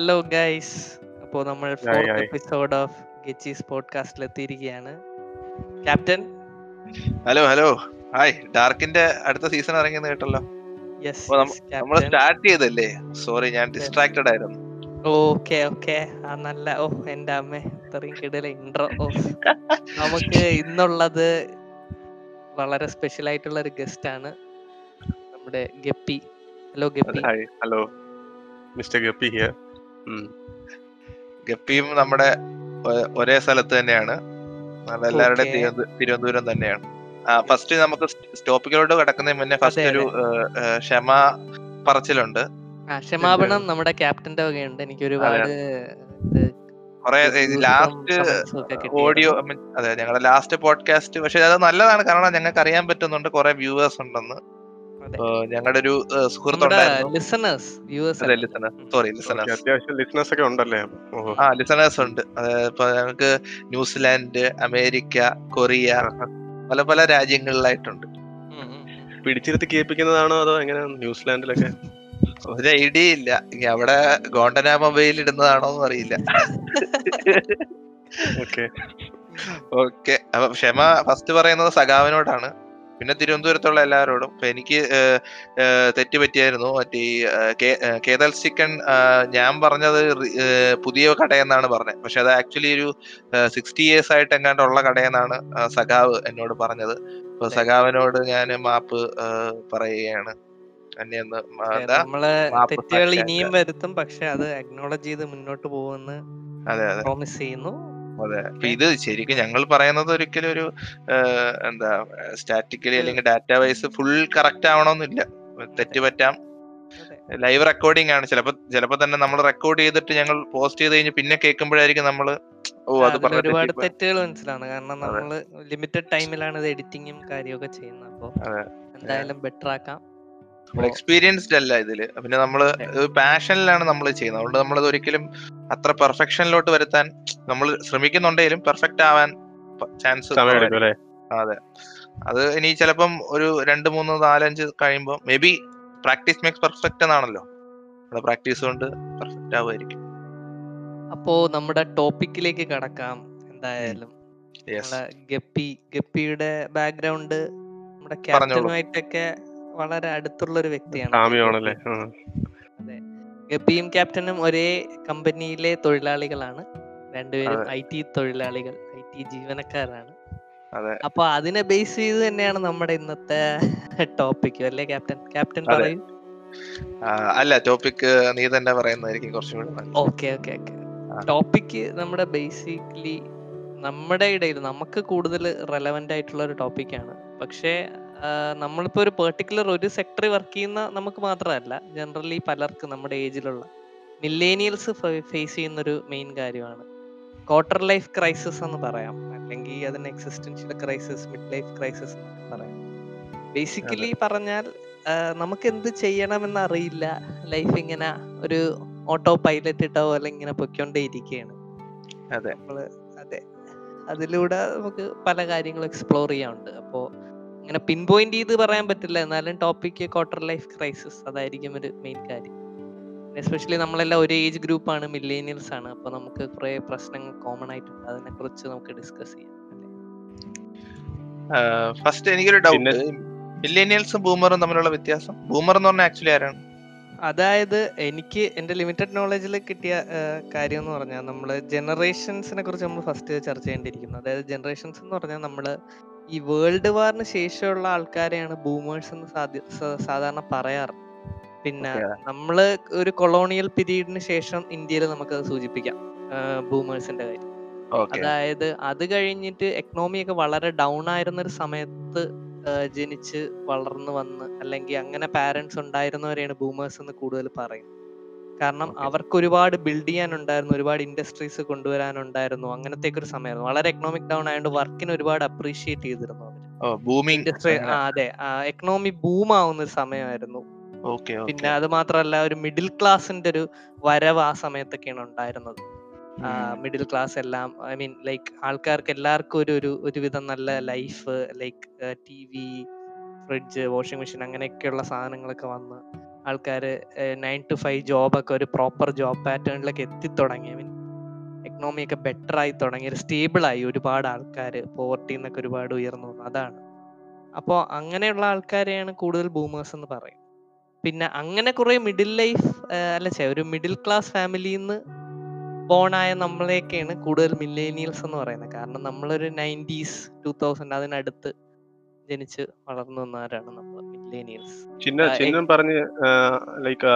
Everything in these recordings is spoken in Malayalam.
ഹലോ ഗൈസ് അപ്പോൾ നമ്മൾ ഫോർത്ത് എപ്പിസോഡ് ഓഫ് ഗെച്ചീസ് പോഡ്കാസ്റ്റിൽ എത്തിയിരിക്കുകയാണ്. ക്യാപ്റ്റൻ ഹലോ ഹലോ ഹായ് ഡാർക്കിന്റെ അടുത്ത സീസൺ ഇറങ്ങിയെന്ന് കേട്ടല്ലോ. യെസ് നമ്മൾ സ്റ്റാർട്ട് ചെയ്തല്ലേ? സോറി ഞാൻ ഡിസ്ട്രാക്റ്റഡ് ആയിരുന്നു. ഓക്കെ ഓക്കെ ആ നല്ല ഓ എന്റെ അമ്മ ഇത്രയും കിടല ഇൻട്രോ നമുക്ക് ഇന്നുള്ളത് വളരെ സ്പെഷ്യൽ ആയിട്ടുള്ള ഒരു ഗസ്റ്റ് ആണ് നമ്മുടെ Guppy. Hello Guppy. Hi hello mister Guppy here ഗപ്പിയും നമ്മുടെ ഒരേ സ്ഥലത്ത് തന്നെയാണ്. എല്ലാവരുടെയും തിരുവനന്തപുരം തന്നെയാണ്. ഫസ്റ്റ് നമുക്ക് സ്റ്റോപ്പിക്കലോട്ട് കിടക്കുന്നതിന് മുന്നേ ഫസ്റ്റ് ഒരു ക്ഷമ പറച്ചിലുണ്ട്. ക്ഷമാപണം നമ്മുടെ ക്യാപ്റ്റന്റെ വകയുണ്ട്. എനിക്ക് ഒരുപാട് കുറെ ലാസ്റ്റ്. ഓഡിയോ അതെ ഞങ്ങളുടെ ലാസ്റ്റ് പോഡ്കാസ്റ്റ്. പക്ഷെ അത് നല്ലതാണ്. കാരണം ഞങ്ങൾക്ക് അറിയാൻ പറ്റുന്നുണ്ട് കുറെ വ്യൂവേഴ്സ് ഉണ്ടെന്ന്. ഞങ്ങളുടെ ഒരു സുഹൃത്തുണ്ടായിരുന്നു. ആ ലിസണേഴ്സ് ഉണ്ട്. അതായത് ഇപ്പൊ ഞങ്ങൾക്ക് ന്യൂസിലാൻഡ് അമേരിക്ക കൊറിയ പല പല രാജ്യങ്ങളിലായിട്ടുണ്ട്. പിടിച്ചിരുത്തി കേൾപ്പിക്കുന്നതാണോ അതോ എങ്ങനെ ന്യൂസിലാൻഡിലൊക്കെ? ഒരു ഐഡിയ ഇല്ല ഇനി അവിടെ ഗോണ്ടന മൊബൈൽ ഇടുന്നതാണോ എന്ന് അറിയില്ല. ഓക്കെ. ഓക്കെ. അപ്പൊ ക്ഷമ ഫസ്റ്റ് പറയുന്നത് സഖാവിനോടാണ്. പിന്നെ തിരുവനന്തപുരത്തുള്ള എല്ലാവരോടും ഇപ്പൊ എനിക്ക് തെറ്റ് പറ്റിയായിരുന്നു. മറ്റേ കേതൽ ചിക്കൻ ഞാൻ പറഞ്ഞത് പുതിയ കടയെന്നാണ് പറഞ്ഞത്. പക്ഷെ അത് ആക്ച്വലി ഒരു സിക്സ്റ്റി ഇയേഴ്സ് ആയിട്ട് എങ്ങാണ്ടുള്ള കടയെന്നാണ് സഖാവ് എന്നോട് പറഞ്ഞത്. അപ്പൊ സഖാവിനോട് ഞാൻ മാപ്പ് പറയുകയാണ്. നമ്മൾ തെറ്റുകൾ ഇനിയും വരുത്തും. പക്ഷെ അത് അക്നോളജ് ചെയ്ത് മുന്നോട്ട് പോകുമെന്ന് പ്രോമിസ് ചെയ്യുന്നു. അതെ. അപ്പൊ ഇത് ശരിക്കും ഞങ്ങൾ പറയുന്നത് ഒരിക്കലും ഒരു എന്താ സ്റ്റാറ്റിക്കലി അല്ലെങ്കിൽ ഡാറ്റ വൈസ് ഫുൾ കറക്റ്റ് ആവണമെന്നില്ല. തെറ്റ് പറ്റാം ലൈവ് റെക്കോർഡിംഗ് ആണ്. ചിലപ്പോ ചിലപ്പോ തന്നെ നമ്മൾ റെക്കോർഡ് ചെയ്തിട്ട് ഞങ്ങൾ പോസ്റ്റ് ചെയ്ത് കഴിഞ്ഞ് പിന്നെ കേൾക്കുമ്പോഴായിരിക്കും നമ്മൾ ഓ അത് ഒരുപാട് തെറ്റുകൾ മനസ്സിലാണ്. കാരണം നമ്മൾ ലിമിറ്റഡ് ടൈമിലാണ് ഇത് എഡിറ്റിങ്ങും കാര്യമൊക്കെ ചെയ്യുന്നത്. അപ്പോ എന്തായാലും ബെറ്റർ ആക്കാം. നമ്മൾ എക്സ്പീരിയൻസ്ഡ് അല്ല ഇതിൽ. പിന്നെ നമ്മൾ പാഷനിലാണ് നമ്മൾ ചെയ്യുന്നത്. അതുകൊണ്ട് നമ്മളത് ഒരിക്കലും അത്ര പെർഫെക്ഷനിലോട്ട് വരുത്താൻ നമ്മൾ ശ്രമിക്കുന്നുണ്ടെങ്കിലും പെർഫെക്റ്റ് ആവാൻ ചാൻസ് അതെ. അത് ഇനി ചിലപ്പം ഒരു രണ്ട് മൂന്ന് നാലഞ്ച് കഴിയുമ്പോൾ may be practice makes perfect എന്നാണല്ലോ. നമ്മുടെ പ്രാക്ടീസ് കൊണ്ട് പെർഫെക്റ്റ് ആവുമായിരിക്കും. അപ്പോ നമ്മുടെ ടോപ്പിക്കിലേക്ക് കടക്കാം. എന്തായാലും ഗപ്പി ഗപ്പിയുടെ ബാക്ക്ഗ്രൗണ്ട് നമ്മുടെ. ക്യാപ്റ്റനുമായിട്ടൊക്കെ വളരെ അടുത്തുള്ള ഒരു വ്യക്തിയാണ് ആ. ഗപ്പിയും ക്യാപ്റ്റനും ഒരേ കമ്പനിയിലെ തൊഴിലാളികളാണ്. രണ്ടുപേരും അതെ. ഐ ടി തൊഴിലാളികൾ ഐ ടി ജീവനക്കാരാണ്. അതെ. അപ്പൊ അതിനെ ബേസ് ചെയ്ത് തന്നെയാണ് നമ്മുടെ ഇന്നത്തെ ടോപ്പിക് അല്ലേ ക്യാപ്റ്റൻ? ക്യാപ്റ്റൻ പറയും. അല്ല ടോപ്പിക് നീ തന്നെ പറയുന്നതായിരിക്കും കുറച്ചും കൂടി നല്ലത്. Okay okay okay. ടോപ്പിക് നമ്മുടെ ബേസിക്കലി നമ്മുടെ ഇടയിൽ നമുക്ക് കൂടുതൽ റെലവെന്റ് ആയിട്ടുള്ള ഒരു ടോപ്പിക്കാണ്. പക്ഷേ നമ്മളിപ്പോ ഒരു പെർട്ടിക്കുലർ ഒരു സെക്ടറിൽ വർക്ക് ചെയ്യുന്ന നമുക്ക് മാത്രമല്ല ജനറലി പലർക്കും നമ്മുടെ ഏജിലുള്ള മില്ലേനിയൽസ് ഫേസ് ചെയ്യുന്ന ഒരു മെയിൻ കാര്യമാണ്. ക്വാർട്ടർ ലൈഫ് ക്രൈസിസ് എന്ന് പറയാം. അല്ലെങ്കിൽ അതിന് existential crisis mid life crisis പറയാം. ബേസിക്കലി പറഞ്ഞാൽ നമുക്ക് എന്ത് ചെയ്യണമെന്ന് അറിയില്ല. ലൈഫ് ഇങ്ങനെ ഒരു ഓട്ടോ പൈലറ്റ് ഇട്ടോ അല്ലെങ്കിൽ ഇങ്ങനെ പൊയ്ക്കൊണ്ടേ ഇരിക്കുകയാണ് അതെ അതെ. അതിലൂടെ നമുക്ക് പല കാര്യങ്ങളും എക്സ്പ്ലോർ ചെയ്യാനുണ്ട്. അപ്പോൾ ഇങ്ങനെ പിൻ പോയിന്റ് ചെയ്ത് പറയാൻ പറ്റില്ല. എന്നാലും ടോപ്പിക് ക്വാർട്ടർ ലൈഫ് ക്രൈസിസ് അതായിരിക്കും ഒരു മെയിൻ കാര്യം. എസ്പെഷ്യലി നമ്മളെല്ലാം ഒരു ഏജ് ഗ്രൂപ്പ് ആണ് മില്ലേനിയൽസ് ആണ്. അപ്പൊ നമുക്ക് കുറെ പ്രശ്നങ്ങൾ കോമൺ ആയിട്ടുണ്ട്. അതിനെ കുറിച്ച് നമുക്ക് ഡിസ്കസ് ചെയ്യാം. അല്ലേ? ഫസ്റ്റ് എനിക്കൊരു ഡൗട്ട് മില്ലേനിയൽസും ബൂമറും തമ്മിലുള്ള വ്യത്യാസം? ബൂമർ എന്ന് പറഞ്ഞാൽ ആക്ച്വലി ആരാണ്? അതായത് എനിക്ക് എന്റെ ലിമിറ്റഡ് നോളജിൽ കിട്ടിയ കാര്യം എന്ന് പറഞ്ഞാൽ നമ്മൾ ജനറേഷൻസിനെ കുറിച്ച് നമ്മൾ ഫസ്റ്റ് ചർച്ച ചെയ്യേണ്ടിയിരിക്കുന്നു. അതായത് ജനറേഷൻസ് എന്ന് പറഞ്ഞാൽ നമ്മൾ ഈ വേൾഡ് വാറിന് ശേഷമുള്ള ആൾക്കാരെയാണ് ബൂമേഴ്സ് എന്ന് സാധാരണ പറയാറ്. പിന്നെ. നമ്മൾ ഒരു കൊളോണിയൽ പീരീഡിന് ശേഷം ഇന്ത്യയിൽ നമുക്കത് സൂചിപ്പിക്കാം. ബൂമേഴ്സിന്റെ കാര്യം. അതായത് അത് കഴിഞ്ഞിട്ട് എക്കണോമി ഒക്കെ വളരെ ഡൗൺ ആയിരുന്ന ഒരു സമയത്ത് ജനിച്ച് വളർന്നു വന്ന് അല്ലെങ്കിൽ അങ്ങനെ പാരന്റ്സ് ഉണ്ടായിരുന്നവരെയാണ് ബൂമേഴ്സ് എന്ന് കൂടുതൽ പറയുന്നത്. കാരണം അവർക്ക് ഒരുപാട് ബിൽഡ് ചെയ്യാനുണ്ടായിരുന്നു ഒരുപാട് ഇൻഡസ്ട്രീസ് കൊണ്ടുവരാനുണ്ടായിരുന്നു അങ്ങനത്തെ ഒരു സമയമായിരുന്നു. വളരെ എക്കണോമിക് ഡൗൺ ആയതുകൊണ്ട് വർക്കിന് ഒരുപാട് അപ്രീഷിയേറ്റ് ചെയ്തിരുന്നു ഇൻഡസ്ട്രി ആ അതെ. എക്കണോമി ബൂം ആവുന്ന ഒരു സമയമായിരുന്നു. പിന്നെ അത് മാത്രമല്ല ഒരു മിഡിൽ ക്ലാസിന്റെ ഒരു വരവ് ആ സമയത്തൊക്കെയാണ് ഉണ്ടായിരുന്നത്. മിഡിൽ ക്ലാസ് എല്ലാം ഐ മീൻ ലൈക്ക് ആൾക്കാർക്ക് എല്ലാവർക്കും ഒരു ഒരു ഒരുവിധം നല്ല life like TV fridge washing machine അങ്ങനെയൊക്കെയുള്ള സാധനങ്ങളൊക്കെ വന്ന് ആൾക്കാർ നയൻ ടു ഫൈവ് ജോബൊക്കെ ഒരു പ്രോപ്പർ ജോബ് പാറ്റേണിലൊക്കെ എത്തിത്തുടങ്ങി മീൻ എക്കണോമി ഒക്കെ ബെറ്റർ ആയി തുടങ്ങി. സ്റ്റേബിൾ ആയി. ഒരുപാട് ആൾക്കാർ പോവർട്ടി എന്നൊക്കെ ഒരുപാട് ഉയർന്നു വന്നു. അതാണ്. അപ്പോൾ അങ്ങനെയുള്ള ആൾക്കാരെയാണ് കൂടുതൽ ബൂമേഴ്സ് എന്ന് പറയും പിന്നെ അങ്ങനെ കുറെ മിഡിൽ ലൈഫ് അല്ല ചേ ഒരു മിഡിൽ ക്ലാസ് ഫാമിലിയിൽ നിന്ന് ബോണായ നമ്മളെയൊക്കെയാണ് കൂടുതൽ മില്ലേനിയൽസ് എന്ന് പറയുന്നത്. കാരണം നമ്മളൊരു നയന്റീസ് ടൂ തൗസൻഡ് അതിനടുത്ത് ജനിച്ച് വളർന്നു വന്നവരാണ് നമ്മൾ മില്ലേനിയൽസ്. ചിഹ്നം പറഞ്ഞ് ലൈക്ക്.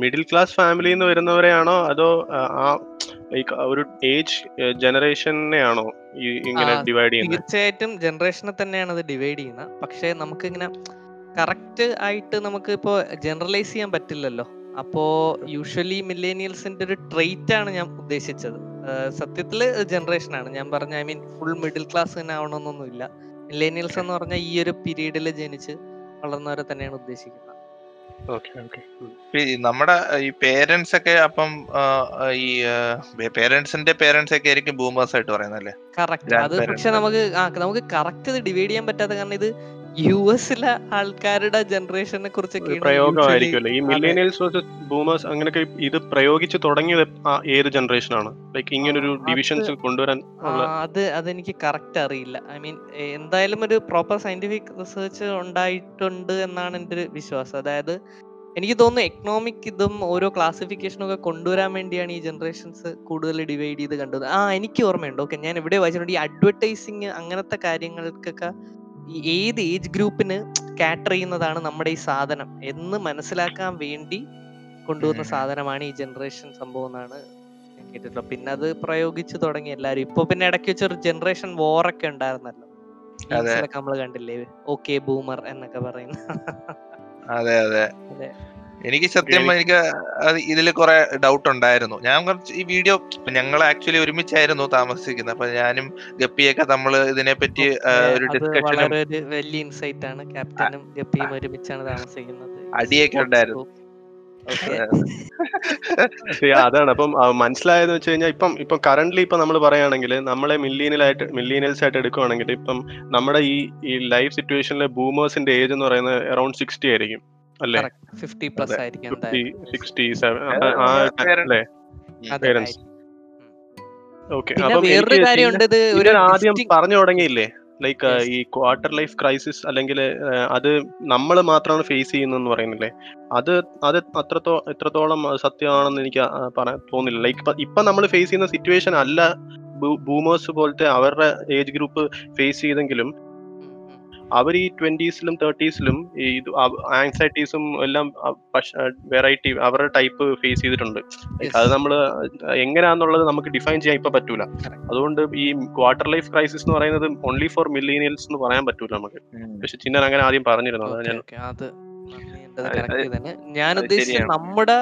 മിഡിൽ ക്ലാസ് ഫാമിലിയിൽ നിന്ന് വരുന്നവരെയാണോ? അതോ ആ, ലൈക്ക് ഒരു ഏജ് ജനറേഷനെയാണോ ഇങ്ങനെ ഡിവൈഡ് ചെയ്യുന്നത് തീർച്ചയായിട്ടും ജനറേഷനെ തന്നെയാണ് അത് ഡിവൈഡ് ചെയ്യുന്നത് പക്ഷേ നമുക്ക് ഇങ്ങനെ കറക്റ്റ് ആയിട്ട് നമുക്ക് ഇപ്പോൾ ജനറലൈസ് ചെയ്യാൻ പറ്റില്ലല്ലോ. അപ്പോ യൂഷ്വലി മില്ലേനിയൽസിന്റെ ഒരു ട്രെയിറ്റ് ആണ് ഞാൻ ഉദ്ദേശിച്ചത്. സത്യത്തിൽ ജനറേഷൻ ആണ്. ഞാൻ പറഞ്ഞ I mean full middle class തന്നെ ആവണമെന്നൊന്നുമില്ല മില്ലേനിയൽസ് എന്ന് പറഞ്ഞാൽ ഈ ഒരു പീരീഡിൽ ജനിച്ച് വളർന്നവരെ തന്നെയാണ് ഉദ്ദേശിക്കുന്നത്. നമ്മുടെ ഈ പേരൻസ് ഒക്കെ അപ്പം ഈ പേരൻസിന്റെ പേരൻസ് ഒക്കെ ആയിരിക്കും ബൂമേഴ്സ് ആയിട്ട് പറയുന്നത് അല്ലേ? കറക്റ്റ് അത് പക്ഷെ നമുക്ക് നമുക്ക് കറക്റ്റ് ഡിവൈഡ് ചെയ്യാൻ പറ്റാത്ത കാരണം ഇത് യു എസിലെ ആൾക്കാരുടെ ജനറേഷനെ കുറിച്ച് പ്രയോഗമായിരിക്കുമല്ലോ ഈ. മില്ലേനിയൽസ് വേഴ്സസ് ബൂമേഴ്സ് അങ്ങനെയൊക്കെ ഇത് പ്രയോഗിച്ച് തുടങ്ങിയത് ഏത് ജനറേഷൻ ആണ്? ലൈക്ക് ഇങ്ങനൊരു ഡിവിഷൻസ് കൊണ്ടുവരാൻ അത് അതെനിക്ക് കറക്റ്റ് അറിയില്ല. ഐ മീൻ എന്തായാലും ഒരു പ്രോപ്പർ സയന്റിഫിക് റിസർച്ച് ഉണ്ടായിട്ടുണ്ട് എന്നാണ് എന്റെ ഒരു വിശ്വാസം. അതായത് എനിക്ക് തോന്നുന്നു എക്കണോമിക് ഇതും ഓരോ ക്ലാസിഫിക്കേഷനും ഒക്കെ കൊണ്ടുവരാൻ വേണ്ടിയാണ് ഈ ജനറേഷൻസ് കൂടുതൽ ഡിവൈഡ് ചെയ്ത് കണ്ടത്. ആ എനിക്ക് ഓർമ്മയുണ്ട്. ഓക്കെ ഞാൻ ഇവിടെ വായിച്ചിട്ടുണ്ട് ഈ അഡ്വർടൈസിങ് അങ്ങനത്തെ കാര്യങ്ങൾക്കൊക്കെ ഈ ഏത് ഏജ് ഗ്രൂപ്പിന് കാറ്റർ ചെയ്യുന്നതാണ് നമ്മുടെ ഈ സാധനം എന്ന് മനസ്സിലാക്കാൻ വേണ്ടി കൊണ്ടുവന്ന. സാധനമാണ് ഈ ജനറേഷൻ സംഭവം എന്നാണ് കേട്ടിട്ടുള്ളത്. പിന്നെ അത് പ്രയോഗിച്ചു തുടങ്ങി എല്ലാരും. ഇപ്പൊ പിന്നെ ഇടയ്ക്ക് വെച്ചൊരു ജനറേഷൻ വോറൊക്കെ ഉണ്ടായിരുന്നല്ലോ. നമ്മൾ കണ്ടില്ലേ? ഓക്കെ ബൂമർ എന്നൊക്കെ പറയുന്ന. അതെ. അതെ. എനിക്ക് സത്യം എനിക്ക് അത് ഇതിൽ കുറെ ഡൗട്ട് ഉണ്ടായിരുന്നു. ഞാൻ കുറച്ച് ഈ വീഡിയോ ഞങ്ങൾ ആക്ച്വലി ഒരുമിച്ചായിരുന്നു താമസിക്കുന്നത്. അപ്പൊ ഞാനും ഗപ്പിയൊക്കെ നമ്മൾ ഇതിനെ പറ്റി ഒരു ഡിസ്കഷൻ ഡിസ്കഷനും വളരെ വലിയ ഇൻസൈറ്റ് ആണ്. ക്യാപ്റ്റനും ഗപ്പിയും ഒരുമിച്ചാണ് താമസിക്കുന്നത്. അടിയൊക്കെ ഉണ്ടായിരുന്നു. അതാണ്. അപ്പം മനസ്സിലായെന്ന് വെച്ച് കഴിഞ്ഞാൽ ഇപ്പം ഇപ്പം കറന്റ് ഇപ്പം നമ്മൾ പറയുകയാണെങ്കിൽ നമ്മളെ മില്ലീനിയലായിട്ട് മില്ലീനിയൽസ് ആയിട്ട് എടുക്കുവാണെങ്കിൽ ഇപ്പം നമ്മുടെ ഈ ഈ ലൈഫ് സിറ്റുവേഷനിലെ ബൂമേഴ്സിന്റെ ഏജ് എന്ന് പറയുന്നത് അറൌണ്ട് സിക്സ്റ്റി ആയിരിക്കും. അല്ലേ? Fifty plus. ആയിരിക്കും വേറൊരു കാര്യമുണ്ട് ഇത് ഒരു ആദ്യം പറഞ്ഞു തുടങ്ങിയില്ലേ? ലൈക്ക് ഈ ക്വാർട്ടർ ലൈഫ് ക്രൈസിസ് അല്ലെങ്കിൽ അത് നമ്മൾ മാത്രമാണ് ഫേസ് ചെയ്യുന്നതെന്ന് പറയുന്നില്ലേ? അത് അത് അത്രത്തോ എത്രത്തോളം സത്യമാണെന്ന് എനിക്ക് പറയാൻ തോന്നില്ല. ലൈക്ക് ഇപ്പൊ നമ്മൾ ഫേസ് ചെയ്യുന്ന സിറ്റുവേഷൻ അല്ല ബൂമേഴ്സ് പോലത്തെ അവരുടെ ഏജ് ഗ്രൂപ്പ് ഫേസ് ചെയ്തെങ്കിലും. അവർ ഈ ട്വന്റീസിലും തേർട്ടീസിലും ഈ ആങ്സൈറ്റീസും എല്ലാം വെറൈറ്റി അവരുടെ ടൈപ്പ് ഫേസ് ചെയ്തിട്ടുണ്ട്. അത് നമ്മൾ എങ്ങനെയാന്നുള്ളത് നമുക്ക് ഡിഫൈൻ ചെയ്യാൻ ഇപ്പൊ പറ്റൂല. അതുകൊണ്ട് ഈ ക്വാർട്ടർ ലൈഫ് ക്രൈസിസ് എന്ന് പറയുന്നത് ഓൺലി ഫോർ മില്ലേനിയൽസ് എന്ന് പറയാൻ പറ്റൂല നമുക്ക്. പക്ഷെ ചിന്നൻ അങ്ങനെ ആദ്യം പറഞ്ഞിരുന്നു. അത് ഞാൻ ഞാൻ ഉദ്ദേശിച്ചത് നമ്മുടെ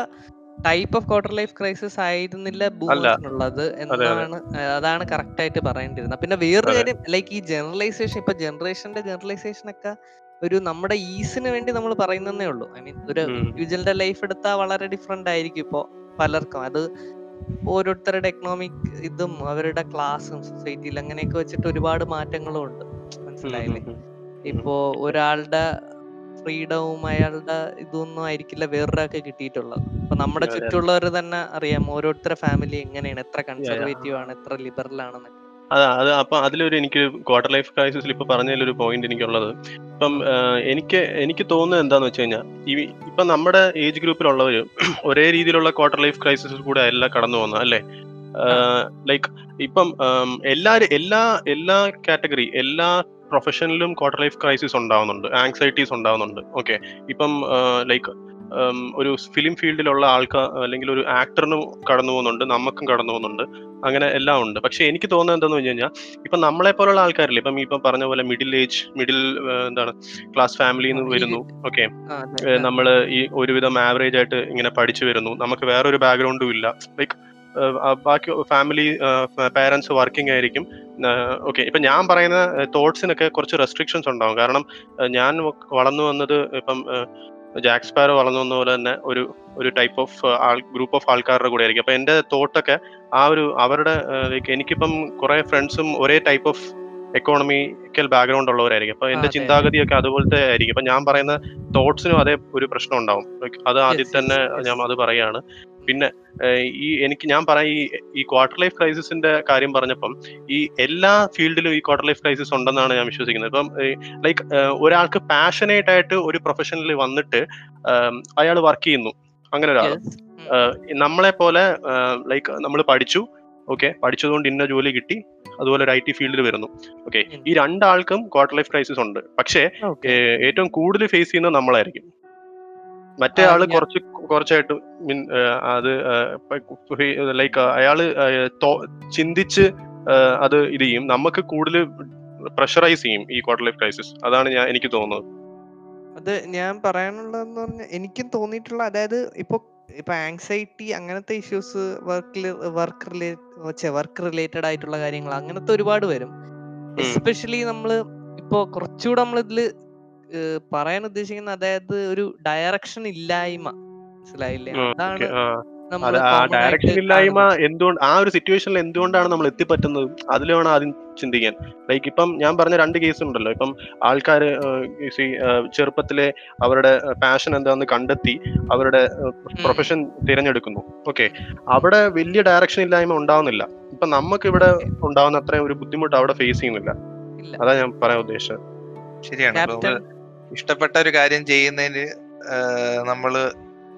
type of quarter life crisis ആയിരുന്നില്ല ബൂമേഴ്സിനുള്ളത് എന്നാണ് അതാണ് കറക്റ്റ് ആയിട്ട് പറയേണ്ടിരുന്നത്. പിന്നെ വേറൊരു. കാര്യം ലൈക്ക് ഈ ജനറലൈസേഷൻ ഇപ്പൊ ജനറേഷന്റെ ജനറലൈസേഷൻ ഒക്കെ ഒരു നമ്മുടെ ഈസിന് വേണ്ടി നമ്മൾ പറയുന്നതേ ഉള്ളൂ. ഐ മീൻ ഒരു. ഇൻഡിവിജ്വലിന്റെ ലൈഫ് എടുത്താൽ വളരെ ഡിഫറെന്റ് ആയിരിക്കും ഇപ്പോ പലർക്കും. അത് ഓരോരുത്തരുടെ എക്കണോമിക് ഇതും അവരുടെ ക്ലാസ്സും സൊസൈറ്റിയിൽ അങ്ങനെയൊക്കെ വെച്ചിട്ട് ഒരുപാട് മാറ്റങ്ങളും ഉണ്ട് മനസ്സിലായില്ലേ? ഇപ്പോ ഒരാളുടെ ഫ്രീഡവും അയാളുടെ ഇതൊന്നും ആയിരിക്കില്ല വേറൊരാൾക്ക് കിട്ടിയിട്ടുള്ളത്. അപ്പൊ നമ്മുടെ. ചുറ്റുള്ളവർ തന്നെ അറിയാം ഓരോരുത്തരുടെ ഫാമിലി എങ്ങനെയാണ് എത്ര കൺസർവേറ്റീവ് ആണ് എത്ര ലിബറൽ ആണെന്നൊക്കെ. അതാ അത് അപ്പൊ അതിലൊരു എനിക്ക് ക്വാർട്ടർ ലൈഫ് ക്രൈസിസിൽ ഇപ്പൊ പറഞ്ഞതിലൊരു പോയിന്റ് എനിക്കുള്ളത്. ഇപ്പം എനിക്ക് എനിക്ക് തോന്നുന്നത് എന്താന്ന് വെച്ച് കഴിഞ്ഞാൽ ഈ ഇപ്പൊ നമ്മുടെ ഏജ് ഗ്രൂപ്പിലുള്ളവർ ഒരേ രീതിയിലുള്ള ക്വാർട്ടർ ലൈഫ് ക്രൈസിസിൽ കൂടെ അല്ല കടന്നു പോകുന്നത് അല്ലേ? ലൈക്ക് ഇപ്പം എല്ലാരും എല്ലാ എല്ലാ കാറ്റഗറി എല്ലാ പ്രൊഫഷനിലും ക്വാർട്ടർ ലൈഫ് ക്രൈസിസ് ഉണ്ടാവുന്നുണ്ട് ആങ്സൈറ്റീസ് ഉണ്ടാവുന്നുണ്ട്. ഓക്കെ ഇപ്പം ലൈക്ക് ഒരു ഫിലിം ഫീൽഡിലുള്ള ആൾക്കാർ അല്ലെങ്കിൽ ഒരു ആക്ടറിനും കടന്നു പോകുന്നുണ്ട് നമുക്കും കടന്നു പോകുന്നുണ്ട് അങ്ങനെ എല്ലാം ഉണ്ട്. പക്ഷെ എനിക്ക് തോന്നുന്നത് എന്താന്ന് വെച്ച് കഴിഞ്ഞാൽ ഇപ്പൊ നമ്മളെ പോലുള്ള ആൾക്കാരില്ലേ ഇപ്പം ഇപ്പം പറഞ്ഞ പോലെ മിഡിൽ ഏജ് മിഡിൽ എന്താണ് ക്ലാസ് ഫാമിലിയിൽ നിന്ന് വരുന്നു. ഓക്കെ. നമ്മൾ ഈ ഒരുവിധം ആവറേജ് ആയിട്ട് ഇങ്ങനെ പഠിച്ചു വരുന്നു. നമുക്ക് വേറൊരു ബാക്ക്ഗ്രൗണ്ടും ഇല്ല. ലൈക്ക് ബാക്കി ഫാമിലി പേരൻസ് വർക്കിംഗ് ആയിരിക്കും. ഓക്കെ ഇപ്പം ഞാൻ പറയുന്ന തോട്ട്സിനൊക്കെ കുറച്ച് റെസ്ട്രിക്ഷൻസ് ഉണ്ടാവും. കാരണം ഞാൻ വളർന്നു വന്നത് ഇപ്പം ജാക്സ് പാരോ വളർന്നു വന്ന പോലെ തന്നെ ഒരു ഒരു ടൈപ്പ് ഓഫ് ആൾ ഗ്രൂപ്പ് ഓഫ് ആൾക്കാരുടെ കൂടെ ആയിരിക്കും. അപ്പൊ എന്റെ തോട്ടൊക്കെ ആ ഒരു അവരുടെ ലൈക്ക് എനിക്കിപ്പം കുറെ ഫ്രണ്ട്സും ഒരേ ടൈപ്പ് ഓഫ് എക്കോണമിക്കൽ ബാക്ക്ഗ്രൗണ്ട് ഉള്ളവരായിരിക്കും. അപ്പൊ എന്റെ. ചിന്താഗതിയൊക്കെ അതുപോലത്തെ ആയിരിക്കും. അപ്പൊ ഞാൻ പറയുന്ന തോട്ട്സിനും അതേ ഒരു പ്രശ്നം ഉണ്ടാവും. അത് ആദ്യം തന്നെ ഞാൻ അത് പറയാണ്. പിന്നെ ഈ എനിക്ക് ഞാൻ പറയാം ഈ ഈ ക്വാർട്ടർ ലൈഫ് ക്രൈസിസിന്റെ കാര്യം പറഞ്ഞപ്പം ഈ എല്ലാ ഫീൽഡിലും ഈ ക്വാർട്ടർ ലൈഫ് ക്രൈസിസ് ഉണ്ടെന്നാണ് ഞാൻ വിശ്വസിക്കുന്നത്. ഇപ്പം ലൈക്ക് ഒരാൾക്ക് പാഷനേറ്റ് ആയിട്ട് ഒരു പ്രൊഫഷനിൽ വന്നിട്ട് അയാൾ വർക്ക് ചെയ്യുന്നു. അങ്ങനെ ഒരാൾ നമ്മളെ പോലെ ലൈക്ക് നമ്മൾ പഠിച്ചു ഓക്കെ പഠിച്ചതുകൊണ്ട് ഇന്ന ജോലി കിട്ടി അതുപോലെ ഒരു ഐ ടി ഫീൽഡിൽ വരുന്നു ഓക്കെ ഈ രണ്ടാൾക്കും ക്വാർട്ടർ ലൈഫ് ക്രൈസിസ് ഉണ്ട്. പക്ഷേ ഏറ്റവും കൂടുതൽ ഫേസ് ചെയ്യുന്നത് നമ്മളായിരിക്കും. മറ്റേ ആൾ കുറച്ച് കുറച്ചായിട്ട് മീൻ അത് ലൈക്ക് അയാൾ ചിന്തിച്ച് അത് ഇത് ചെയ്യും. നമുക്ക് കൂടുതൽ പ്രഷറൈസ് ചെയ്യും ഈ ക്വാർട്ടർ ലൈഫ് ക്രൈസിസ്. അതാണ് ഞാൻ എനിക്ക് തോന്നുന്നത്. അത് ഞാൻ പറയാനുള്ളതെന്ന് പറഞ്ഞാൽ എനിക്കും തോന്നിയിട്ടുള്ള അതായത് ഇപ്പൊ ഇപ്പൊ ആങ്സൈറ്റി അങ്ങനത്തെ ഇഷ്യൂസ് വർക്കിൽ വർക്ക് റിലേറ്റ് വർക്ക് റിലേറ്റഡ് ആയിട്ടുള്ള കാര്യങ്ങൾ അങ്ങനത്തെ ഒരുപാട് വരും. എസ്പെഷ്യലി നമ്മൾ ഇപ്പൊ കുറച്ചുകൂടെ നമ്മൾ ഇതിൽ പറയാൻ ഉദ്ദേശിക്കുന്ന അതായത് ഒരു ഡയറക്ഷൻ ഇല്ലായ്മ. മനസ്സിലായില്ലേ? അതാണ് ഡയറക്ഷൻ ഇല്ലായ്മ എന്തുകൊണ്ട് ആ ഒരു സിറ്റുവേഷനിൽ എന്തുകൊണ്ടാണ് നമ്മൾ എത്തിപ്പറ്റുന്നത്? അതിൽ വേണം ആദ്യം ചിന്തിക്കാൻ. ലൈക്ക് ഇപ്പം ഞാൻ പറഞ്ഞ രണ്ട് കേസ് ഉണ്ടല്ലോ. ഇപ്പം ആൾക്കാർ ചെറുപ്പത്തിലെ അവരുടെ പാഷൻ എന്താണെന്ന് കണ്ടെത്തി അവരുടെ പ്രൊഫഷൻ തിരഞ്ഞെടുക്കുന്നു. ഓക്കെ. അവിടെ വലിയ ഡയറക്ഷൻ ഇല്ലായ്മ ഉണ്ടാവുന്നില്ല. ഇപ്പൊ നമുക്ക് ഇവിടെ ഉണ്ടാവുന്ന അത്രയും ഒരു ബുദ്ധിമുട്ട് അവിടെ ഫേസ് ചെയ്യുന്നില്ല. അതാ ഞാൻ പറയാൻ ഉദ്ദേശിച്ചത്. ശരിയാണ്. ഇഷ്ടപ്പെട്ട ഒരു കാര്യം ചെയ്യുന്നതിന് നമ്മൾ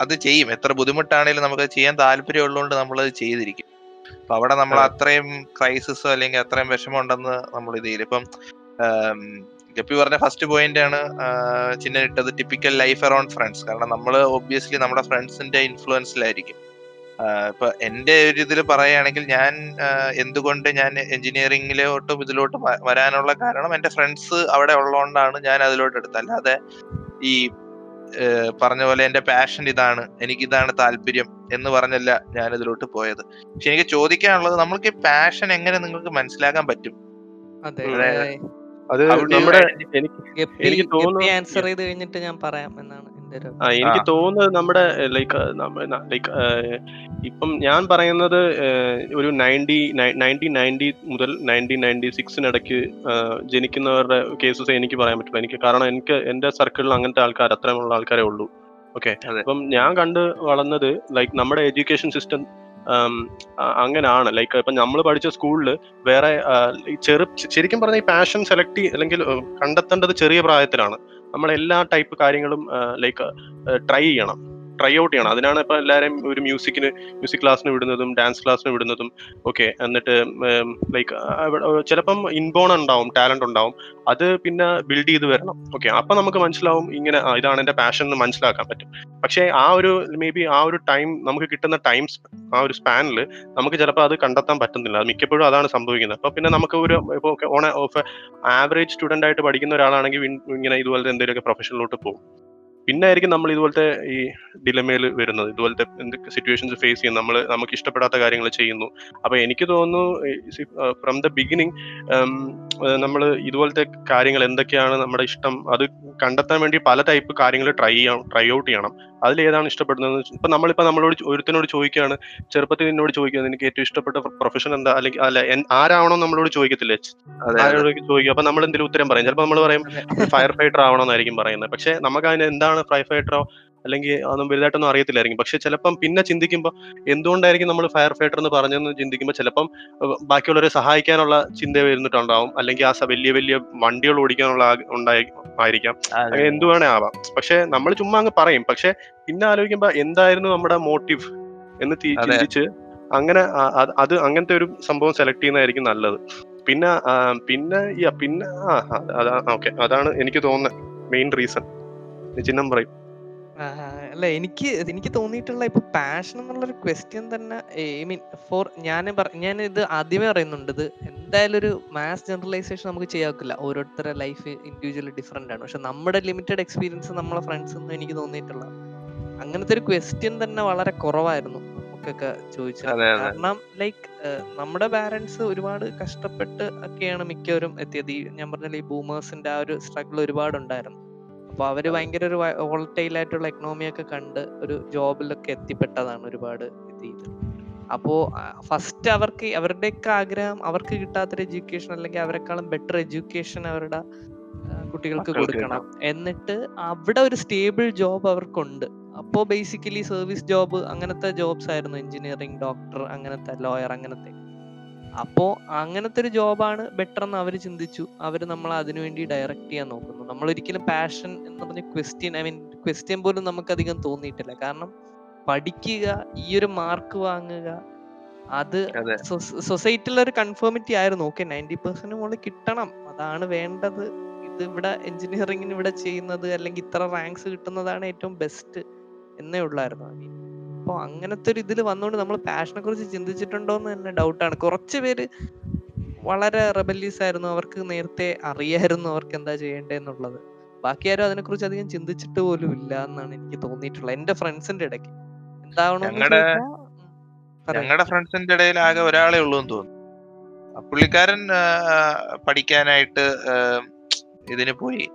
അത് ചെയ്യും. എത്ര ബുദ്ധിമുട്ടാണെങ്കിലും നമുക്ക് ചെയ്യാൻ താല്പര്യം ഉള്ളതുകൊണ്ട് നമ്മൾ അത് ചെയ്തിരിക്കും. അപ്പൊ അവിടെ നമ്മൾ അതെ. അത്രയും ക്രൈസിസോ അല്ലെങ്കിൽ അത്രയും വിഷമം ഉണ്ടെന്ന് നമ്മൾ ഇത് ചെയ്യില്ല. ഇപ്പം ജപ്പി പറഞ്ഞ ഫസ്റ്റ് പോയിന്റ് ആണ് ചിഹ്നം ഇട്ടത് ടിപ്പിക്കൽ ലൈഫ് അറൌണ്ട് ഫ്രണ്ട്സ് കാരണം നമ്മൾ ഒബ്വിയസ്ലി നമ്മുടെ ഫ്രണ്ട്സിന്റെ ഇൻഫ്ലുവൻസിലായിരിക്കും ഇപ്പൊ എന്റെ ഒരു ഇതിൽ പറയുകയാണെങ്കിൽ ഞാൻ എന്തുകൊണ്ട് ഞാൻ എഞ്ചിനീയറിംഗിലോട്ടും ഇതിലോട്ടും വരാനുള്ള കാരണം എന്റെ ഫ്രണ്ട്സ് അവിടെ ഉള്ളതുകൊണ്ടാണ് ഞാൻ അതിലോട്ട് എടുത്തത്. അല്ലാതെ ഈ പറഞ്ഞ പോലെ എന്റെ പാഷൻ ഇതാണ് എനിക്ക് ഇതാണ് താല്പര്യം എന്ന് പറഞ്ഞല്ല ഞാൻ ഇതിലോട്ട് പോയത്. പക്ഷെ എനിക്ക് ചോദിക്കാനുള്ളത് നമ്മൾക്ക് ഈ പാഷൻ എങ്ങനെ നിങ്ങൾക്ക് മനസ്സിലാക്കാൻ പറ്റും? അതെ നമ്മുടെ എനിക്ക് തോന്നുന്നു- ആൻസർ ചെയ്ത് കഴിഞ്ഞിട്ട് ഞാൻ പറയാം എന്നാണ് ആ എനിക്ക്. തോന്നുന്നത് നമ്മുടെ ലൈക്ക് ലൈക്ക് ഇപ്പം ഞാൻ പറയുന്നത് ഒരു നയന്റി നയന്റീൻ നയന്റി മുതൽ നയന്റീൻ നയന്റി സിക്സിനിടയ്ക്ക് ജനിക്കുന്നവരുടെ കേസസ് എനിക്ക് പറയാൻ പറ്റില്ല എനിക്ക് കാരണം എനിക്ക് എന്റെ സർക്കിളിൽ അങ്ങനത്തെ ആൾക്കാർ അത്രയുമുള്ള ആൾക്കാരെ ഉള്ളൂ ഓക്കെ. അപ്പം ഞാൻ കണ്ട് വളർന്നത് ലൈക്ക് നമ്മുടെ എഡ്യൂക്കേഷൻ സിസ്റ്റം അങ്ങനെയാണ് ലൈക്ക് ഇപ്പൊ നമ്മൾ പഠിച്ച സ്കൂളിൽ വേറെ ചെറു ശരിക്കും പറഞ്ഞാൽ ഈ പാഷൻ സെലക്ട് അല്ലെങ്കിൽ കണ്ടെത്തേണ്ടത് ചെറിയ പ്രായത്തിലാണ്. നമ്മൾ എല്ലാ ടൈപ്പ് കാര്യങ്ങളും ലൈക്ക് ട്രൈ ചെയ്യണം. ട്രൈ ഔട്ട് ചെയ്യണം. അതിനാണ് ഇപ്പൊ എല്ലാവരും ഒരു മ്യൂസിക്കിന് മ്യൂസിക് ക്ലാസ്സിന് വിടുന്നതും ഡാൻസ് ക്ലാസ്സിന് വിടുന്നതും ഓക്കെ എന്നിട്ട് ലൈക്ക് ചിലപ്പം ഇൻബോൺ ഉണ്ടാവും ടാലന്റ് ഉണ്ടാവും. അത് പിന്നെ ബിൽഡ് ചെയ്ത് വരണം. ഓക്കെ അപ്പൊ നമുക്ക് മനസ്സിലാവും ഇങ്ങനെ ഇതാണ് എന്റെ പാഷൻ എന്ന് മനസ്സിലാക്കാൻ പറ്റും. പക്ഷേ ആ ഒരു മേ ബി ആ ഒരു ടൈം നമുക്ക് കിട്ടുന്ന ടൈം ആ ഒരു സ്പാനിൽ നമുക്ക് ചിലപ്പോൾ അത് കണ്ടെത്താൻ പറ്റുന്നില്ല. മിക്കപ്പോഴും അതാണ് സംഭവിക്കുന്നത്. അപ്പൊ പിന്നെ നമുക്ക് ഒരു ഇപ്പോൾ ഓൺ ഓഫ് ആവറേജ് സ്റ്റുഡന്റ് ആയിട്ട് പഠിക്കുന്ന ഒരാളാണെങ്കിൽ ഇങ്ങനെ ഇതുപോലെ എന്തെങ്കിലുമൊക്കെ പ്രൊഫഷനിലോട്ട് പോകും. പിന്നെ ആയിരിക്കും നമ്മൾ ഇതുപോലത്തെ ഈ ഡിലമയിൽ വരുന്നത്. ഇതുപോലത്തെ എന്തൊക്കെ സിറ്റുവേഷൻസ് ഫേസ് ചെയ്യും നമ്മൾ നമുക്ക് ഇഷ്ടപ്പെടാത്ത കാര്യങ്ങൾ ചെയ്യുന്നു. അപ്പൊ എനിക്ക് തോന്നുന്നു ഫ്രം ദ ബിഗിനിങ് നമ്മൾ ഇതുപോലത്തെ കാര്യങ്ങൾ എന്തൊക്കെയാണ് നമ്മുടെ ഇഷ്ടം അത് കണ്ടെത്താൻ വേണ്ടി പല ടൈപ്പ് കാര്യങ്ങൾ ട്രൈ ചെയ്യണം ട്രൈ ഔട്ട് ചെയ്യണം. അതിൽ ഏതാണ് ഇഷ്ടപ്പെടുന്നത്? ഇപ്പൊ നമ്മളിപ്പോ നമ്മളോട് ഒരുത്തിനോട് ചോദിക്കുകയാണ് ചെറുപ്പത്തിൽ എന്നോട് ചോദിക്കുന്നത് എനിക്ക് ഏറ്റവും ഇഷ്ടപ്പെട്ട പ്രൊഫഷൻ എന്താ? അല്ലെങ്കിൽ അല്ല ആരാണോ ആരാവണോ നമ്മളോട് ചോദിക്കത്തില്ലേ. ആരോട് ചോദിക്കും. അപ്പൊ നമ്മൾ എന്തെങ്കിലും ഉത്തരം പറയും. ചിലപ്പോൾ നമ്മൾ പറയും ഫയർ ഫൈറ്റർ ആവണമെന്നായിരിക്കും പറയുന്നത്. പക്ഷെ നമുക്ക് അതിന് എന്താണ് ഫയർ ഫൈറ്ററോ അല്ലെങ്കിൽ അതൊന്നും വലുതായിട്ടൊന്നും അറിയത്തില്ലായിരിക്കും. പക്ഷെ ചിലപ്പം പിന്നെ ചിന്തിക്കുമ്പോൾ എന്തുകൊണ്ടായിരിക്കും നമ്മൾ ഫയർ ഫൈറ്റർ എന്ന് പറഞ്ഞെന്ന് ചിന്തിക്കുമ്പോൾ ചിലപ്പം ബാക്കിയുള്ളവരെ സഹായിക്കാനുള്ള ചിന്ത വരുന്നിട്ടുണ്ടാവും. അല്ലെങ്കിൽ ആ വലിയ വലിയ വണ്ടികൾ ഓടിക്കാനുള്ള ഉണ്ടായി ആയിരിക്കാം. അങ്ങനെ എന്തു വേണേ ആവാം. പക്ഷെ നമ്മൾ ചുമ്മാ അങ്ങ് പറയും. പക്ഷെ പിന്നെ ആലോചിക്കുമ്പോൾ എന്തായിരുന്നു നമ്മുടെ മോട്ടീവ് എന്ന് ചിന്തിച്ച് അങ്ങനെ അത് അങ്ങനത്തെ ഒരു സംഭവം സെലക്ട് ചെയ്യുന്നതായിരിക്കും നല്ലത്. പിന്നെ പിന്നെ പിന്നെ ആ ഓക്കെ. അതാണ് എനിക്ക് തോന്നുന്നത് മെയിൻ റീസൺ. ചിഹ്നം പറയും. അല്ല എനിക്ക് എനിക്ക് തോന്നിയിട്ടുള്ള ഇപ്പൊ പാഷൻ എന്നുള്ള ഒരു ക്വസ്റ്റ്യൻ തന്നെ ഐ മീൻ ഫോർ ഞാൻ ഞാൻ ഇത് ആദ്യമേ പറയുന്നുണ്ട് ഇത് എന്തായാലും ഒരു മാസ് ജനറലൈസേഷൻ നമുക്ക് ചെയ്യാക്കില്ല ഓരോരുത്തരുടെ ലൈഫ് ഇൻഡിവിജ്വലി ഡിഫറെന്റ് ആണ്. പക്ഷെ നമ്മുടെ ലിമിറ്റഡ് എക്സ്പീരിയൻസ് നമ്മളെ ഫ്രണ്ട്സ് എന്ന് എനിക്ക് തോന്നിയിട്ടുള്ള അങ്ങനത്തെ ഒരു ക്വസ്റ്റ്യൻ തന്നെ വളരെ കുറവായിരുന്നു. നമുക്കൊക്കെ ചോദിച്ചത്. കാരണം ലൈക്ക് നമ്മുടെ പാരന്റ്സ് ഒരുപാട് കഷ്ടപ്പെട്ട് ഒക്കെയാണ് മിക്കവരും എത്തിയത്. ഈ ഞാൻ പറഞ്ഞ ഈ ബൂമേഴ്സിന്റെ ആ ഒരു സ്ട്രഗിൾ ഒരുപാട് ഉണ്ടായിരുന്നു അപ്പൊ അവർ ഭയങ്കര ഒരു വോളറ്റൈൽ ആയിട്ടുള്ള എക്കണോമി ഒക്കെ കണ്ട് ഒരു ജോബിലൊക്കെ എത്തിപ്പെട്ടതാണ് ഒരുപാട് ഇത് ചെയ്ത്. അപ്പോ ഫസ്റ്റ് അവർക്ക് അവരുടെയൊക്കെ ആഗ്രഹം അവർക്ക് കിട്ടാത്തൊരു എഡ്യൂക്കേഷൻ അല്ലെങ്കിൽ അവരെക്കാളും ബെറ്റർ എഡ്യൂക്കേഷൻ അവരുടെ കുട്ടികൾക്ക് കൊടുക്കണം. എന്നിട്ട് അവിടെ ഒരു സ്റ്റേബിൾ ജോബ് അവർക്കുണ്ട്. അപ്പോ ബേസിക്കലി സർവീസ് ജോബ് അങ്ങനത്തെ ജോബ്സ് ആയിരുന്നു. എഞ്ചിനീയറിംഗ് ഡോക്ടർ അങ്ങനത്തെ ലോയർ അങ്ങനത്തെ അപ്പോ അങ്ങനത്തെ ഒരു ജോബാണ് ബെറ്റർ എന്ന് അവർ ചിന്തിച്ചു അവർ നമ്മൾ അതിനുവേണ്ടി ഡയറക്റ്റ് ചെയ്യാൻ നോക്കുന്നു. നമ്മൾ ഒരിക്കലും പാഷൻ എന്ന് പറഞ്ഞ ക്വസ്റ്റ്യൻ ഐ മീൻ ക്വസ്റ്റ്യൻ പോലും നമുക്ക് അധികം തോന്നിയിട്ടില്ല. കാരണം പഠിക്കുക ഈ ഒരു മാർക്ക് വാങ്ങുക അത് സൊസൈറ്റിയിലെ ഒരു കൺഫേമിറ്റി ആയിരുന്നു. ഓക്കെ നയന്റി പെർസെന്റ് മുകളിൽ കിട്ടണം. അതാണ് വേണ്ടത്. ഇത് ഇവിടെ എഞ്ചിനീയറിംഗിന് ഇവിടെ ചെയ്യുന്നത് അല്ലെങ്കിൽ ഇത്ര റാങ്ക്സ് കിട്ടുന്നതാണ് ഏറ്റവും ബെസ്റ്റ് എന്നേ ഉള്ളായിരുന്നു. അപ്പൊ അങ്ങനത്തെ ഒരു ഇതിൽ വന്നുകൊണ്ട് നമ്മൾ പാഷനെ കുറിച്ച് ചിന്തിച്ചിട്ടുണ്ടോ എന്ന് തന്നെ ഡൗട്ടാണ് കുറച്ച് പേര് വളരെ റെബല്യസ് ആയിരുന്നു. അവർക്ക് നേരത്തെ അറിയായിരുന്നു അവർക്ക് എന്താ ചെയ്യേണ്ടതെന്നുള്ളത് ബാക്കി ആരും അതിനെക്കുറിച്ച് അധികം ചിന്തിച്ചിട്ട് പോലും ഇല്ല എന്നാണ് എനിക്ക് തോന്നിയിട്ടുള്ളത്. എന്റെ ഫ്രണ്ട്സിന്റെ ഇടയ്ക്ക്. ഞങ്ങളുടെ ഫ്രണ്ട്സിന്റെ ഇടയിൽ ആകെ ഒരാളെ ഉള്ളൂ എന്ന് തോന്നുന്നു. പുള്ളിക്കാരൻ പഠിക്കാനായിട്ട് ഇതിന് പോയി.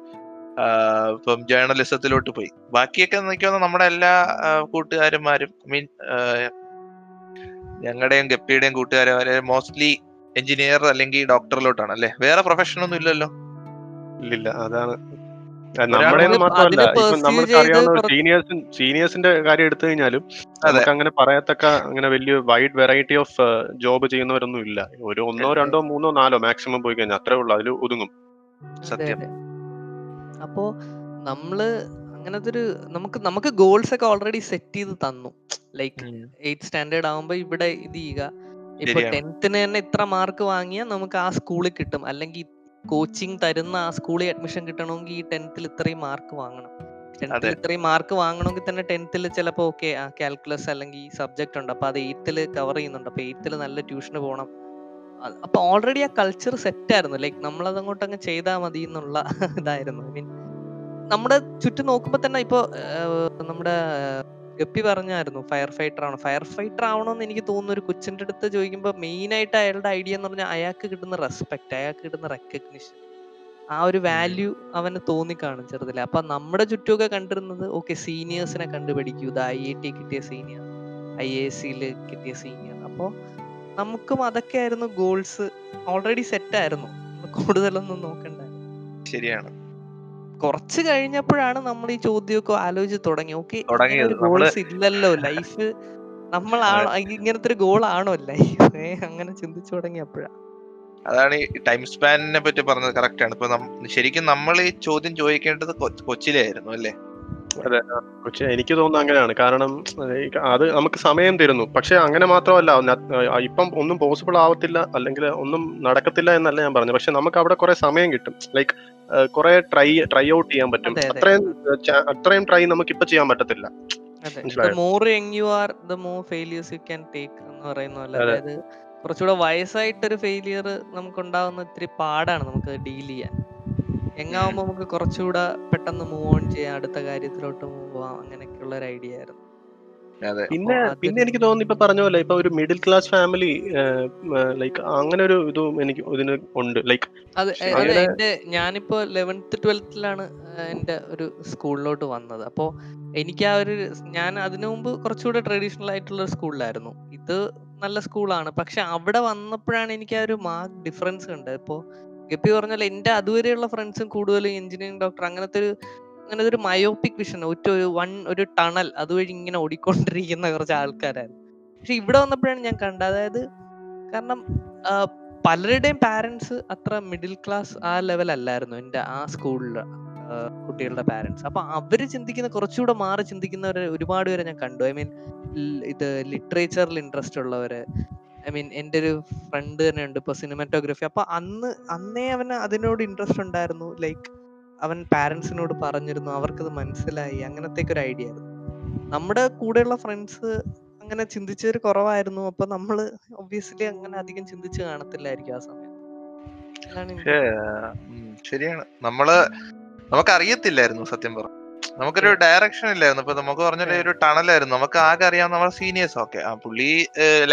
ഇപ്പം ജേർണലിസത്തിലോട്ട് പോയി. ബാക്കിയൊക്കെ നിൽക്കുന്ന നമ്മുടെ എല്ലാ കൂട്ടുകാരന്മാരും മീൻ ഞങ്ങളുടെയും ഗപ്പിയുടെയും കൂട്ടുകാരെ മോസ്റ്റ്ലി എഞ്ചിനീയർ അല്ലെങ്കിൽ ഡോക്ടറിലോട്ടാണ് അല്ലെ? വേറെ പ്രൊഫഷൻ ഒന്നും ഇല്ലല്ലോ? ഇല്ലില്ല അതാണ്. നമ്മുടെ മാത്രമല്ല ഇപ്പൊ നമ്മൾക്ക് അറിയാവുന്ന സീനിയേഴ്സ് സീനിയേഴ്സിന്റെ കാര്യം എടുത്തു കഴിഞ്ഞാലും. നമുക്ക് അങ്ങനെ പറയത്തക്ക അങ്ങനെ വലിയ വൈഡ് വെറൈറ്റി ഓഫ് ജോബ് ചെയ്യുന്നവരൊന്നും ഇല്ല. ഒരു ഒന്നോ രണ്ടോ മൂന്നോ നാലോ മാക്സിമം പോയി കഴിഞ്ഞാൽ അത്രേ ഉള്ളൂ അതിൽ ഒതുങ്ങും. സത്യം. അതെ. അപ്പോ നമ്മൾ അങ്ങനത്തെ ഒരു നമുക്ക് നമുക്ക് ഗോൾസ് ഒക്കെ ഓൾറെഡി സെറ്റ് ചെയ്ത് തന്നു. ലൈക്ക് എയ്ത്ത് സ്റ്റാൻഡേർഡ് ആവുമ്പോ ഇവിടെ ഇത് ചെയ്യുക. ഇപ്പൊ. ടെൻത്തിന് തന്നെ ഇത്ര മാർക്ക് വാങ്ങിയാൽ നമുക്ക് ആ സ്കൂളിൽ കിട്ടും. അല്ലെങ്കിൽ കോച്ചിങ് തരുന്ന ആ സ്കൂളിൽ അഡ്മിഷൻ കിട്ടണമെങ്കിൽ ഈ ടെൻത്തിൽ ഇത്രയും മാർക്ക് വാങ്ങണം. ടെൻത്തിൽ. ഇത്രയും മാർക്ക് വാങ്ങണമെങ്കിൽ തന്നെ ടെൻത്തിൽ ചിലപ്പോ ഓക്കെ ആ കാൽക്കുലസ് അല്ലെങ്കിൽ ഈ സബ്ജക്ട് ഉണ്ട്. അപ്പൊ അത് എയ്ത്തിൽ കവർ ചെയ്യുന്നുണ്ട്. അപ്പൊ എയ്ത്തിൽ നല്ല ട്യൂഷന് പോകണം അപ്പൊ ഓൾറെഡി ആ കൾച്ചർ സെറ്റ് ആയിരുന്നു. ലൈക്ക് നമ്മൾ അതങ്ങോട്ട് അങ്ങ് ചെയ്താൽ മതി എന്നുള്ള ഇതായിരുന്നു. ഐ മീൻ നമ്മുടെ ചുറ്റും നോക്കുമ്പോ തന്നെ ഇപ്പൊ നമ്മുടെ ഗപ്പി പറഞ്ഞായിരുന്നു ഫയർ ഫൈറ്റർ ആണ് ഫയർ ഫൈറ്റർ ആവണമെന്ന് എനിക്ക് തോന്നുന്നു ഒരു കൊച്ചിന്റെ അടുത്ത് ചോദിക്കുമ്പോൾ മെയിൻ ആയിട്ട് അയാളുടെ ഐഡിയ എന്ന് പറഞ്ഞാൽ അയാൾക്ക് കിട്ടുന്ന റെസ്പെക്ട് അയാൾക്ക് കിട്ടുന്ന റെക്കഗ്നിഷൻ ആ ഒരു വാല്യൂ അവന് തോന്നിക്കാണും ചെറുതല്ലേ അപ്പൊ നമ്മുടെ ചുറ്റുമൊക്കെ കണ്ടിരുന്നത് ഓക്കെ സീനിയേഴ്സിനെ കണ്ടുപിടിക്കൂ. ഇത് ഐ ഐ ടി കിട്ടിയ സീനിയർ ഐ എ സിയിൽ കിട്ടിയ സീനിയർ അപ്പോൾ നമുക്കും അതൊക്കെ ആയിരുന്നു ഗോൾസ് ഓൾറെഡി സെറ്റ് ആയിരുന്നു. കൂടുതലൊന്നും നോക്കണ്ട. ശരിയാണ്. കുറച്ച് കഴിഞ്ഞപ്പോഴാണ് നമ്മൾ ഈ ചോദ്യമൊക്കെ ആലോചിച്ച് തുടങ്ങി. ഓക്കെ. ഗോൾസ് ഇല്ലല്ലോ. ലൈഫ് നമ്മളാണോ ഇങ്ങനത്തെ ഒരു ഗോൾ ആണോ ലൈഫ് അങ്ങനെ ചിന്തിച്ചു തുടങ്ങിയപ്പോഴാണ് അതാണ് ഈ ടൈം സ്പാനിനെ പറ്റി പറഞ്ഞത് കറക്റ്റ് ആണ്. ഇപ്പൊ ശരിക്കും നമ്മൾ ഈ ചോദ്യം ചോദിക്കേണ്ടത് കൊച്ചിയിലായിരുന്നു അല്ലേ? പക്ഷെ എനിക്ക് തോന്നുന്നു അങ്ങനെയാണ്. കാരണം അത് നമുക്ക് സമയം തരുന്നു. പക്ഷെ അങ്ങനെ മാത്രമല്ല ഇപ്പം ഒന്നും പോസിബിൾ ആവത്തില്ല അല്ലെങ്കിൽ ഒന്നും നടക്കത്തില്ല എന്നല്ല ഞാൻ പറഞ്ഞു പക്ഷെ നമുക്ക് അവിടെ കുറെ സമയം കിട്ടും. ലൈക്ക് കുറെ ട്രൈ ട്രൈ ഔട്ട് ചെയ്യാൻ പറ്റും. അതെ, അതെ. അത്രയും അത്രയും ട്രൈ നമുക്ക് ഇപ്പൊ ചെയ്യാൻ പറ്റത്തില്ല. അതെ. അതെ. കുറച്ചുകൂടെ വയസ്സായിട്ടൊരു ഫെയിലിയർ നമുക്ക് ഉണ്ടാവുന്ന ഇത്തിരി പാടാണ് നമുക്ക് ഡീൽ ചെയ്യാൻ. എങ്ങാവുമ്പോ നമുക്ക് കുറച്ചുകൂടെ പെട്ടെന്ന് മൂവ് ഓൺ ചെയ്യാം അടുത്ത കാര്യത്തിലോട്ട് മൂവ് പോവാം അങ്ങനെയൊക്കെയുള്ള ഒരു ഐഡിയ ആയിരുന്നു. അതെ. പിന്നെ പിന്നെ എനിക്ക് തോന്നുന്നു ഇപ്പൊ പറഞ്ഞ പോലെ ഇപ്പൊ ഒരു മിഡിൽ ക്ലാസ് ഫാമിലി ലൈക്ക് അങ്ങനെ ഒരു ഇതും എനിക്ക് ഇതിന് ഉണ്ട്. ലൈക്ക് എന്റെ ഞാനിപ്പോ ലെവൻത്ത് ട്വൽത്തിലാണ് എന്റെ ഒരു സ്കൂളിലോട്ട് വന്നത്. അപ്പോ എനിക്ക് ആ ഒരു ഞാൻ അതിനു മുമ്പ് കുറച്ചുകൂടെ ട്രഡീഷണൽ ആയിട്ടുള്ള സ്കൂളിലായിരുന്നു. ഇത് നല്ല സ്കൂളാണ് പക്ഷെ അവിടെ വന്നപ്പോഴാണ് എനിക്ക് ആ ഒരു മാർക്ക് ഡിഫറൻസ് കണ്ടത്. ഇപ്പോ ഗപ്പി പറഞ്ഞാൽ എന്റെ അതുവരെയുള്ള ഫ്രണ്ട്സും കൂടുതലും എഞ്ചിനീയറിംഗ് ഡോക്ടർ അങ്ങനത്തെ ഒരു അങ്ങനത്തെ ഒരു മയോപിക് വിഷൻ ഒറ്റ ഒരു വൺ ഒരു ടണൽ അതുവഴി ഇങ്ങനെ ഓടിക്കൊണ്ടിരിക്കുന്ന കുറച്ച് ആൾക്കാരായിരുന്നു. പക്ഷെ ഇവിടെ വന്നപ്പോഴാണ് ഞാൻ കണ്ടത്. അതായത് കാരണം പലരുടെയും പാരന്റ്സ് അത്ര മിഡിൽ ക്ലാസ് ആ ലെവൽ അല്ലായിരുന്നു എന്റെ ആ സ്കൂളിൽ കുട്ടികളുടെ പാരന്റ്സ് അപ്പൊ അവർ ചിന്തിക്കുന്ന കുറച്ചുകൂടെ മാറി ചിന്തിക്കുന്നവരെ ഒരുപാട് പേരെ ഞാൻ കണ്ടു. ഐ മീൻ ഇത് ലിറ്ററേച്ചറിൽ ഇൻട്രസ്റ്റ് ഉള്ളവര് ഐ മീൻ എന്റെ ഒരു ഫ്രണ്ട് തന്നെ ഉണ്ട് ഇപ്പൊ സിനിമാറ്റോഗ്രഫി അപ്പൊ അന്ന് അന്നേ അവന് അതിനോട് ഇൻട്രസ്റ്റ് ഉണ്ടായിരുന്നു. ലൈക്ക് അവൻ പാരന്റ്സിനോട് പറഞ്ഞിരുന്നു. അവർക്കത് മനസ്സിലായി. അങ്ങനത്തേക്ക് ഒരു ഐഡിയ ആയിരുന്നു. നമ്മുടെ കൂടെയുള്ള ഫ്രണ്ട്സ് അങ്ങനെ ചിന്തിച്ചവർ കുറവായിരുന്നു. അപ്പൊ നമ്മൾ ഒബ്വിയസ്ലി അങ്ങനെ അധികം ചിന്തിച്ച് കാണത്തില്ലായിരിക്കും ആ സമയത്ത് ശരിയാണ്. നമ്മൾ നമുക്ക് അറിയത്തില്ലായിരുന്നു സത്യം പറഞ്ഞു. നമുക്കൊരു ഡയറക്ഷൻ ഇല്ലായിരുന്നു. ഇപ്പൊ നമുക്ക് പറഞ്ഞൊരു ഒരു ടണലായിരുന്നു നമുക്ക് ആകെ അറിയാം നമ്മുടെ സീനിയേഴ്സ് ഓക്കെ. ആ പുള്ളി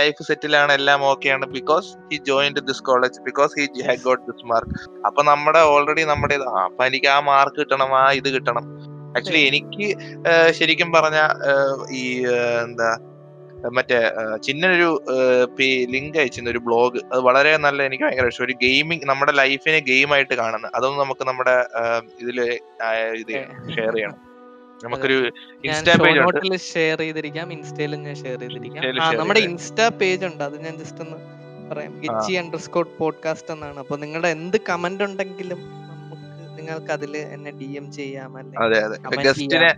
ലൈഫ് സെറ്റിലാണ് എല്ലാം ആണ് because he joined this college because he had got this mark അപ്പൊ നമ്മുടെ ഓൾറെഡി നമ്മുടെ ഇത്, ആ, അപ്പൊ എനിക്ക് ആ മാർക്ക് കിട്ടണം ആ ഇത് കിട്ടണം. ആക്ച്വലി എനിക്ക് ശരിക്കും പറഞ്ഞ ഈ എന്താ മറ്റേ ചിന്നൊരു ലിങ്ക് അയച്ചിരുന്ന ഒരു ബ്ലോഗ് അത് വളരെ നല്ല എനിക്ക് ഭയങ്കര ഇഷ്ടം. ഒരു ഗെയിമിംഗ് നമ്മുടെ ലൈഫിനെ ഗെയിം ആയിട്ട് കാണുന്നത് അതൊന്നും നമുക്ക് നമ്മുടെ ഇതിൽ ഇത് ഷെയർ ചെയ്യണം. നമുക്കൊരു ഇൻസ്റ്റാ പേജ് ഷെയർ ചെയ്തിരിക്കാം. ഇൻസ്റ്റയിലും ഞാൻ ഷെയർ ചെയ്തിരിക്കാം. നമ്മുടെ ഇൻസ്റ്റാ പേജ് ഉണ്ട്. അത് ഞാൻ ജസ്റ്റ് ഒന്ന് പറയാം. ഗിച്ചി അണ്ടർസ്കോട്ട് പോഡ്കാസ്റ്റ് എന്നാണ്. അപ്പൊ നിങ്ങളുടെ എന്ത് കമന്റ് ഉണ്ടെങ്കിലും നമുക്ക് നിങ്ങൾക്ക് അതിൽ എന്നെ ഡി എം ചെയ്യാം. അതെ അതെ. ഗസ്റ്റിനെ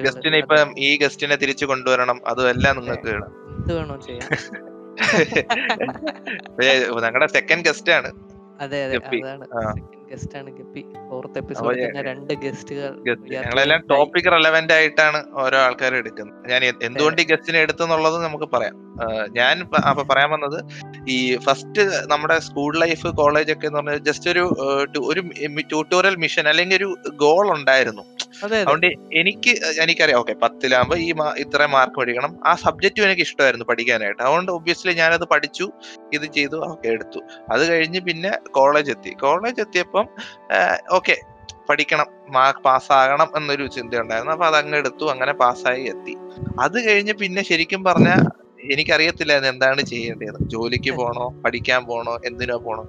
ഗസ്റ്റിനെ ഇപ്പം ഈ ഗസ്റ്റിനെ തിരിച്ചു കൊണ്ടുവരണം. അതുമെല്ലാം നിങ്ങൾക്ക് വേണം ചെയ്യാം. ഞങ്ങളുടെ സെക്കൻഡ് ഗസ്റ്റ് ആണ്. അതെ അതെ. അതാണ്. ഗസ്റ്റ് ആണ് ഗപ്പി. ഫോർത്ത് അപ്പൊ എപ്പിസോഡ് തന്നെ രണ്ട് ഗസ്റ്റുകൾ ഞങ്ങളെല്ലാം ടോപ്പിക് റെലവെന്റ് ആയിട്ടാണ് ഓരോ ആൾക്കാരെ എടുക്കുന്നത്. ഞാൻ എന്തുകൊണ്ട് ഈ ഗസ്റ്റിനെ എടുത്തെന്നുള്ളത് നമുക്ക് പറയാം. ഞാൻ അപ്പൊ പറയാൻ വന്നത് ഈ ഫസ്റ്റ് നമ്മുടെ സ്കൂൾ ലൈഫ് കോളേജ് ഒക്കെ എന്ന് പറഞ്ഞാൽ ജസ്റ്റ് ഒരു ഒരു ട്യൂട്ടോറിയൽ മിഷൻ അല്ലെങ്കിൽ ഒരു ഗോൾ ഉണ്ടായിരുന്നു. അതെ അതെ. അതുകൊണ്ട് എനിക്ക് എനിക്കറിയാം. ഓക്കെ പത്തിലാകുമ്പോൾ ഈ ഇത്ര മാർക്ക് പഠിക്കണം. ആ സബ്ജക്റ്റും എനിക്ക് ഇഷ്ടമായിരുന്നു പഠിക്കാനായിട്ട്. അതുകൊണ്ട് ഒബ്വിയസ്ലി ഞാനത് പഠിച്ചു ഇത് ചെയ്തു ഓക്കെ എടുത്തു. അത് കഴിഞ്ഞ് പിന്നെ കോളേജ് എത്തി. കോളേജ് എത്തിയപ്പം ഓക്കെ പഠിക്കണം മാർക്ക് പാസ്സാകണം എന്നൊരു ചിന്തയുണ്ടായിരുന്നു. അപ്പൊ അതങ്ങ് എടുത്തു അങ്ങനെ പാസ്സായി എത്തി. അത് കഴിഞ്ഞ് പിന്നെ ശരിക്കും പറഞ്ഞ എനിക്കറിയത്തില്ലായിരുന്നു എന്താണ് ചെയ്യേണ്ടത്. ജോലിക്ക് പോണോ പഠിക്കാൻ പോണോ എന്തിനോ പോണോ.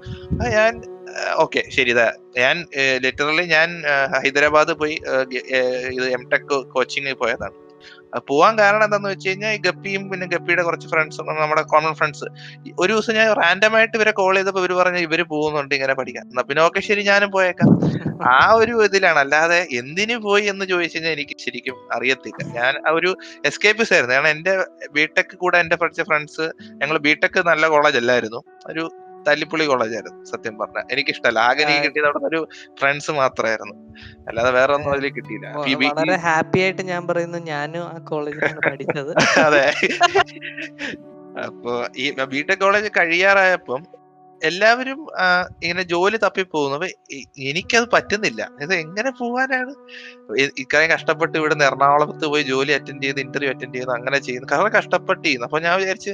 ഞാൻ ഓക്കെ ശരി ഇതാ. ഞാൻ ലിറ്ററലി ഞാൻ ഹൈദരാബാദ് പോയി ഇത് എം ടെക് കോച്ചിങ് പോയതാണ്. പോവാൻ കാരണം എന്താന്ന് വെച്ച് കഴിഞ്ഞാൽ ഈ ഗപ്പിയും പിന്നെ ഗപ്പിയുടെ കുറച്ച് ഫ്രണ്ട്സും നമ്മുടെ കോമൺ ഫ്രണ്ട്സ് ഒരു ദിവസം ഞാൻ റാൻഡം ആയിട്ട് ഇവരെ കോൾ ചെയ്തപ്പോൾ ഇവർ പറഞ്ഞു ഇവർ പോകുന്നുണ്ട് ഇങ്ങനെ പഠിക്കാൻ. എന്നാ പിന്നെ ഓക്കെ ശരി ഞാനും പോയേക്കാം. ആ ഒരു ഇതിലാണ്. അല്ലാതെ എന്തിനു പോയി എന്ന് ചോദിച്ചു കഴിഞ്ഞാൽ എനിക്ക് ശരിക്കും അറിയത്തില്ല. ഞാൻ ഒരു എസ്കേപ്പിസ് ആയിരുന്നു. കാരണം എന്റെ ബിടെക് കൂടെ എന്റെ പഠിച്ച ഫ്രണ്ട്സ് ഞങ്ങൾ ബിടെക് നല്ല കോളേജ് അല്ലായിരുന്നു. ഒരു തല്ലിപ്പുള്ളി കോളേജായിരുന്നു സത്യം പറഞ്ഞ. എനിക്ക് ഇഷ്ടമല്ല ആകെ എനിക്ക് കിട്ടിയത് അവിടെ ഒരു ഫ്രണ്ട്സ് മാത്രമായിരുന്നു അല്ലാതെ വേറെ ഒന്നും അതിൽ കിട്ടിയില്ല. വളരെ ഹാപ്പി ആയിട്ട് ഞാൻ പറയുന്നു ഞാനും ആ കോളേജിലാണ് പഠിച്ചത്. അതെ. അപ്പൊ ഈ ബിടെക് കോളേജ് കഴിയാറായപ്പം എല്ലാവരും ഇങ്ങനെ ജോലി തപ്പി പോകുന്നു എനിക്കത് പറ്റുന്നില്ല. ഇത് എങ്ങനെ പോവാനാണ്? ഇക്കാര്യം ഇത്രയും കഷ്ടപ്പെട്ട് ഇവിടുന്ന് എറണാകുളത്ത് പോയി ജോലി അറ്റൻഡ് ചെയ്ത് ഇന്റർവ്യൂ അറ്റൻഡ് ചെയ്യുന്നു അങ്ങനെ ചെയ്യുന്നു. കാരണം കഷ്ടപ്പെട്ട് ചെയ്യുന്നു. അപ്പൊ ഞാൻ വിചാരിച്ച്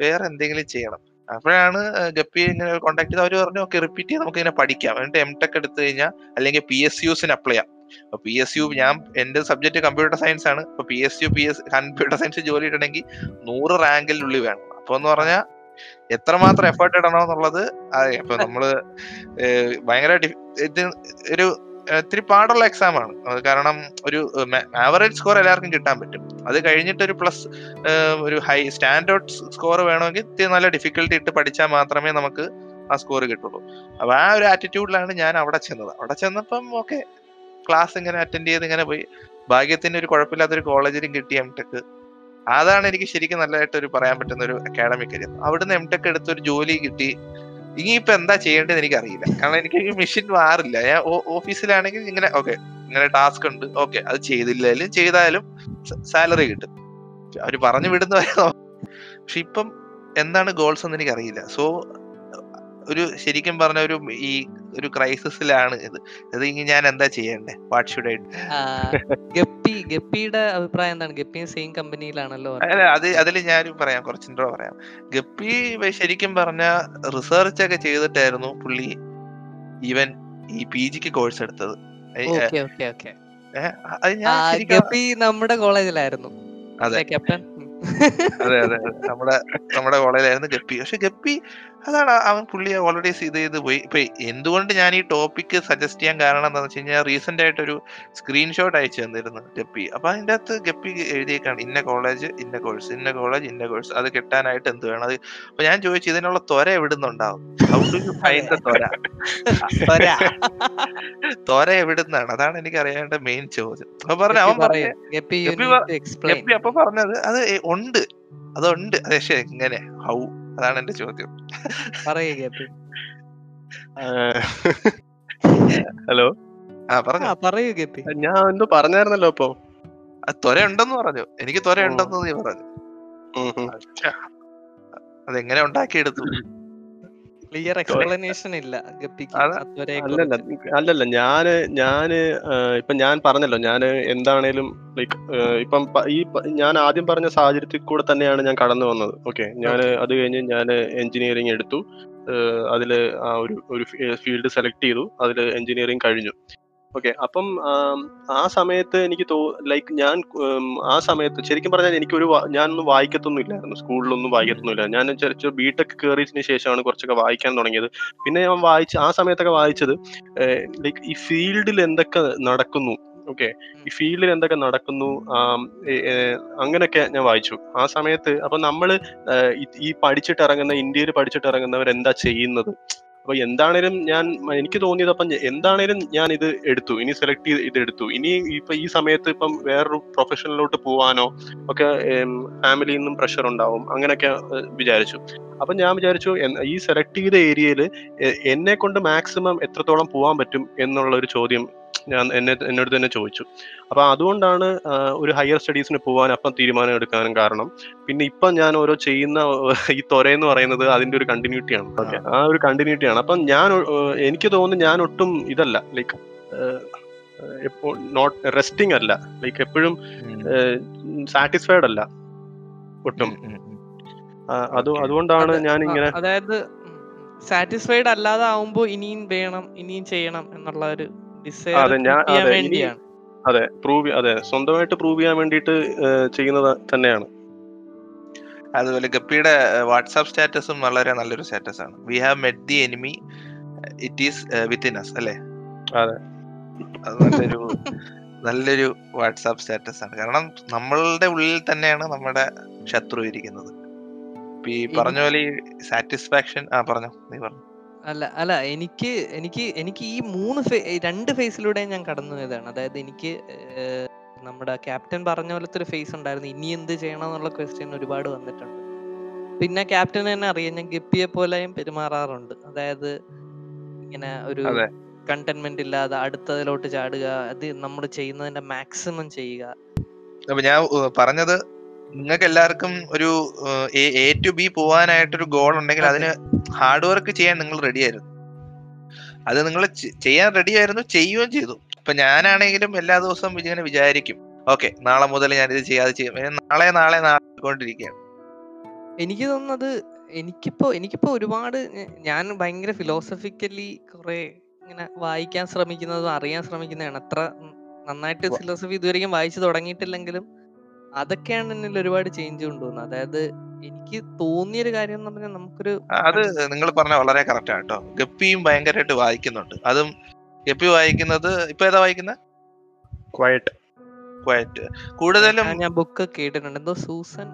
വേറെ എന്തെങ്കിലും ചെയ്യണം. അപ്പോഴാണ് ഗപ്പി ഇങ്ങനെ കോൺടാക്ട് ചെയ്ത് അവർ പറഞ്ഞു ഓക്കെ റിപ്പീറ്റ് ചെയ്ത് നമുക്ക് ഇങ്ങനെ പഠിക്കാം. എന്നിട്ട് എം ടെക് എടുത്തു കഴിഞ്ഞാൽ അല്ലെങ്കിൽ പി എസ് യുസിന് അപ്ലൈ ചെയ്യാം. അപ്പൊ പി എസ് യു ഞാൻ എന്റെ സബ്ജക്ട് കമ്പ്യൂട്ടർ സയൻസ് ആണ്. അപ്പൊ P S U P S computer science ജോലി ഇടണമെങ്കിൽ നൂറ് റാങ്കിലുള്ളിൽ വേണം. അപ്പൊ എന്ന് പറഞ്ഞാൽ എത്രമാത്രം എഫേർട്ട് ഇടണം എന്നുള്ളത് അപ്പൊ നമ്മൾ ഭയങ്കര ഇത് ഒരു ഇത്തിരി പാടുള്ള എക്സാം ആണ്. കാരണം ഒരു ആവറേജ് സ്കോർ എല്ലാവർക്കും കിട്ടാൻ പറ്റും. അത് കഴിഞ്ഞിട്ട് ഒരു പ്ലസ് ഒരു ഹൈ സ്റ്റാൻഡേർഡ് സ്കോർ വേണമെങ്കിൽ ഇത്തിരി നല്ല ഡിഫിക്കൽട്ടി ഇട്ട് പഠിച്ചാൽ മാത്രമേ നമുക്ക് ആ സ്കോർ കിട്ടുള്ളൂ. അപ്പൊ ആ ഒരു ആറ്റിറ്റ്യൂഡിലാണ് ഞാൻ അവിടെ ചെന്നത്. അവിടെ ചെന്നപ്പം ഓക്കെ ക്ലാസ് ഇങ്ങനെ അറ്റൻഡ് ചെയ്ത് ഇങ്ങനെ പോയി. ഭാഗ്യത്തിന് ഒരു കുഴപ്പമില്ലാത്തൊരു കോളേജിലും കിട്ടി എം ടെക് അതാണ് എനിക്ക് ശരിക്കും നല്ലതായിട്ട് ഒരു പറയാൻ പറ്റുന്ന ഒരു അക്കാഡമിക് കാര്യം അവിടുന്ന് എം ടെക് എടുത്ത് ഒരു ജോലി കിട്ടി. ഇനിയിപ്പോ എന്താ ചെയ്യേണ്ടത് എനിക്ക് അറിയില്ല കാരണം എനിക്ക് മെഷീൻ മാറില്ല. ഞാൻ ഓഫീസിലാണെങ്കിൽ ഇങ്ങനെ ഓക്കെ ഇങ്ങനെ ടാസ്ക് ഉണ്ട്. ഓക്കെ അത് ചെയ്തില്ലാലും ചെയ്താലും സാലറി കിട്ടും. അവർ പറഞ്ഞു വിടുന്ന പക്ഷെ ഇപ്പം എന്താണ് ഗോൾസ് എന്ന് എനിക്ക് അറിയില്ല സോ ഒരു ശരിക്കും പറഞ്ഞ ഒരു ഈ ഒരു ക്രൈസിസിലാണ് ഇത്. ഇത് ഇനി ഞാൻ എന്താ ചെയ്യണ്ടേ? വാട്ട് ഷുഡ് ഐ ഗപ്പി ഗപ്പിയുടെ അഭിപ്രായം എന്താണ്? ഗപ്പി സെയിം കമ്പനിയിലാണല്ലോ അല്ല അത് അതിൽ ഞാൻ പറയാം കുറച്ച് ഇൻട്രോ പറയാം. ഗപ്പി ശരിക്കും പറഞ്ഞ റിസർച്ച് ഒക്കെ ചെയ്തിട്ടായിരുന്നു പുള്ളി ഈവൻ ഈ പി ജിക്ക് കോഴ്സ് എടുത്തത്. ഗപ്പി നമ്മുടെ കോളേജിലായിരുന്നു. അതെ. ക്യാപ്റ്റൻ? അതെ അതെ അതെ. നമ്മുടെ നമ്മുടെ കോളേജിലായിരുന്നു ഗപ്പി. പക്ഷെ ഗപ്പി അതാണ് അവൻ പുള്ളി ഓൾറെഡി ഇത് ചെയ്ത് പോയി. ഇപ്പൊ എന്തുകൊണ്ട് ഞാൻ ഈ ടോപ്പിക് സജസ്റ്റ് ചെയ്യാൻ കാരണം എന്താണെന്ന് വെച്ച് കഴിഞ്ഞാൽ റീസെന്റ് ആയിട്ട് ഒരു സ്ക്രീൻഷോട്ട് അയച്ചു തന്നിരുന്നു ഗപ്പി. അപ്പൊ അതിന്റെ അകത്ത് ഗപ്പി എഴുതിയേക്കാണ് ഇന്ന കോളേജ് ഇന്ന കോഴ്സ് ഇന്ന കോളേജ് ഇന്ന കോഴ്സ് അത് കിട്ടാനായിട്ട് എന്ത് വേണം? അത് അപ്പൊ ഞാൻ ചോദിച്ചു ഇതിനുള്ള ത്വര എവിടുന്നുണ്ടാവും? How do you find the ത്വര? ത്വര. ത്വര എവിടുന്നാണ്? അതാണ് എനിക്ക് അറിയേണ്ട മെയിൻ ചോദ്യം. അപ്പൊ പറഞ്ഞു അവൻ പറഞ്ഞു. ഗപ്പി അപ്പൊ പറഞ്ഞത് അത് ഉണ്ട്. അതുണ്ട്. അതെ പക്ഷെ എങ്ങനെ ഹൗ. അതാണ് എന്റെ ചോദ്യം. ഹലോ? ആ പറഞ്ഞു. ആ പറയൂ ഗപ്പി ഞാൻ എന്തോ പറഞ്ഞായിരുന്നല്ലോ ഇപ്പൊ അത് ത്വര ഉണ്ടെന്ന് പറഞ്ഞു. എനിക്ക് ത്വര ഉണ്ടെന്ന് നീ പറഞ്ഞു. അതെങ്ങനെ ഉണ്ടാക്കിയെടുത്തു? ക്ലിയർ എക്സ്പ്ലനേഷൻ ഇല്ല. അല്ലല്ല അല്ലല്ല ഞാൻ ഞാൻ ഇപ്പൊ ഞാൻ പറഞ്ഞല്ലോ ഞാൻ എന്താണേലും ലൈക്ക് ഇപ്പം ഈ ഞാൻ ആദ്യം പറഞ്ഞ സാഹചര്യത്തിൽ കൂടെ തന്നെയാണ് ഞാൻ കടന്നു വന്നത്. ഓക്കെ ഞാൻ അത് കഴിഞ്ഞ് ഞാൻ എഞ്ചിനീയറിംഗ് എടുത്തു. അതിൽ ആ ഒരു ഒരു ഫീൽഡ് സെലക്ട് ചെയ്തു. അതിൽ എഞ്ചിനീയറിംഗ് കഴിഞ്ഞു. ഓക്കെ അപ്പം ആ സമയത്ത് എനിക്ക് തോ ലൈക്ക് ഞാൻ ആ സമയത്ത് ശരിക്കും പറഞ്ഞാൽ എനിക്കൊരു ഞാനൊന്നും വായിക്കത്തൊന്നും ഇല്ലായിരുന്നു സ്കൂളിലൊന്നും വായിക്കത്തൊന്നും ഇല്ല ഞാൻ ചെറിയ ബിടെക് കയറിയതിന് ശേഷമാണ് കുറച്ചൊക്കെ വായിക്കാൻ തുടങ്ങിയത്. പിന്നെ ഞാൻ വായിച്ച ആ സമയത്തൊക്കെ വായിച്ചത് ലൈക്ക് ഈ ഫീൽഡിൽ എന്തൊക്കെ നടക്കുന്നു ഓക്കെ ഈ ഫീൽഡിൽ എന്തൊക്കെ നടക്കുന്നു അങ്ങനെയൊക്കെ ഞാൻ വായിച്ചു. ആ സമയത്ത് അപ്പൊ നമ്മൾ ഈ- ഈ പഠിച്ചിട്ട് ഇറങ്ങുന്ന ഇന്ത്യയിൽ പഠിച്ചിട്ട് ഇറങ്ങുന്നവർ എന്താ ചെയ്യുന്നത്? അപ്പൊ എന്താണേലും ഞാൻ എനിക്ക് തോന്നിയത് അപ്പം എന്താണേലും ഞാൻ ഇത് എടുത്തു. ഇനി സെലക്ട് ചെയ്ത് ഇത് എടുത്തു. ഇനി ഇപ്പൊ ഈ സമയത്ത് ഇപ്പം വേറൊരു പ്രൊഫഷനിലോട്ട് പോവാനോ ഒക്കെ ഫാമിലിയിൽ നിന്നും പ്രഷർ ഉണ്ടാവും. അങ്ങനെയൊക്കെ വിചാരിച്ചു. അപ്പൊ ഞാൻ വിചാരിച്ചു ഈ സെലക്ട് ചെയ്ത ഏരിയയിൽ എന്നെ കൊണ്ട് മാക്സിമം എത്രത്തോളം പോവാൻ പറ്റും എന്നുള്ള ഒരു ചോദ്യം ഞാൻ എന്നെ എന്നോട് തന്നെ ചോദിച്ചു. അപ്പൊ അതുകൊണ്ടാണ് ഒരു ഹയർ സ്റ്റഡീസിന് പോകാൻ അപ്പം തീരുമാനം എടുക്കാനും കാരണം. പിന്നെ ഇപ്പം ഞാൻ ഓരോ ചെയ്യുന്ന ഈ തൊര എന്ന് പറയുന്നത് അതിന്റെ ഒരു കണ്ടിന്യൂറ്റിയാണ് ഓക്കെ ആ. ഒരു കണ്ടിന്യൂറ്റിയാണ് അപ്പം ഞാൻ എനിക്ക് തോന്നുന്നു ഞാൻ ഒട്ടും ഇതല്ല. ലൈക്ക് എപ്പോ നോട്ട് റെസ്റ്റിംഗ് അല്ല. ലൈക്ക് എപ്പോഴും സാറ്റിസ്ഫൈഡ് അല്ല. ഒട്ടും. അത് അതുകൊണ്ടാണ് ഞാൻ ഇങ്ങനെ അതായത് സാറ്റിസ്ഫൈഡ് അല്ലാതെ ആവുമ്പോ ഇനിയും വേണം ഇനിയും ചെയ്യണം എന്നുള്ള ഒരു അതെ, ഞാൻ- അതെ, അതെ പ്രൂവ് അതെ സ്വന്തമായിട്ട് പ്രൂവ് ചെയ്യാൻ വേണ്ടിട്ട് ചെയ്യുന്നത് തന്നെയാണ്. അതുപോലെ ഗപ്പിയുടെ വാട്സാപ്പ് സ്റ്റാറ്റസും വളരെ നല്ലൊരു സ്റ്റാറ്റസ് ആണ് we have met the enemy it is within us അല്ലേ? അതെ. അത് നല്ലൊരു നല്ലൊരു വാട്സാപ്പ് സ്റ്റാറ്റസ് ആണ് കാരണം നമ്മളുടെ ഉള്ളിൽ തന്നെയാണ് നമ്മുടെ ശത്രു ഇരിക്കുന്നത്. ഈ പറഞ്ഞ പോലെ ഈ സാറ്റിസ്ഫാക്ഷൻ ആ പറഞ്ഞോ നീ പറഞ്ഞു. അല്ല അല്ല എനിക്ക് എനിക്ക് എനിക്ക് ഈ മൂന്ന് രണ്ട് ഫേസിലൂടെ ഞാൻ കടന്നു പോയതാണ് അതായത് എനിക്ക് നമ്മുടെ ക്യാപ്റ്റൻ പറഞ്ഞ പോലത്തെ ഒരു ഫേസ് ഉണ്ടായിരുന്നു. ഇനി എന്ത് ചെയ്യണം എന്നുള്ള ക്വസ്റ്റ്യൻ ഒരുപാട് വന്നിട്ടുണ്ട്. പിന്നെ ക്യാപ്റ്റൻ തന്നെ അറിയാം. ഞാൻ ഗപ്പിയെ പോലെയും പെരുമാറാറുണ്ട്. അതായത് ഇങ്ങനെ ഒരു. കണ്ടന്റ്മെന്റ് ഇല്ലാതെ അടുത്തതിലോട്ട് ചാടുക. അത് നമ്മൾ ചെയ്യുന്നതിന്റെ മാക്സിമം ചെയ്യുക. അപ്പൊ ഞാൻ പറഞ്ഞത് നിങ്ങൾക്ക് എല്ലാവർക്കും ഒരു എ ടു ബി പോവാനായിട്ടൊരു ഗോൾ ഉണ്ടെങ്കിൽ അതെ. അതിന് ഹാർഡ് വർക്ക് ചെയ്യാൻ നിങ്ങൾ റെഡി ആയിരുന്നു. അത് നിങ്ങൾ ചെയ്യാൻ റെഡി ആയിരുന്നു ചെയ്യുകയും ചെയ്തു. ഇപ്പൊ ഞാനാണെങ്കിലും എല്ലാ ദിവസവും ഇങ്ങനെ വിചാരിക്കും. ഓക്കെ നാളെ മുതൽ ഞാൻ ഇത് ചെയ്യാതെ ചെയ്യും. നാളെ നാളെ നാളെ കൊണ്ടിരിക്കുകയാണ് എനിക്ക് തോന്നുന്നത് എനിക്കിപ്പോ എനിക്കിപ്പോ ഒരുപാട് ഞാൻ ഭയങ്കര ഫിലോസഫിക്കലി കുറെ ഇങ്ങനെ വായിക്കാൻ ശ്രമിക്കുന്നതും അറിയാൻ ശ്രമിക്കുന്നതാണ്. അത്ര നന്നായിട്ട് ഫിലോസഫി ഇതുവരെയും വായിച്ചു തുടങ്ങിയിട്ടില്ലെങ്കിലും അതൊക്കെയാണ് എന്നിൽ ഒരുപാട് ചേഞ്ച് കൊണ്ടുവന്നത്. അതായത് എനിക്ക് തോന്നിയൊരു കാര്യം എന്ന് പറഞ്ഞാൽ നമുക്കൊരു അത് നിങ്ങൾ പറഞ്ഞ വളരെ കറക്റ്റ് ആണ് കേട്ടോ. ഗപ്പിയും ഭയങ്കരമായിട്ട് വായിക്കുന്നുണ്ട്. അതും ഗപ്പി വായിക്കുന്നത് ഇപ്പൊ ഏതാ വായിക്കുന്നത്? ക്വയറ്റ് ക്വയറ്റ് കൂടുതലും ഞാൻ- ബുക്ക് കേട്ടിട്ടുണ്ട് എന്തോ സൂസൻ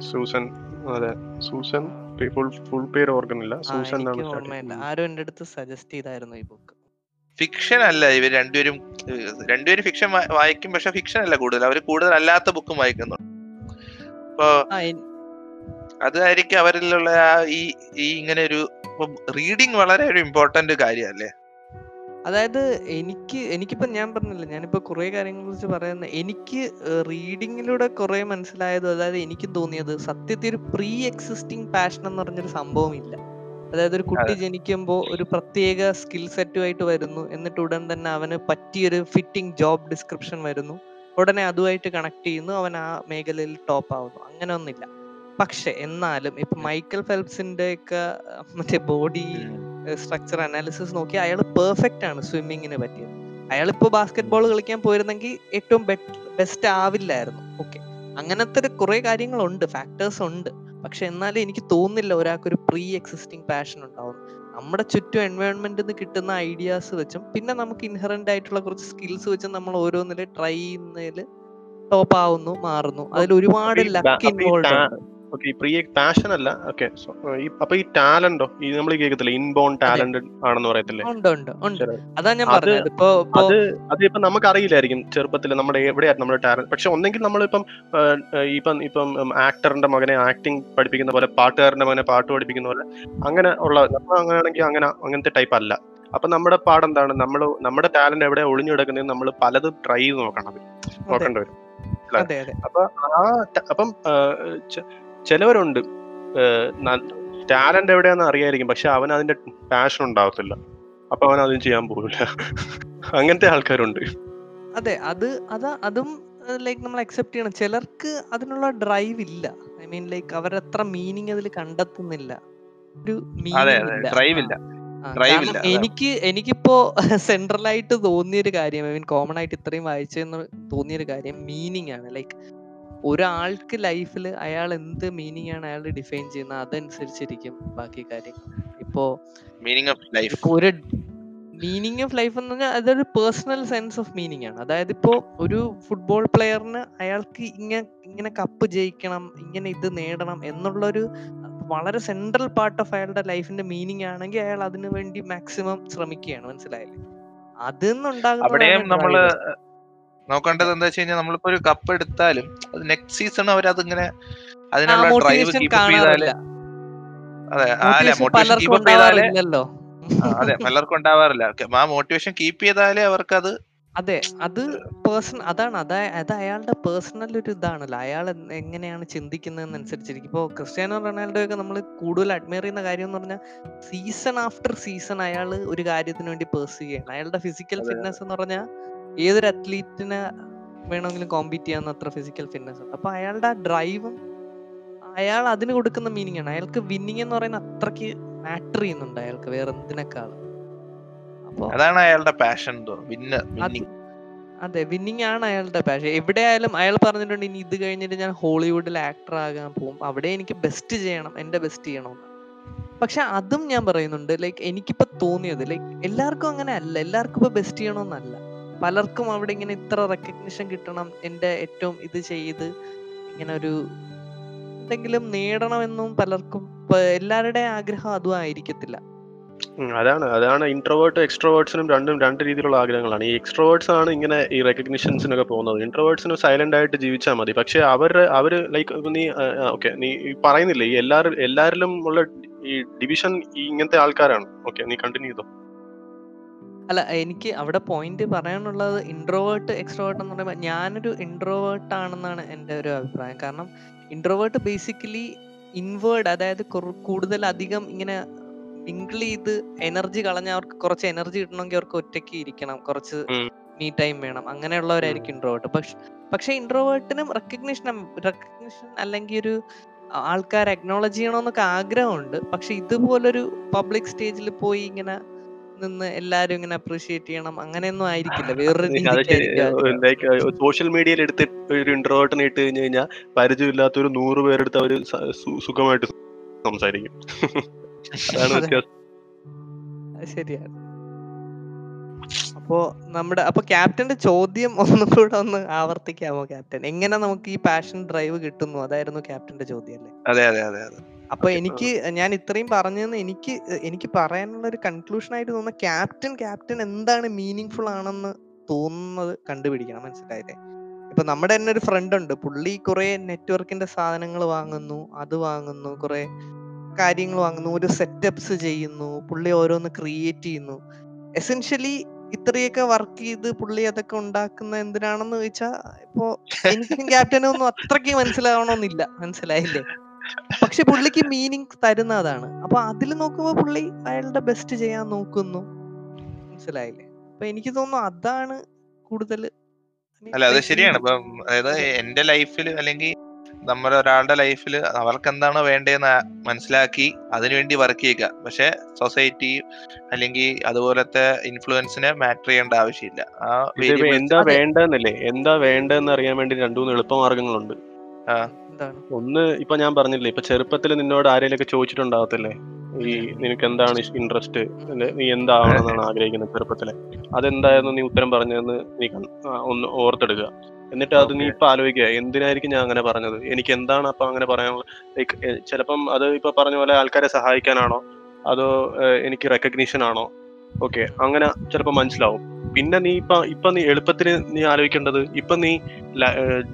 സൂസൻ. അതെ. സൂസൻ ഫുൾ ഫുൾ പേര് ഓർക്കുന്നില്ല. സൂസൻ. ആരും എന്റെ അടുത്ത് സജസ്റ്റ് ചെയ്തായിരുന്നു ഈ ബുക്ക് ഫിക്ഷൻ അല്ല ഇവർ രണ്ടുപേരും രണ്ടുപേരും ഫിക്ഷൻ വായിക്കും പക്ഷെ ഫിക്ഷൻ അല്ല കൂടുതൽ. അവർ കൂടുതൽ അല്ലാത്ത ബുക്കും വായിക്കുന്നുണ്ട്. അപ്പൊ അതായിരിക്കും അവരിലുള്ള ആ ഈ ഈ ഇങ്ങനെ ഒരു റീഡിങ് വളരെ ഒരു ഇമ്പോർട്ടന്റ് കാര്യമല്ലേ? അതായത് എനിക്ക് എനിക്കിപ്പോ ഞാൻ പറഞ്ഞില്ല ഞാനിപ്പോ കുറെ കാര്യങ്ങളെ കുറിച്ച് പറയുന്ന എനിക്ക് റീഡിങ്ങിലൂടെ കുറെ മനസ്സിലായത് അതായത് എനിക്ക് തോന്നിയത് സത്യത്തിൽ ഒരു പ്രീ എക്സിസ്റ്റിംഗ് പാഷൻ എന്ന് പറഞ്ഞൊരു സംഭവം ഇല്ല. അതായത് ഒരു കുട്ടി ജനിക്കുമ്പോൾ ഒരു പ്രത്യേക സ്കിൽ സെറ്റുമായിട്ട് വരുന്നു. എന്നിട്ട് ഉടൻ തന്നെ അവന് പറ്റിയൊരു ഫിറ്റിംഗ് ജോബ് ഡിസ്ക്രിപ്ഷൻ വരുന്നു. ഉടനെ അതുമായിട്ട് കണക്ട് ചെയ്യുന്നു. അവൻ ആ മേഖലയിൽ ടോപ്പ് ആവുന്നു. അങ്ങനെ ഒന്നില്ല പക്ഷെ എന്നാലും ഇപ്പൊ മൈക്കൽ ഫെൽപ്സിന്റെ ഒക്കെ മറ്റേ ബോഡി സ്ട്രക്ചർ അനാലിസിസ് നോക്കി അയാൾ പെർഫെക്റ്റ് ആണ് സ്വിമ്മിങ്ങിന് പറ്റിയത്. അയാൾ ഇപ്പൊ ബാസ്കറ്റ് ബോൾ കളിക്കാൻ പോയിരുന്നെങ്കിൽ ഏറ്റവും ബെസ്റ്റ് ആവില്ലായിരുന്നു. ഓക്കെ അങ്ങനത്തെ കുറെ കാര്യങ്ങളുണ്ട്. ഫാക്ടേഴ്സ് ഉണ്ട്. പക്ഷെ എന്നാലും എനിക്ക് തോന്നുന്നില്ല ഒരാൾക്കൊരു പ്രീ എക്സിസ്റ്റിംഗ് പാഷൻ ഉണ്ടാവും. നമ്മുടെ ചുറ്റും എൻവയോൺമെന്റിൽ നിന്ന് കിട്ടുന്ന ഐഡിയാസ് വെച്ചും പിന്നെ നമുക്ക് ഇൻഹറന്റ് ആയിട്ടുള്ള കുറച്ച് സ്കിൽസ് വെച്ചും നമ്മൾ ഓരോന്നിൽ ട്രൈ ചെയ്യുന്നതിൽ ടോപ്പ് ആവുന്നു മാറുന്നു. അതിൽ ഒരുപാട് ലക്ക് ഇൻവോൾവ് ആണ് ഇൻവോൾവ് ta- ഇപ്പൊ ഓക്കെ ഈ പ്രിയ പാഷൻ അല്ല ഓക്കെ അപ്പൊ ഈ ടാലന്റോ ഈ നമ്മൾ കേൾക്കത്തില്ല ഇൻബോൺ ടാലന്റ് ആണെന്ന് പറയത്തില്ലേ? അതാ ഞാൻ അത് പറഞ്ഞത് അത് അത് ഇപ്പൊ നമുക്ക് അറിയില്ലായിരിക്കും ചെറുപ്പത്തിൽ നമ്മുടെ എവിടെയായിരുന്നു നമ്മുടെ ടാലന്റ് പക്ഷെ ഒന്നെങ്കിൽ നമ്മളിപ്പം ഇപ്പം ഇപ്പം ആക്ടറിന്റെ മകനെ ആക്ടിങ് പഠിപ്പിക്കുന്ന പോലെ പാട്ടുകാരന്റെ മകനെ പാട്ട് പഠിപ്പിക്കുന്ന പോലെ അങ്ങനെ ഉള്ള നമ്മൾ അങ്ങനെയാണെങ്കിൽ അങ്ങനെ അങ്ങനത്തെ ടൈപ്പ് അല്ല. അപ്പൊ നമ്മുടെ പാടെന്താണ് നമ്മൾ നമ്മുടെ ടാലന്റ് എവിടെ ഒളിഞ്ഞു കിടക്കുന്നത് നമ്മൾ പലതും ട്രൈ ചെയ്ത് നോക്കണം നോക്കേണ്ടി വരും. അപ്പൊ ആ അപ്പം ചിലവരുണ്ട്. ടാലന്റ് എവിടെയാണെന്ന് അറിയായിരിക്കും പക്ഷെ അവൻ അതിന്റെ പാഷൻ ഉണ്ടാവത്തില്ല. അപ്പൊ അവൻ അതും ചെയ്യാൻ പോകില്ല അങ്ങനത്തെ ആൾക്കാരുണ്ട്. അതെ അത് അതാ അതും ലൈക്ക് നമ്മൾ അക്സെപ്റ്റ് ചെയ്യണം. ചിലർക്ക് അതിനുള്ള ഡ്രൈവ് ഇല്ല. ഐ മീൻ ലൈക്ക് അവരത്ര മീനിങ് അതിൽ കണ്ടെത്തുന്നില്ല. ഒരു അതെ അതെ ഡ്രൈവ് ഇല്ല. എനിക്ക് എനിക്കിപ്പോ സെൻട്രലായിട്ട് തോന്നിയൊരു കാര്യം ഐ മീൻ കോമൺ ആയിട്ട് ഇത്രയും വായിച്ചെന്ന് തോന്നിയൊരു കാര്യം മീനിങ് ആണ്. ലൈക്ക് ഒരാൾക്ക് ലൈഫിൽ അയാൾ എന്ത് മീനിങ് ആണ് അയാൾ ഡിഫൈൻ ചെയ്യുന്നത് അതനുസരിച്ചിരിക്കും ബാക്കി കാര്യങ്ങൾ. ഇപ്പോ മീനിങ് ഓഫ് ലൈഫ് ഒരു മീനിങ് ഓഫ് ലൈഫ് എന്ന് പറഞ്ഞാൽ അതൊരു പേഴ്സണൽ സെൻസ് ഓഫ് മീനിങ് ആണ്. അതായത് ഇപ്പോ ഒരു ഫുട്ബോൾ പ്ലെയറിന് അയാൾക്ക് ഇങ്ങനെ ഇങ്ങനെ കപ്പ് ജയിക്കണം ഇങ്ങനെ ഇത് നേടണം എന്നുള്ളൊരു വളരെ സെൻട്രൽ പാർട്ട് ഓഫ് അയാളുടെ ലൈഫിന്റെ മീനിങ് ആണെങ്കിൽ അയാൾ അതിനു വേണ്ടി മാക്സിമം ശ്രമിക്കുകയാണ്. മനസ്സിലായില്ലേ? അതിൽ നിന്നുണ്ടാകുന്ന നോക്കേണ്ടത് എന്താ വെച്ച് കഴിഞ്ഞാൽ നമ്മളിപ്പോ ഒരു കപ്പ് എടുത്താലും അത് നെക്സ്റ്റ് സീസൺ അവർ അതിങ്ങനെ അതിനുള്ള ഡ്രൈവ് കീപ്പ് ചെയ്താൽ അതെ അല്ല മോട്ടിവേഷൻ കീപ്പ് ചെയ്താലേ അതെ പലർക്കും ഉണ്ടാവാറില്ല. ആ മോട്ടിവേഷൻ കീപ്പ് ചെയ്താലേ അവർക്ക് അത് അതെ അത് പേഴ്സൺ അതാണ് അതാ അത് അയാളുടെ പേഴ്സണൽ ഒരു ഇതാണല്ലോ. അയാൾ എങ്ങനെയാണ് ചിന്തിക്കുന്നതെന്നനുസരിച്ചിരിക്കും ഇപ്പോൾ ക്രിസ്ത്യാനോ റൊണാൾഡോ ഒക്കെ നമ്മൾ കൂടുതൽ അഡ്മയർ ചെയ്യുന്ന കാര്യം എന്ന് പറഞ്ഞാൽ സീസൺ ആഫ്റ്റർ സീസൺ അയാൾ ഒരു കാര്യത്തിന് വേണ്ടി പേഴ്സ് ചെയ്യണം. അയാളുടെ ഫിസിക്കൽ ഫിറ്റ്നസ് എന്ന് പറഞ്ഞാൽ ഏതൊരു അത്ലീറ്റിനെ വേണമെങ്കിലും കോമ്പീറ്റ് ചെയ്യാവുന്ന അത്ര ഫിസിക്കൽ ഫിറ്റ്നസ് ഉണ്ട്. അപ്പൊ അയാളുടെ ആ ഡ്രൈവും അയാൾ അതിന് കൊടുക്കുന്ന മീനിങ് ആണ്. അയാൾക്ക് വിന്നിങ് എന്ന് പറയുന്ന അത്രയ്ക്ക് മാറ്റർ ചെയ്യുന്നുണ്ട് അയാൾക്ക് വേറെ എന്തിനേക്കാളും. അതാണ് അയാളുടെ പാഷൻ അതെ വിന്നിങ് ആണ് അയാളുടെ പാഷൻ എവിടെയായാലും അയാൾ പറഞ്ഞിട്ടുണ്ട് ഇനി ഇത് കഴിഞ്ഞിട്ട് ഞാൻ ഹോളിവുഡിൽ ആക്ടർ ആകാൻ പോകും. അവിടെ എനിക്ക് ബെസ്റ്റ് ചെയ്യണം എന്റെ ബെസ്റ്റ് ചെയ്യണം പക്ഷെ അതും ഞാൻ പറയുന്നുണ്ട് ലൈക്ക് എനിക്കിപ്പോ തോന്നിയത് ലൈക്ക് എല്ലാവർക്കും അങ്ങനെ അല്ല. എല്ലാവർക്കും ഇപ്പൊ ബെസ്റ്റ് ചെയ്യണമെന്നല്ല. പലർക്കും അവിടെ ഇങ്ങനെ ഇത്ര റെക്കഗ്നിഷൻ കിട്ടണം. എന്റെ ഏറ്റവും ഇത് ചെയ്ത് ഇങ്ങനെ ഒരു എന്തെങ്കിലും നേടണമെന്നും പലർക്കും എല്ലാവരുടെ ആഗ്രഹം അതും ആയിരിക്കത്തില്ല. അതാണ് അതാണ് ഇൻട്രോവേർട്ട് എക്സ്ട്രോവേർട്സിനും രണ്ടും രണ്ട് രീതിയിലുള്ള ആഗ്രഹങ്ങളാണ്. ഈ എക്സ്ട്രോവേർട്സ് ആണ് ഇങ്ങനെ ഈ റെക്കഗ്നിഷൻസിനൊക്കെ പോകുന്നത്. ഇൻട്രോവേർട്സിന് സൈലന്റ് ആയിട്ട് ജീവിച്ചാൽ മതി. പക്ഷെ അവർ അവർ ലൈക്ക് നീ ഓക്കെ നീ പറയുന്നില്ലേ? ഈ എല്ലാവരും എല്ലാവരിലും ഉള്ള ഈ ഡിവിഷൻ ഇങ്ങനത്തെ ആൾക്കാരാണ്. ഓക്കെ നീ കണ്ടിന്യൂ ചെയ്തോ? അല്ല എനിക്ക് അവിടെ പോയിന്റ് പറയാനുള്ളത് ഇൻട്രോവേർട്ട് എക്സ്ട്രോവേർട്ട് എന്ന് പറയുമ്പോൾ ഞാനൊരു ഇൻട്രോവേർട്ട് ആണെന്നാണ് എന്റെ ഒരു അഭിപ്രായം. കാരണം ഇൻട്രോവേർട്ട് ബേസിക്കലി ഇൻവേർഡ് അതായത് കൂടുതൽ അധികം ഇങ്ങനെ മിങ്കിൾ ചെയ്ത് എനർജി കളഞ്ഞ അവർക്ക് കുറച്ച് എനർജി കിട്ടണമെങ്കിൽ അവർക്ക് ഒറ്റയ്ക്ക് ഇരിക്കണം. കുറച്ച്. മീ ടൈം വേണം. അങ്ങനെയുള്ളവരായിരിക്കും ഇൻട്രോവേർട്ട് പക്ഷെ പക്ഷെ ഇൻട്രോവേർട്ടിനും റെക്കഗ്നിഷൻ റെക്കഗ്നിഷൻ അല്ലെങ്കിൽ ഒരു ആൾക്കാർ അക്നോളജ് ചെയ്യണമെന്നൊക്കെ ആഗ്രഹമുണ്ട്. പക്ഷെ ഇതുപോലൊരു പബ്ലിക് സ്റ്റേജിൽ പോയി ഇങ്ങനെ നിന്ന് എല്ലാരും ഇങ്ങനെ അപ്രീഷിയേറ്റ് ചെയ്യണം. അങ്ങനെയൊന്നും ആയിരിക്കില്ല. വേറൊരു സോഷ്യൽ മീഡിയയിൽ എടുത്ത് ഒരു ഇൻട്രോവേർട്ടിനെ ഇട്ട് കഴിഞ്ഞു കഴിഞ്ഞാൽ പരിചയമില്ലാത്ത ഒരു നൂറ് പേരെടുത്ത് അവർ സുഖമായിട്ട് സംസാരിക്കും. അതാണ്. വ്യത്യാസം. ശരിയാണ്. അപ്പോ നമ്മുടെ അപ്പൊ ക്യാപ്റ്റന്റെ ചോദ്യം ഒന്നും കൂടെ ഒന്ന് ആവർത്തിക്കാമോ ക്യാപ്റ്റൻ? എങ്ങനെ നമുക്ക് ഈ പാഷൻ ഡ്രൈവ് കിട്ടുന്നു? അതായിരുന്നു ക്യാപ്റ്റന്റെ ചോദ്യം അല്ലേ? അതെ അതെ അതെ അതെ. അപ്പൊ എനിക്ക് ഞാൻ ഇത്രയും പറഞ്ഞതെന്ന് എനിക്ക് എനിക്ക് പറയാനുള്ള ഒരു കൺക്ലൂഷൻ ആയിട്ട് തോന്നുന്ന ക്യാപ്റ്റൻ ക്യാപ്റ്റൻ എന്താണ് മീനിങ് ഫുൾ ആണെന്ന് തോന്നുന്നത് കണ്ടുപിടിക്കണം മനസ്സിലായില്ലേ? ഇപ്പൊ നമ്മുടെ തന്നെ ഒരു ഫ്രണ്ട് ഉണ്ട്. പുള്ളി കുറെ നെറ്റ്വർക്കിന്റെ സാധനങ്ങൾ വാങ്ങുന്നു അത് വാങ്ങുന്നു കുറെ കാര്യങ്ങൾ വാങ്ങുന്നു ഒരു സെറ്റപ്സ് ചെയ്യുന്നു പുള്ളി ഓരോന്ന് ക്രിയേറ്റ് ചെയ്യുന്നു. എസെൻഷ്യലി ഇത്രയൊക്കെ വർക്ക് ചെയ്ത് പുള്ളി അതൊക്കെ ഉണ്ടാക്കുന്ന എന്തിനാണെന്ന് ചോദിച്ചാ ഇപ്പോ എനിക്കും ക്യാപ്റ്റനും ഒന്നും അത്രയ്ക്ക് മനസ്സിലാവണമെന്നില്ല. മനസ്സിലായില്ലേ? പക്ഷെ പുള്ളിക്ക് മീനിങ് തരുന്ന അതാണ്. അപ്പൊ അതിൽ നോക്കുമ്പോ പുള്ളി അയാളുടെ ബെസ്റ്റ് ചെയ്യാൻ നോക്കുന്നു. മനസ്സിലായില്ലേ? അപ്പൊ എനിക്ക് തോന്നുന്നു അതാണ് കൂടുതൽ അല്ല അത് ശരിയാണ്. ഇപ്പം അതായത് എന്റെ ലൈഫിൽ അല്ലെങ്കിൽ നമ്മുടെ ഒരാളുടെ ലൈഫിൽ അവർക്ക് എന്താണോ വേണ്ടതെന്ന് മനസ്സിലാക്കി അതിനുവേണ്ടി വർക്ക് ചെയ്യുക. പക്ഷെ സൊസൈറ്റി അല്ലെങ്കിൽ അതുപോലത്തെ ഇൻഫ്ലുവൻസിനെ മാറ്റർ ചെയ്യേണ്ട ആവശ്യമില്ല. എന്താ. വേണ്ടെന്നല്ലേ? എന്താ വേണ്ടെന്ന് അറിയാൻ വേണ്ടി രണ്ടു മൂന്ന് എളുപ്പമാർഗങ്ങളുണ്ട്. എന്താണ്? ഒന്ന് ഇപ്പൊ ഞാൻ പറഞ്ഞില്ലേ ഇപ്പൊ ചെറുപ്പത്തിൽ നിന്നോട് ആരെയൊക്കെ ചോദിച്ചിട്ടുണ്ടാവത്തില്ലേ ഈ നിനക്ക് എന്താണ് ഇൻട്രസ്റ്റ്? നീ എന്താവണമെന്നാണ് ആഗ്രഹിക്കുന്നത് ചെറുപ്പത്തിലെ. അതെന്തായിരുന്നു നീ ഉത്തരം പറഞ്ഞതെന്ന് നീ ഒന്ന് ഓർത്തെടുക്കുക. എന്നിട്ട് അത് നീ. ഇപ്പൊ ആലോചിക്കുക എന്തിനായിരിക്കും ഞാൻ അങ്ങനെ പറഞ്ഞത്? എനിക്ക് എന്താണ് അപ്പൊ അങ്ങനെ പറയാനുള്ള ലൈക്ക് ചിലപ്പം അത് ഇപ്പൊ പറഞ്ഞ പോലെ ആൾക്കാരെ സഹായിക്കാനാണോ? അതോ എനിക്ക് റെക്കഗ്നീഷൻ ആണോ ഓക്കെ അങ്ങനെ ചിലപ്പോൾ മനസ്സിലാവും. പിന്നെ നീ ഇപ്പൊ ഇപ്പൊ നീ എളുപ്പത്തിന് നീ ആലോചിക്കേണ്ടത് ഇപ്പൊ നീ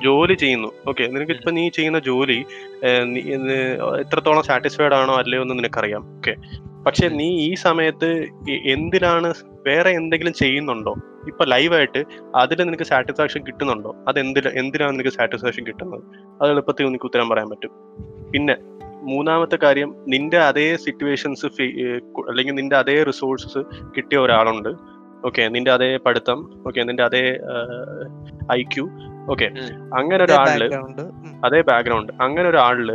ജോലി ചെയ്യുന്നു. ഓക്കെ നിനക്ക് ഇപ്പൊ നീ ചെയ്യുന്ന ജോലി എത്രത്തോളം സാറ്റിസ്ഫൈഡ് ആണോ അല്ലയോ എന്ന് നിനക്കറിയാം. ഓക്കെ. പക്ഷെ നീ ഈ സമയത്ത് എന്തിനാണ് വേറെ എന്തെങ്കിലും ചെയ്യുന്നുണ്ടോ? ഇപ്പൊ ലൈവായിട്ട് അതിൽ നിനക്ക് സാറ്റിസ്ഫാക്ഷൻ കിട്ടുന്നുണ്ടോ? അത് എന്തിനാ എന്തിനാണ് നിനക്ക് സാറ്റിസ്ഫാക്ഷൻ കിട്ടുന്നത്? അത് എളുപ്പത്തിൽ നിനക്ക് ഉത്തരം പറയാൻ പറ്റും. പിന്നെ മൂന്നാമത്തെ കാര്യം നിന്റെ അതേ സിറ്റുവേഷൻസ് അല്ലെങ്കിൽ നിന്റെ അതേ റിസോഴ്സസ് കിട്ടിയ ഒരാളുണ്ട്. ഓക്കെ നിന്റെ അതേ പഠിത്തം ഓക്കെ നിന്റെ അതേ ഐ ക്യു ഓക്കെ. അങ്ങനെ ഒരാളിൽ അതേ ബാക്ക്ഗ്രൗണ്ട് അങ്ങനെ ഒരാളിൽ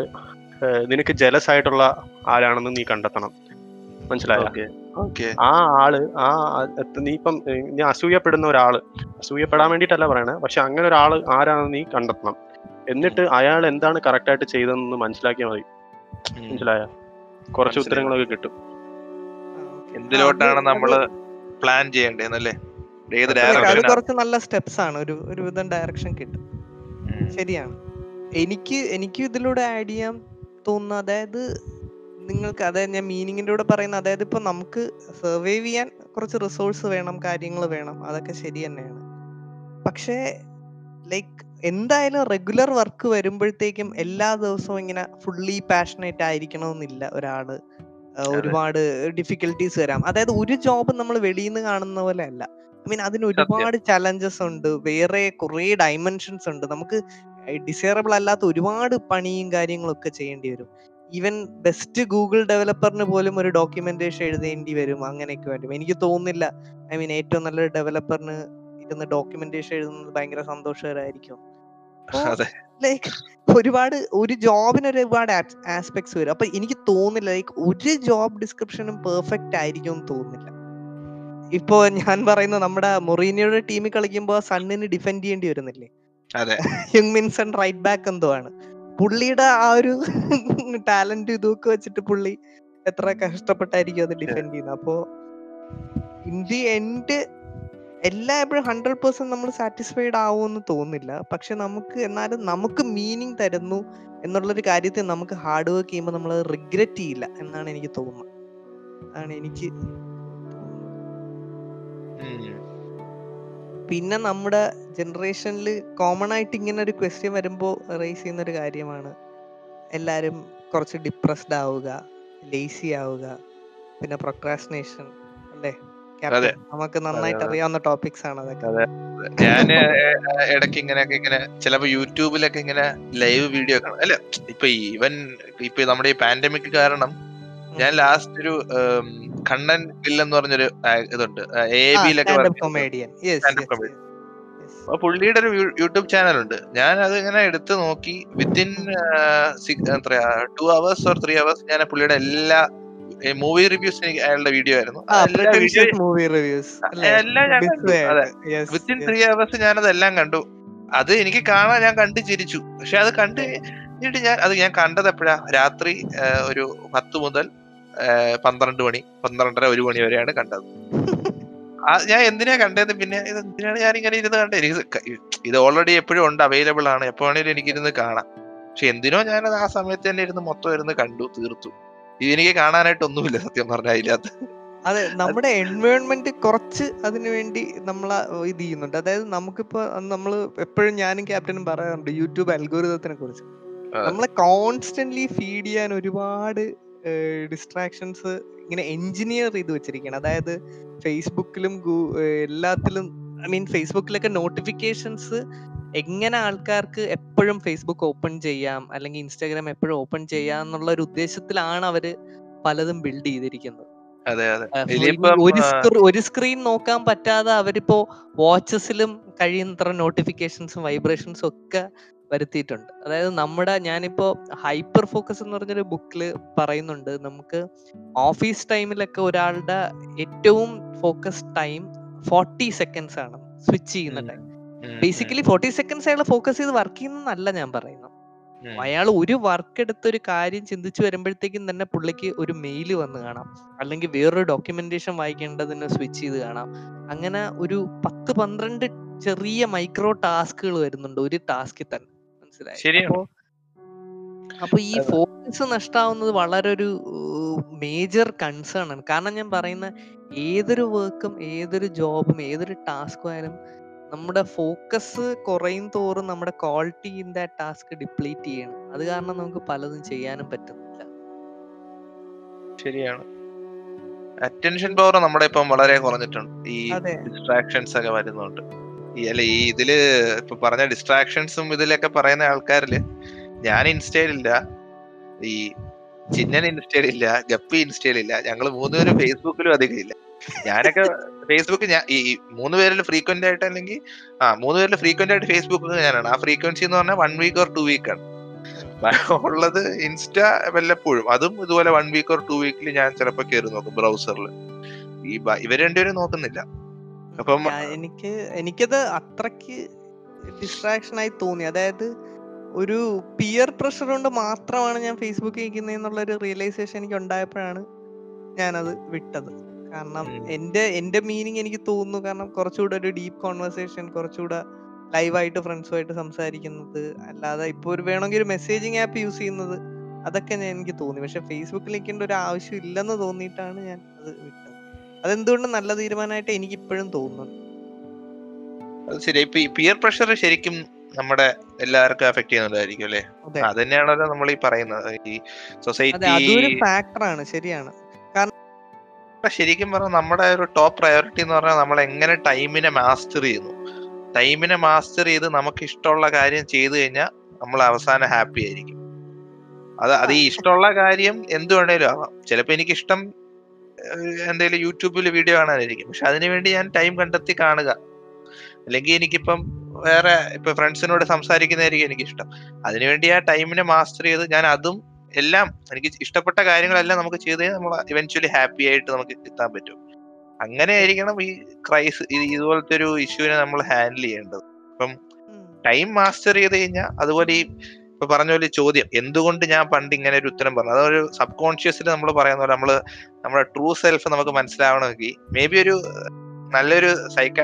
നിനക്ക് ജലസ് ആയിട്ടുള്ള ആരാണെന്ന് നീ കണ്ടെത്തണം. മനസ്സിലായോ? ഓക്കെ ഓക്കെ ആ ആൾ ആ നീ ഇപ്പം നീ അസൂയപ്പെടുന്ന ഒരാൾ അസൂയപ്പെടാൻ വേണ്ടിട്ടല്ല പറയണേ പക്ഷെ അങ്ങനെ ഒരാൾ ആരാണെന്ന് നീ കണ്ടെത്തണം. എന്നിട്ട് അയാൾ എന്താണ് കറക്റ്റ് ആയിട്ട് ചെയ്തതെന്ന് മനസ്സിലാക്കിയാൽ മതി. മനസ്സിലായ? കുറച്ച് ഉത്തരങ്ങളൊക്കെ കിട്ടും. എന്തിലോട്ടാണ് നമ്മൾ പ്ലാൻ അത് ഡയറക്ഷൻ കുറച്ച് നല്ല സ്റ്റെപ്സ് ആണ്. ഒരു ഡയറക്ഷൻ കിട്ടും. ശരിയാണ്. എനിക്ക് എനിക്ക് ഇതിലൂടെ ആഡ് ചെയ്യാൻ തോന്നുന്നു. അതായത് നിങ്ങൾക്ക് അതായത് ഞാൻ മീനിങ്ങിന്റെ കൂടെ പറയുന്ന അതായത് ഇപ്പൊ നമുക്ക് സർവൈവ് ചെയ്യാൻ കുറച്ച് റിസോഴ്സ് വേണം കാര്യങ്ങൾ വേണം. അതൊക്കെ ശരി തന്നെയാണ്. പക്ഷേ ലൈക്ക് എന്തായാലും റെഗുലർ വർക്ക് വരുമ്പോഴത്തേക്കും എല്ലാ ദിവസവും ഇങ്ങനെ ഫുള്ളി പാഷനേറ്റ് ആയിരിക്കണമെന്നില്ല ഒരാൾ. ഒരുപാട് ഡിഫിക്കൽട്ടീസ് വരാം. അതായത് ഒരു ജോബ് നമ്മൾ വെളിയിൽ നിന്ന് കാണുന്ന പോലെ അല്ല. ഐ മീൻ അതിന് ഒരുപാട് ചലഞ്ചസ് ഉണ്ട്. വേറെ കുറെ ഡൈമെൻഷൻസ് ഉണ്ട്. നമുക്ക് ഡിസൈറബിൾ അല്ലാത്ത ഒരുപാട് പണിയും കാര്യങ്ങളും ഒക്കെ ചെയ്യേണ്ടി വരും. ഈവൻ ബെസ്റ്റ് ഗൂഗിൾ ഡെവലപ്പറിന് പോലും ഒരു ഡോക്യുമെന്റേഷൻ എഴുതേണ്ടി വരും അങ്ങനെയൊക്കെ വരും. എനിക്ക് തോന്നുന്നില്ല. ഐ മീൻ ഏറ്റവും നല്ലൊരു ഡെവലപ്പറിന് ഇരുന്ന് ഡോക്യുമെന്റേഷൻ എഴുതുന്നത് ഭയങ്കര സന്തോഷകരമായിരിക്കും. ലൈക്ക് ഒരുപാട് ഒരു ജോബിന് ഒരുപാട് ആസ്പെക്ട്സ് വരും. അപ്പൊ എനിക്ക് തോന്നില്ല ലൈക്ക് ഒരു ജോബ് ഡിസ്ക്രിപ്ഷനും പെർഫെക്റ്റ് ആയിരിക്കും എന്ന് തോന്നുന്നില്ല. ഇപ്പോ ഞാൻ പറയുന്ന നമ്മുടെ മൊറീനിയുടെ ടീമിൽ കളിക്കുമ്പോൾ സണ്ണിന് ഡിഫെൻഡ് ചെയ്യേണ്ടി വരുന്നില്ലേ? അതെ. യങ് മിൻസൺ റൈറ്റ് ബാക്ക് എന്തോ ആണ്. പുള്ളിയുടെ ആ ഒരു ടാലന്റ് ഇതൊക്കെ വെച്ചിട്ട് പുള്ളി എത്ര കഷ്ടപ്പെട്ടായിരിക്കും അത് ഡിഫെൻഡ് ചെയ്യുന്നത്. അപ്പോ ഇൻ ദി എൻഡ് എല്ലാ എപ്പോഴും ഹൺഡ്രഡ് പെർസെന്റ് നമ്മൾ സാറ്റിസ്ഫൈഡ് ആവുമെന്ന് തോന്നില്ല പക്ഷെ നമുക്ക് എന്നാലും നമുക്ക് മീനിങ് തരുന്നു എന്നുള്ളൊരു കാര്യത്തിൽ നമുക്ക് ഹാർഡ് വർക്ക് ചെയ്യുമ്പോൾ നമ്മൾ റിഗ്രറ്റ് ചെയ്യില്ല എന്നാണ് എനിക്ക് തോന്നുന്നത്. അതാണ് എനിക്ക് പിന്നെ നമ്മുടെ ജനറേഷനിൽ കോമൺ ആയിട്ട് ഇങ്ങനെ ഒരു ക്വസ്റ്റ്യൻ വരുമ്പോൾ റേസ് ചെയ്യുന്ന ഒരു കാര്യമാണ്. എല്ലാവരും കുറച്ച് ഡിപ്രസ്ഡ് ആവുക ലേസി ആവുക പിന്നെ പ്രൊക്രാസിനേഷൻ അല്ലേ. നമുക്ക് നന്നായിട്ട് അറിയാവുന്ന ടോപ്പിക്സ് ആണ് അതൊക്കെ. അതെ. ഞാൻ ഇടയ്ക്ക് ഇങ്ങനെയൊക്കെ ഇങ്ങനെ ചിലപ്പോ യൂട്യൂബിലൊക്കെ ഇങ്ങനെ ലൈവ് വീഡിയോ കാണും. അല്ല ഇപ്പൊ ഈവൻ ഇപ്പൊ നമ്മുടെ ഈ പാൻഡമിക് കാരണം ഞാൻ ലാസ്റ്റ് ഒരു കണ്ണൻ ഇല്ലെന്ന് പറഞ്ഞൊരു ഇതുണ്ട്. എ ബിയിലൊക്കെ. അപ്പൊ പുള്ളിയുടെ ഒരു യൂട്യൂബ് ചാനൽ ഉണ്ട്. ഞാൻ അത് ഇങ്ങനെ എടുത്തു നോക്കി. വിത്തിൻ എത്രയാ two hours or three hours ഞാൻ പുള്ളിയുടെ എല്ലാ മൂവി റിവ്യൂസ് എനിക്ക് അയാളുടെ വീഡിയോ ആയിരുന്നു. മൂവി റിവ്യൂസ് എല്ലാം ഞാൻ കണ്ടു. അതെ. വിത്തിൻ ത്രീ അവേഴ്സ് ഞാൻ അതെല്ലാം കണ്ടു. അത് എനിക്ക് കാണാൻ ഞാൻ കണ്ട് ചിരിച്ചു. പക്ഷെ അത് കണ്ട് കഴിഞ്ഞിട്ട് ഞാൻ അത് ഞാൻ കണ്ടത് എപ്പോഴാ? രാത്രി ഒരു പത്ത് മുതൽ പന്ത്രണ്ട് മണി പന്ത്രണ്ടര ഒരു മണി വരെയാണ് കണ്ടത്. ഞാൻ എന്തിനാ കണ്ടത് പിന്നെ ഇത് എന്തിനാണ് ഞാൻ ഇങ്ങനെ ഇരുന്ന് കണ്ടത് എനിക്ക് ഇത് ഓൾറെഡി എപ്പോഴും ഉണ്ട് അവൈലബിൾ ആണ്. എപ്പോ വേണേലും എനിക്ക് ഇരുന്ന് കാണാം. പക്ഷെ എന്തിനോ ഞാനത് ആ സമയത്ത് തന്നെ ഇരുന്ന് മൊത്തം ഇരുന്ന് കണ്ടു തീർത്തു. ഇത് കാണാനായിട്ട് ഒന്നുമില്ല സത്യം പറഞ്ഞ അതിനകത്ത്. അതെ നമ്മുടെ എൻവയോൺമെന്റ് കുറച്ച് അതിനു വേണ്ടി നമ്മൾ ഇത് ചെയ്യുന്നുണ്ട്. അതായത് നമുക്കിപ്പോ നമ്മൾ എപ്പോഴും ഞാനും ക്യാപ്റ്റനും പറയാറുണ്ട് യൂട്യൂബ് അൽഗോരിതത്തിനെ കുറിച്ച്. നമ്മളെ കോൺസ്റ്റന്റ്ലി ഫീഡ് ചെയ്യാൻ ഒരുപാട് ഡിസ്ട്രാക്ഷൻസ് ഇങ്ങനെ എഞ്ചിനീയർ ചെയ്ത് വെച്ചിരിക്കുകയാണ് അതായത് ഫേസ്ബുക്കിലും എല്ലാത്തിലും ഐ മീൻ ഫേസ്ബുക്കിലൊക്കെ നോട്ടിഫിക്കേഷൻസ് എങ്ങനെ ആൾക്കാർക്ക് എപ്പോഴും ഫേസ്ബുക്ക് ഓപ്പൺ ചെയ്യാം അല്ലെങ്കിൽ ഇൻസ്റ്റാഗ്രാം എപ്പോഴും ഓപ്പൺ ചെയ്യാം എന്നുള്ള ഒരു ഉദ്ദേശത്തിലാണ് അവർ പലതും ബിൽഡ് ചെയ്തിരിക്കുന്നത്. ഒരു സ്ക്രീൻ നോക്കാൻ പറ്റാതെ അവരിപ്പോ വാച്ചസിലും കഴിയുന്നത്ര നോട്ടിഫിക്കേഷൻസും വൈബ്രേഷൻസും ഒക്കെ വരുത്തിയിട്ടുണ്ട്. അതായത് നമ്മുടെ ഞാനിപ്പോ ഹൈപ്പർ ഫോക്കസ് എന്ന് പറഞ്ഞൊരു ബുക്കിൽ പറയുന്നുണ്ട്. നമുക്ക് ഓഫീസ് ടൈമിലൊക്കെ ഒരാളുടെ ഏറ്റവും ഫോക്കസ് ടൈം ഫോർട്ടി സെക്കൻഡ്സ് ആണ് സ്വിച്ച് ചെയ്യുന്ന ടൈം ബേസിക്കലി ഫോർട്ടി സെക്കൻഡ്സ് അയാൾ ഫോക്കസ് ചെയ്ത് വർക്ക് ചെയ്യുന്നതല്ല ഞാൻ പറയുന്നു അയാൾ ഒരു വർക്ക് എടുത്ത് ഒരു കാര്യം ചിന്തിച്ചു വരുമ്പോഴത്തേക്കും തന്നെ പുള്ളിക്ക് ഒരു മെയിൽ വന്ന് കാണാം. അല്ലെങ്കിൽ വേറൊരു ഡോക്യുമെന്റേഷൻ വായിക്കേണ്ടതിന് സ്വിച്ച് ചെയ്ത് കാണാം. അങ്ങനെ ഒരു പത്ത് പന്ത്രണ്ട് ചെറിയ മൈക്രോ ടാസ്കുകൾ വരുന്നുണ്ട് ഒരു ടാസ്കിൽ തന്നെ. മനസ്സിലായി? അപ്പൊ ഈ ഫോക്കസ് നഷ്ടാവുന്നത് വളരെ ഒരു മേജർ കൺസേൺ ആണ്. കാരണം ഞാൻ പറയുന്ന ഏതൊരു വർക്കും ഏതൊരു ജോബും ഏതൊരു ടാസ്കും ആയാലും നമ്മുടെ ഫോക്കസ് കുറയും തോറും നമ്മുടെ quality in that task deplete ചെയ്യണം. അത് കാരണം നമുക്ക് പലതും ചെയ്യാനും പറ്റുന്നില്ല. ശരിയാണ്. അറ്റൻഷൻ പവർ നമ്മുടെ ഇപ്പം വളരെ കുറഞ്ഞിട്ടുണ്ട്. ഈ ഡിസ്ട്രാക്ഷൻസ് ഒക്കെ വരുന്നുണ്ട്. ഈ അല്ല ഈ ഇതിൽ ഇപ്പൊ പറഞ്ഞ ഡിസ്ട്രാക്ഷൻസും ഇതിലൊക്കെ പറയുന്ന ആൾക്കാരിൽ ഞാൻ ഇൻസ്റ്റയിലില്ല ഈ ചിന്നൻ ഇൻസ്റ്റയിലില്ല ഗപ്പി ഇൻസ്റ്റയിലില്ല ഞങ്ങൾ മൂന്നുപേരും ഫേസ്ബുക്കിലും അധികം ഇല്ല. ഞാനൊക്കെ ഫേസ്ബുക്ക് ഞാൻ ഈ മൂന്ന് പേരിൽ ഫ്രീക്വന്റ് ആയിട്ട് അല്ലെങ്കിൽ ആ മൂന്ന് പേരിൽ ഫ്രീക്വന്റ് ആയിട്ട് ഫേസ്ബുക്ക് ഞാനാണ്. ആ ഫ്രീക്വൻസി എന്ന് പറഞ്ഞാൽ one week or two week ആണ്. ഉള്ളത് ഇൻസ്റ്റ വല്ലപ്പോഴും. അതും ഇതുപോലെ വൺ വീക്ക് ഓർ ടു വീക്കിൽ ഞാൻ ചിലപ്പോ കയറി നോക്കും ബ്രൗസറിൽ ഈ ഇവർ രണ്ടുപേരും നോക്കുന്നില്ല. അപ്പം എനിക്ക് എനിക്കത് അത്രയ്ക്ക് ഡിസ്ട്രാക്ഷൻ ആയി തോന്നി. അതായത് ഒരു പിയർ പ്രഷർ കൊണ്ട് മാത്രമാണ് ഞാൻ ഫേസ്ബുക്ക് എന്നുള്ള ഒരു റിയലൈസേഷൻ എനിക്ക് ഉണ്ടായപ്പോഴാണ് ഞാനത് വിട്ടത്. കാരണം. എന്റെ എന്റെ മീനിങ് എനിക്ക് തോന്നുന്നു. കാരണം കുറച്ചുകൂടെ ഒരു ഡീപ്പ് കോൺവെർസേഷൻ കുറച്ചുകൂടെ ലൈവായിട്ട് ഫ്രണ്ട്സുമായിട്ട് സംസാരിക്കുന്നത്. അല്ലാതെ ഇപ്പൊ ഒരു വേണമെങ്കിൽ ഒരു മെസ്സേജിങ് ആപ്പ് യൂസ് ചെയ്യുന്നത് അതൊക്കെ ഞാൻ എനിക്ക് തോന്നി. പക്ഷെ ഫേസ്ബുക്കിൽ നിൽക്കേണ്ട ഒരു ആവശ്യം ഇല്ലെന്ന് തോന്നിയിട്ടാണ് ഞാൻ അത് വിട്ടത്. അതെന്തുകൊണ്ട് നല്ല തീരുമാനമായിട്ട് എനിക്ക് ഇപ്പോഴും തോന്നുന്നു. അത് ശരി. പിയർ പ്രഷർ ശരിക്കും നമ്മുടെ എല്ലാവർക്കും അഫക്ട് ചെയ്യുന്നുണ്ടായിരിക്കും അല്ലെ? അതെ. തന്നെയാണല്ലോ നമ്മൾ ഈ പറയുന്നത് ഈ സൊസൈറ്റി ഫാക്ടറാണ് ശരിയാണ്. ശരിക്കും പറഞ്ഞാൽ നമ്മുടെ ഒരു ടോപ്പ് പ്രയോറിറ്റി എന്ന് പറഞ്ഞാൽ നമ്മൾ എങ്ങനെ ടൈമിനെ മാസ്റ്റർ ചെയ്യുന്നു. ടൈമിനെ മാസ്റ്റർ ചെയ്ത് നമുക്ക് ഇഷ്ടമുള്ള കാര്യം ചെയ്തു കഴിഞ്ഞാൽ നമ്മൾ അവസാനം ഹാപ്പി ആയിരിക്കും. അത് അത് ഈ ഇഷ്ടമുള്ള കാര്യം എന്ത് വേണേലും ആവാം. ചിലപ്പോൾ എനിക്കിഷ്ടം എന്തെങ്കിലും യൂട്യൂബിൽ വീഡിയോ കാണാനായിരിക്കും. പക്ഷെ അതിനു വേണ്ടി ഞാൻ ടൈം കണ്ടെത്തി കാണുക. അല്ലെങ്കിൽ എനിക്കിപ്പം വേറെ ഇപ്പൊ ഫ്രണ്ട്സിനോട് സംസാരിക്കുന്നതായിരിക്കും എനിക്കിഷ്ടം. അതിനുവേണ്ടി ആ ടൈമിനെ മാസ്റ്റർ ചെയ്ത് ഞാൻ അതും എല്ലാം എനിക്ക് ഇഷ്ടപ്പെട്ട കാര്യങ്ങളെല്ലാം നമുക്ക് ചെയ്ത് നമ്മൾ ഇവൻച്വലി ഹാപ്പി ആയിട്ട് നമുക്ക് എത്താൻ പറ്റും. അങ്ങനെ ആയിരിക്കണം ഈ ക്രൈസ് ഇതുപോലത്തെ ഒരു ഇഷ്യൂവിനെ നമ്മൾ ഹാൻഡിൽ ചെയ്യേണ്ടത്. അപ്പം ടൈം മാസ്റ്റർ ചെയ്ത് കഴിഞ്ഞാൽ അതുപോലെ ഈ ഇപ്പൊ പറഞ്ഞ പോലെ ചോദ്യം എന്തുകൊണ്ട് ഞാൻ പണ്ട് ഇങ്ങനെ ഒരു ഉത്തരം പറഞ്ഞു? അതൊരു സബ് കോൺഷ്യസിൽ നമ്മൾ പറയുന്ന പോലെ നമ്മൾ നമ്മുടെ ട്രൂ സെൽഫ് നമുക്ക് മനസ്സിലാവണമെങ്കിൽ മേ ബി ഒരു നല്ലൊരു സൈക്ക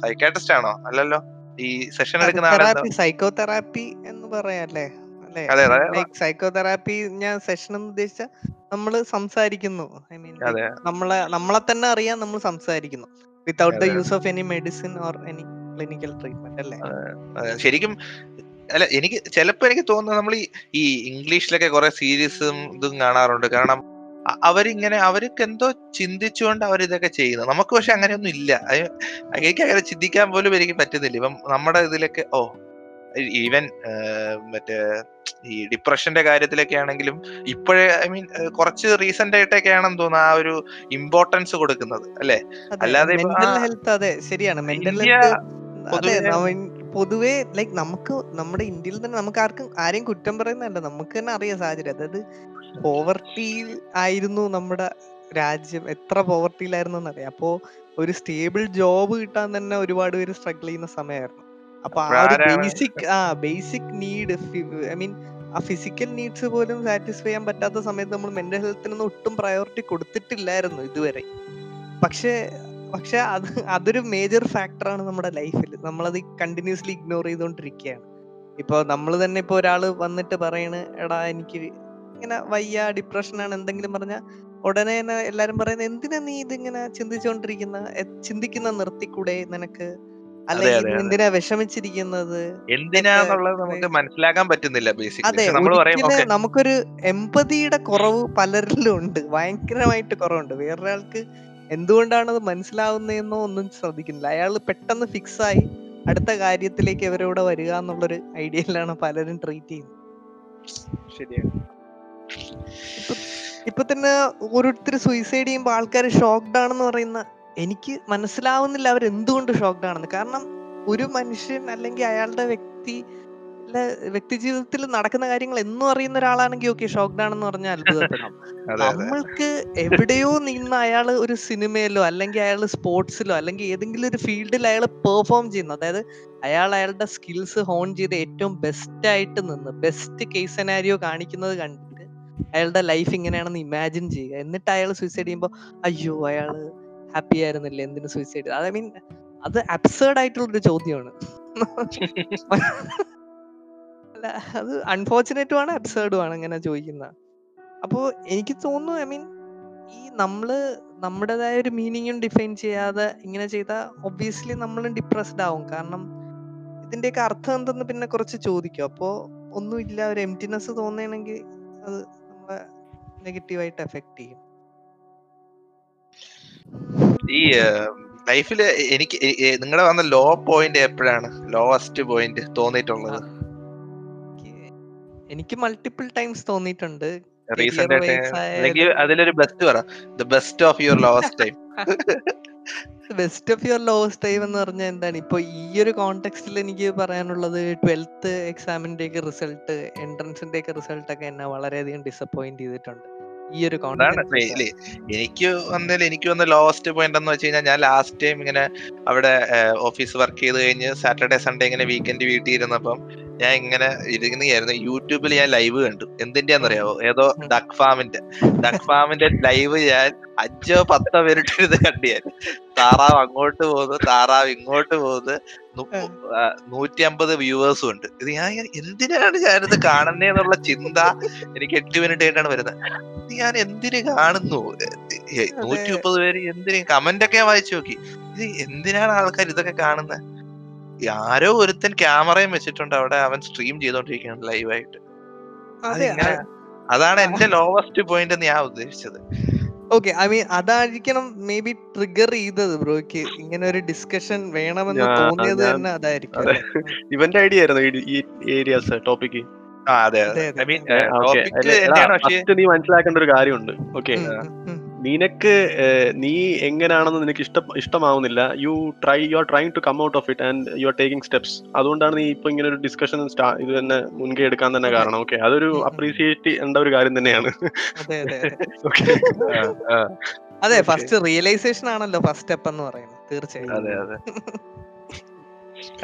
സൈക്കാട്രിസ്റ്റ് ആണോ? അല്ലല്ലോ? ഈ സെഷൻ എടുക്കുന്ന സൈക്കോതെറാപ്പി തെറാപ്പി എന്ന് പറയാല്ലേ. ലൈക് സൈക്കോ തെറാപ്പി ഞാൻ സെഷൻ എന്ന് ഉദ്ദേശിച്ച നമ്മൾ സംസാരിക്കുന്നു. ഐ മീൻ നമ്മളെ നമ്മളെ തന്നെ അറിയാൻ നമ്മൾ സംസാരിക്കുന്നു. Without the use of any medicine or any clinical treatment അല്ലേ? ശരിക്കും അല്ല എനിക്ക് ചിലപ്പോ എനിക്ക് തോന്നുന്നത് നമ്മൾ ഈ ഇംഗ്ലീഷിലൊക്കെ കുറെ സീരീസും ഇതും കാണാറുണ്ട്. കാരണം അവരിങ്ങനെ അവർക്ക് എന്തോ ചിന്തിച്ചുകൊണ്ട് അവർ ഇതൊക്കെ ചെയ്യുന്നു. നമുക്ക് പക്ഷെ അങ്ങനെയൊന്നും ഇല്ല. എനിക്ക് അങ്ങനെ ചിന്തിക്കാൻ പോലും എനിക്ക് പറ്റുന്നില്ല. ഇപ്പം നമ്മുടെ ഇതിലൊക്കെ ഓ ഈവൻ മറ്റേ ഈ ഡിപ്രഷന്റെ കാര്യത്തിലൊക്കെ ആണെങ്കിലും ഇപ്പോഴേ ഐ മീൻ കുറച്ച് റീസെന്റ് ആയിട്ടൊക്കെ ആണെന്ന് തോന്നുന്നു ആ ഒരു ഇമ്പോർട്ടൻസ് കൊടുക്കുന്നത് അല്ലെ? അല്ലാതെ ഹെൽത്ത് അതെ ശരിയാണ്. മെന്റൽ ഹെൽത്ത് പൊതുവെ- ലൈക്ക് നമുക്ക് നമ്മുടെ ഇന്ത്യയിൽ തന്നെ നമുക്ക് ആർക്കും ആരെയും കുറ്റം പറയുന്നതല്ല. നമുക്ക് തന്നെ അറിയാം സാഹചര്യം. അതായത് പോവർട്ടിയിൽ ആയിരുന്നു നമ്മുടെ രാജ്യം. എത്ര പോവർട്ടിയിലായിരുന്നു എന്നറിയാം അപ്പോ ഒരു സ്റ്റേബിൾ ജോബ് കിട്ടാൻ തന്നെ ഒരുപാട് പേര് സ്ട്രഗിൾ ചെയ്യുന്ന സമയമായിരുന്നു. അപ്പൊ ആ ഒരു? ബേസിക് ആ ബേസിക് നീഡ് ഐ മീൻ ആ ഫിസിക്കൽ നീഡ്സ് പോലും സാറ്റിസ്ഫൈ ചെയ്യാൻ പറ്റാത്ത സമയത്ത് നമ്മൾ മെന്റൽ ഹെൽത്തിനൊന്നും ഒട്ടും പ്രയോറിറ്റി കൊടുത്തിട്ടില്ലായിരുന്നു ഇതുവരെ. പക്ഷേ പക്ഷെ അത് അതൊരു മേജർ ഫാക്ടറാണ് നമ്മുടെ ലൈഫിൽ നമ്മളത് കണ്ടിന്യൂസ്ലി ഇഗ്നോർ ചെയ്തുകൊണ്ടിരിക്കുകയാണ് ഇപ്പൊ നമ്മൾ തന്നെ ഇപ്പൊ ഒരാൾ വന്നിട്ട് പറയണ് എടാ എനിക്ക് ഇങ്ങനെ വയ്യ ഡിപ്രഷനാണ് എന്തെങ്കിലും പറഞ്ഞാൽ ഉടനെ തന്നെ എല്ലാവരും പറയുന്നത് എന്തിനാ നീ ഇതിങ്ങനെ ചിന്തിച്ചുകൊണ്ടിരിക്കുന്ന ചിന്തിക്കുന്ന നിർത്തിക്കൂടെ നിനക്ക്? അല്ലെങ്കിൽ എന്തിനാ വിഷമിച്ചിരിക്കുന്നത്? എന്തിനാന്നുള്ളത് നമുക്ക് മനസ്സിലാക്കാൻ പറ്റുന്നില്ല അതെ നമുക്കൊരു എമ്പതിയുടെ കുറവ് പലരിലും ഉണ്ട് ഭയങ്കരമായിട്ട് കുറവുണ്ട്. വേറൊരാൾക്ക് എന്തുകൊണ്ടാണ് അത് മനസ്സിലാവുന്നതെന്നോ ഒന്നും ശ്രദ്ധിക്കുന്നില്ല. അയാൾ പെട്ടെന്ന് ഫിക്സ് ആയി അടുത്ത കാര്യത്തിലേക്ക് ഇവരോടെ വരിക എന്നുള്ളൊരു ഐഡിയയിലാണ് പലരും ട്രീറ്റ് ചെയ്യുന്നത്. ശരിയാണ്. ഇപ്പൊ തന്നെ ഓരോരുത്തർ സൂയിസൈഡ് ചെയ്യുമ്പോൾ ആൾക്കാർ ഷോക്ക്ഡ് ആണെന്ന് പറയുന്ന എനിക്ക് മനസ്സിലാവുന്നില്ല അവർ എന്തുകൊണ്ട് ഷോക്ക്ഡ് ആണെന്ന്. കാരണം ഒരു മനുഷ്യൻ അല്ലെങ്കിൽ അയാളുടെ വ്യക്തി വ്യക്തി ജീവിതത്തിൽ നടക്കുന്ന കാര്യങ്ങൾ എന്നും അറിയുന്ന ഒരാളാണെങ്കിൽ ഓക്കെ ഷോക്ക്ഡ് ആണെന്ന് പറഞ്ഞാൽ അത്ഭുതപ്പെടാം. അതെ അതെ. നമ്മൾക്ക് എവിടെയോ നിന്ന് അയാൾ ഒരു സിനിമയിലോ അല്ലെങ്കിൽ അയാൾ സ്പോർട്സിലോ അല്ലെങ്കിൽ ഏതെങ്കിലും ഒരു ഫീൽഡിൽ അയാൾ പെർഫോം ചെയ്യുന്നു. അതായത് അയാൾ അയാളുടെ സ്കിൽസ് ഹോൺ ചെയ്ത് ഏറ്റവും ബെസ്റ്റ് ആയിട്ട് നിന്ന് ബെസ്റ്റ് കേസ് സെനാരിയോ കാണിക്കുന്നത് കണ്ടിട്ട് അയാളുടെ ലൈഫ് ഇങ്ങനെയാണെന്ന് ഇമാജിൻ ചെയ്യുക. എന്നിട്ട് അയാൾ സൂയിസൈഡ് ചെയ്യുമ്പോൾ അയ്യോ അയാൾ ഹാപ്പി ആയിരുന്നില്ലേ? എന്തിനു സൂയിസൈഡ് ഐ മീൻ അത് അബ്സേർഡ് ആയിട്ടുള്ള ഒരു ചോദ്യമാണ്. അല്ല അത് അൺഫോർച്ചുനേറ്റും ആണ് അബ്സേർഡും ആണ് അങ്ങനെ ചോദിക്കുന്നത് അപ്പോ എനിക്ക് തോന്നുന്നു ഐ മീൻ ഈ നമ്മൾ നമ്മുടേതായ ഒരു മീനിങ്ങും ഡിഫൈൻ ചെയ്യാതെ ഇങ്ങനെ ചെയ്താൽ ഒബ്വിയസ്ലി നമ്മളും ഡിപ്രസ്ഡ് ആവും. കാരണം ഇതിന്റെയൊക്കെ അർത്ഥം എന്തെന്ന് പിന്നെ കുറച്ച് ചോദിക്കും. അപ്പോ ഒന്നുമില്ല ഒരു എംറ്റിനെസ് തോന്നുകയാണെങ്കിൽ അത് നമ്മളെ നെഗറ്റീവായിട്ട് എഫക്ട് ചെയ്യും. ഈ ലൈഫിൽ എനിക്ക് നിങ്ങളുടെ വന്ന ലോ പോയിന്റ് എപ്പോഴാണ്? ലോവസ്റ്റ് പോയിന്റ് തോന്നിയിട്ടുള്ളത്? എനിക്ക് മൾട്ടിപ്പിൾ ടൈംസ് തോന്നിയിട്ടുണ്ട്. റീസെന്റ് ആയിട്ട് അതിലൊരു ബെസ്റ്റ് പറ. The best of your lowest time best of your lowest time എന്ന് പറഞ്ഞാൽ എന്താണ്? ഇപ്പൊ ഈ ഒരു കോണ്ടെക്സ്റ്റിൽ എനിക്ക് പറയാനുള്ളത് ട്വൽത്ത് എക്സാമിന്റെ ഒക്കെ റിസൾട്ട് എൻട്രൻസിന്റെ ഒക്കെ റിസൾട്ട് ഒക്കെ എന്നെ വളരെയധികം ഡിസപ്പോയിന്റ് ചെയ്തിട്ടുണ്ട്. ഈ ഒരു എനിക്ക് വന്നതിൽ എനിക്ക് വന്ന ലോവസ്റ്റ് പോയിന്റ് എന്ന് വെച്ച് കഴിഞ്ഞാൽ ഞാൻ ലാസ്റ്റ് ടൈം ഇങ്ങനെ അവിടെ ഓഫീസ് വർക്ക് ചെയ്ത് കഴിഞ്ഞ് സാറ്റർഡേ സൺഡേ ഇങ്ങനെ വീക്കെൻഡ് വീട്ടിൽ ഇരുന്നപ്പം ഞാൻ ഇങ്ങനെ ഇരുന്നായിരുന്നു യൂട്യൂബിൽ ഞാൻ ലൈവ് കണ്ടു. എന്തിന്റെയാന്ന് അറിയാവോ? ഏതോ ഡക് ഫാമിന്റെ ഡക് ഫാമിന്റെ ലൈവ് ഞാൻ അഞ്ചോ പത്തോ പേരിട്ടിരുന്ന് കണ്ടു ഞാൻ. താറാവ് അങ്ങോട്ട് പോകുന്നു താറാവ് ഇങ്ങോട്ട് പോകുന്നു. നൂറ്റി അമ്പത് വ്യൂവേഴ്സും ഉണ്ട്. ഇത് ഞാൻ എന്തിനാണ് ഞാനിത് കാണുന്നേന്നുള്ള ചിന്ത എനിക്ക് എട്ട് മിനിറ്റ് ആയിട്ടാണ് വരുന്നത്. ഇത് ഞാൻ എന്തിനു കാണുന്നു? നൂറ്റി മുപ്പത് പേര് എന്തിനു? കമന്റ് ഒക്കെ ഞാൻ വായിച്ചു നോക്കി. ഇത് എന്തിനാണ് ആൾക്കാർ ഇതൊക്കെ കാണുന്നത് ആരോ ഒരുത്തൻ ക്യാമറയും വെച്ചിട്ടുണ്ട് അവിടെ. അവൻ സ്ട്രീം ചെയ്തോണ്ടിരിക്കുകയാണ് ലൈവായിട്ട് അതെ അതാണ് എന്റെ ലോവസ്റ്റ് പോയിന്റ് എന്ന് ഞാൻ ഉദ്ദേശിച്ചത്. ഓക്കെ ഐ മീൻ അതായിരിക്കണം മേ ബി ട്രിഗർ ചെയ്തത് ബ്രോയ്ക്ക് ഇങ്ങനെ ഒരു ഡിസ്കഷൻ വേണമെന്ന് തോന്നിയത് തന്നെ അതായിരിക്കും. അതെ. ഇവന്റെ ഐഡിയ ആയിരുന്നു ഈ- ഏരിയാസ് ടോപ്പിക്ക് ആ അതെ അതെ, അതെ അതെ. ഐ മീൻ ടോപ്പിക്ക് ടോപ്പിക് എന്റെയാണ് പക്ഷേ നീ മനസ്സിലാക്കേണ്ട ഒരു കാര്യമുണ്ട്. ഓക്കെ. നിനക്ക് നീ എങ്ങനെയാണെന്ന് നിനക്ക് ഇഷ്ടം ഇഷ്ടമാവുന്നില്ല. You try you are trying to come out of it and you are taking steps അതുകൊണ്ടാണ് നീ ഇപ്പൊ ഇങ്ങനെ ഒരു ഡിസ്കഷൻ ഇത് തന്നെ മുൻകൈ എടുക്കാൻ തന്നെ കാരണം. ഓക്കെ അതൊരു. അപ്രീസിയേറ്റ് ചെയ്യേണ്ട ഒരു കാര്യം തന്നെയാണ്. അതെ അതെ അതെ. അതെ ഫസ്റ്റ് റിയലൈസേഷൻ ആണല്ലോ ഫസ്റ്റ് സ്റ്റെപ്പ് എന്ന് പറയുന്നത് തീർച്ചയായും. അതെ അതെ.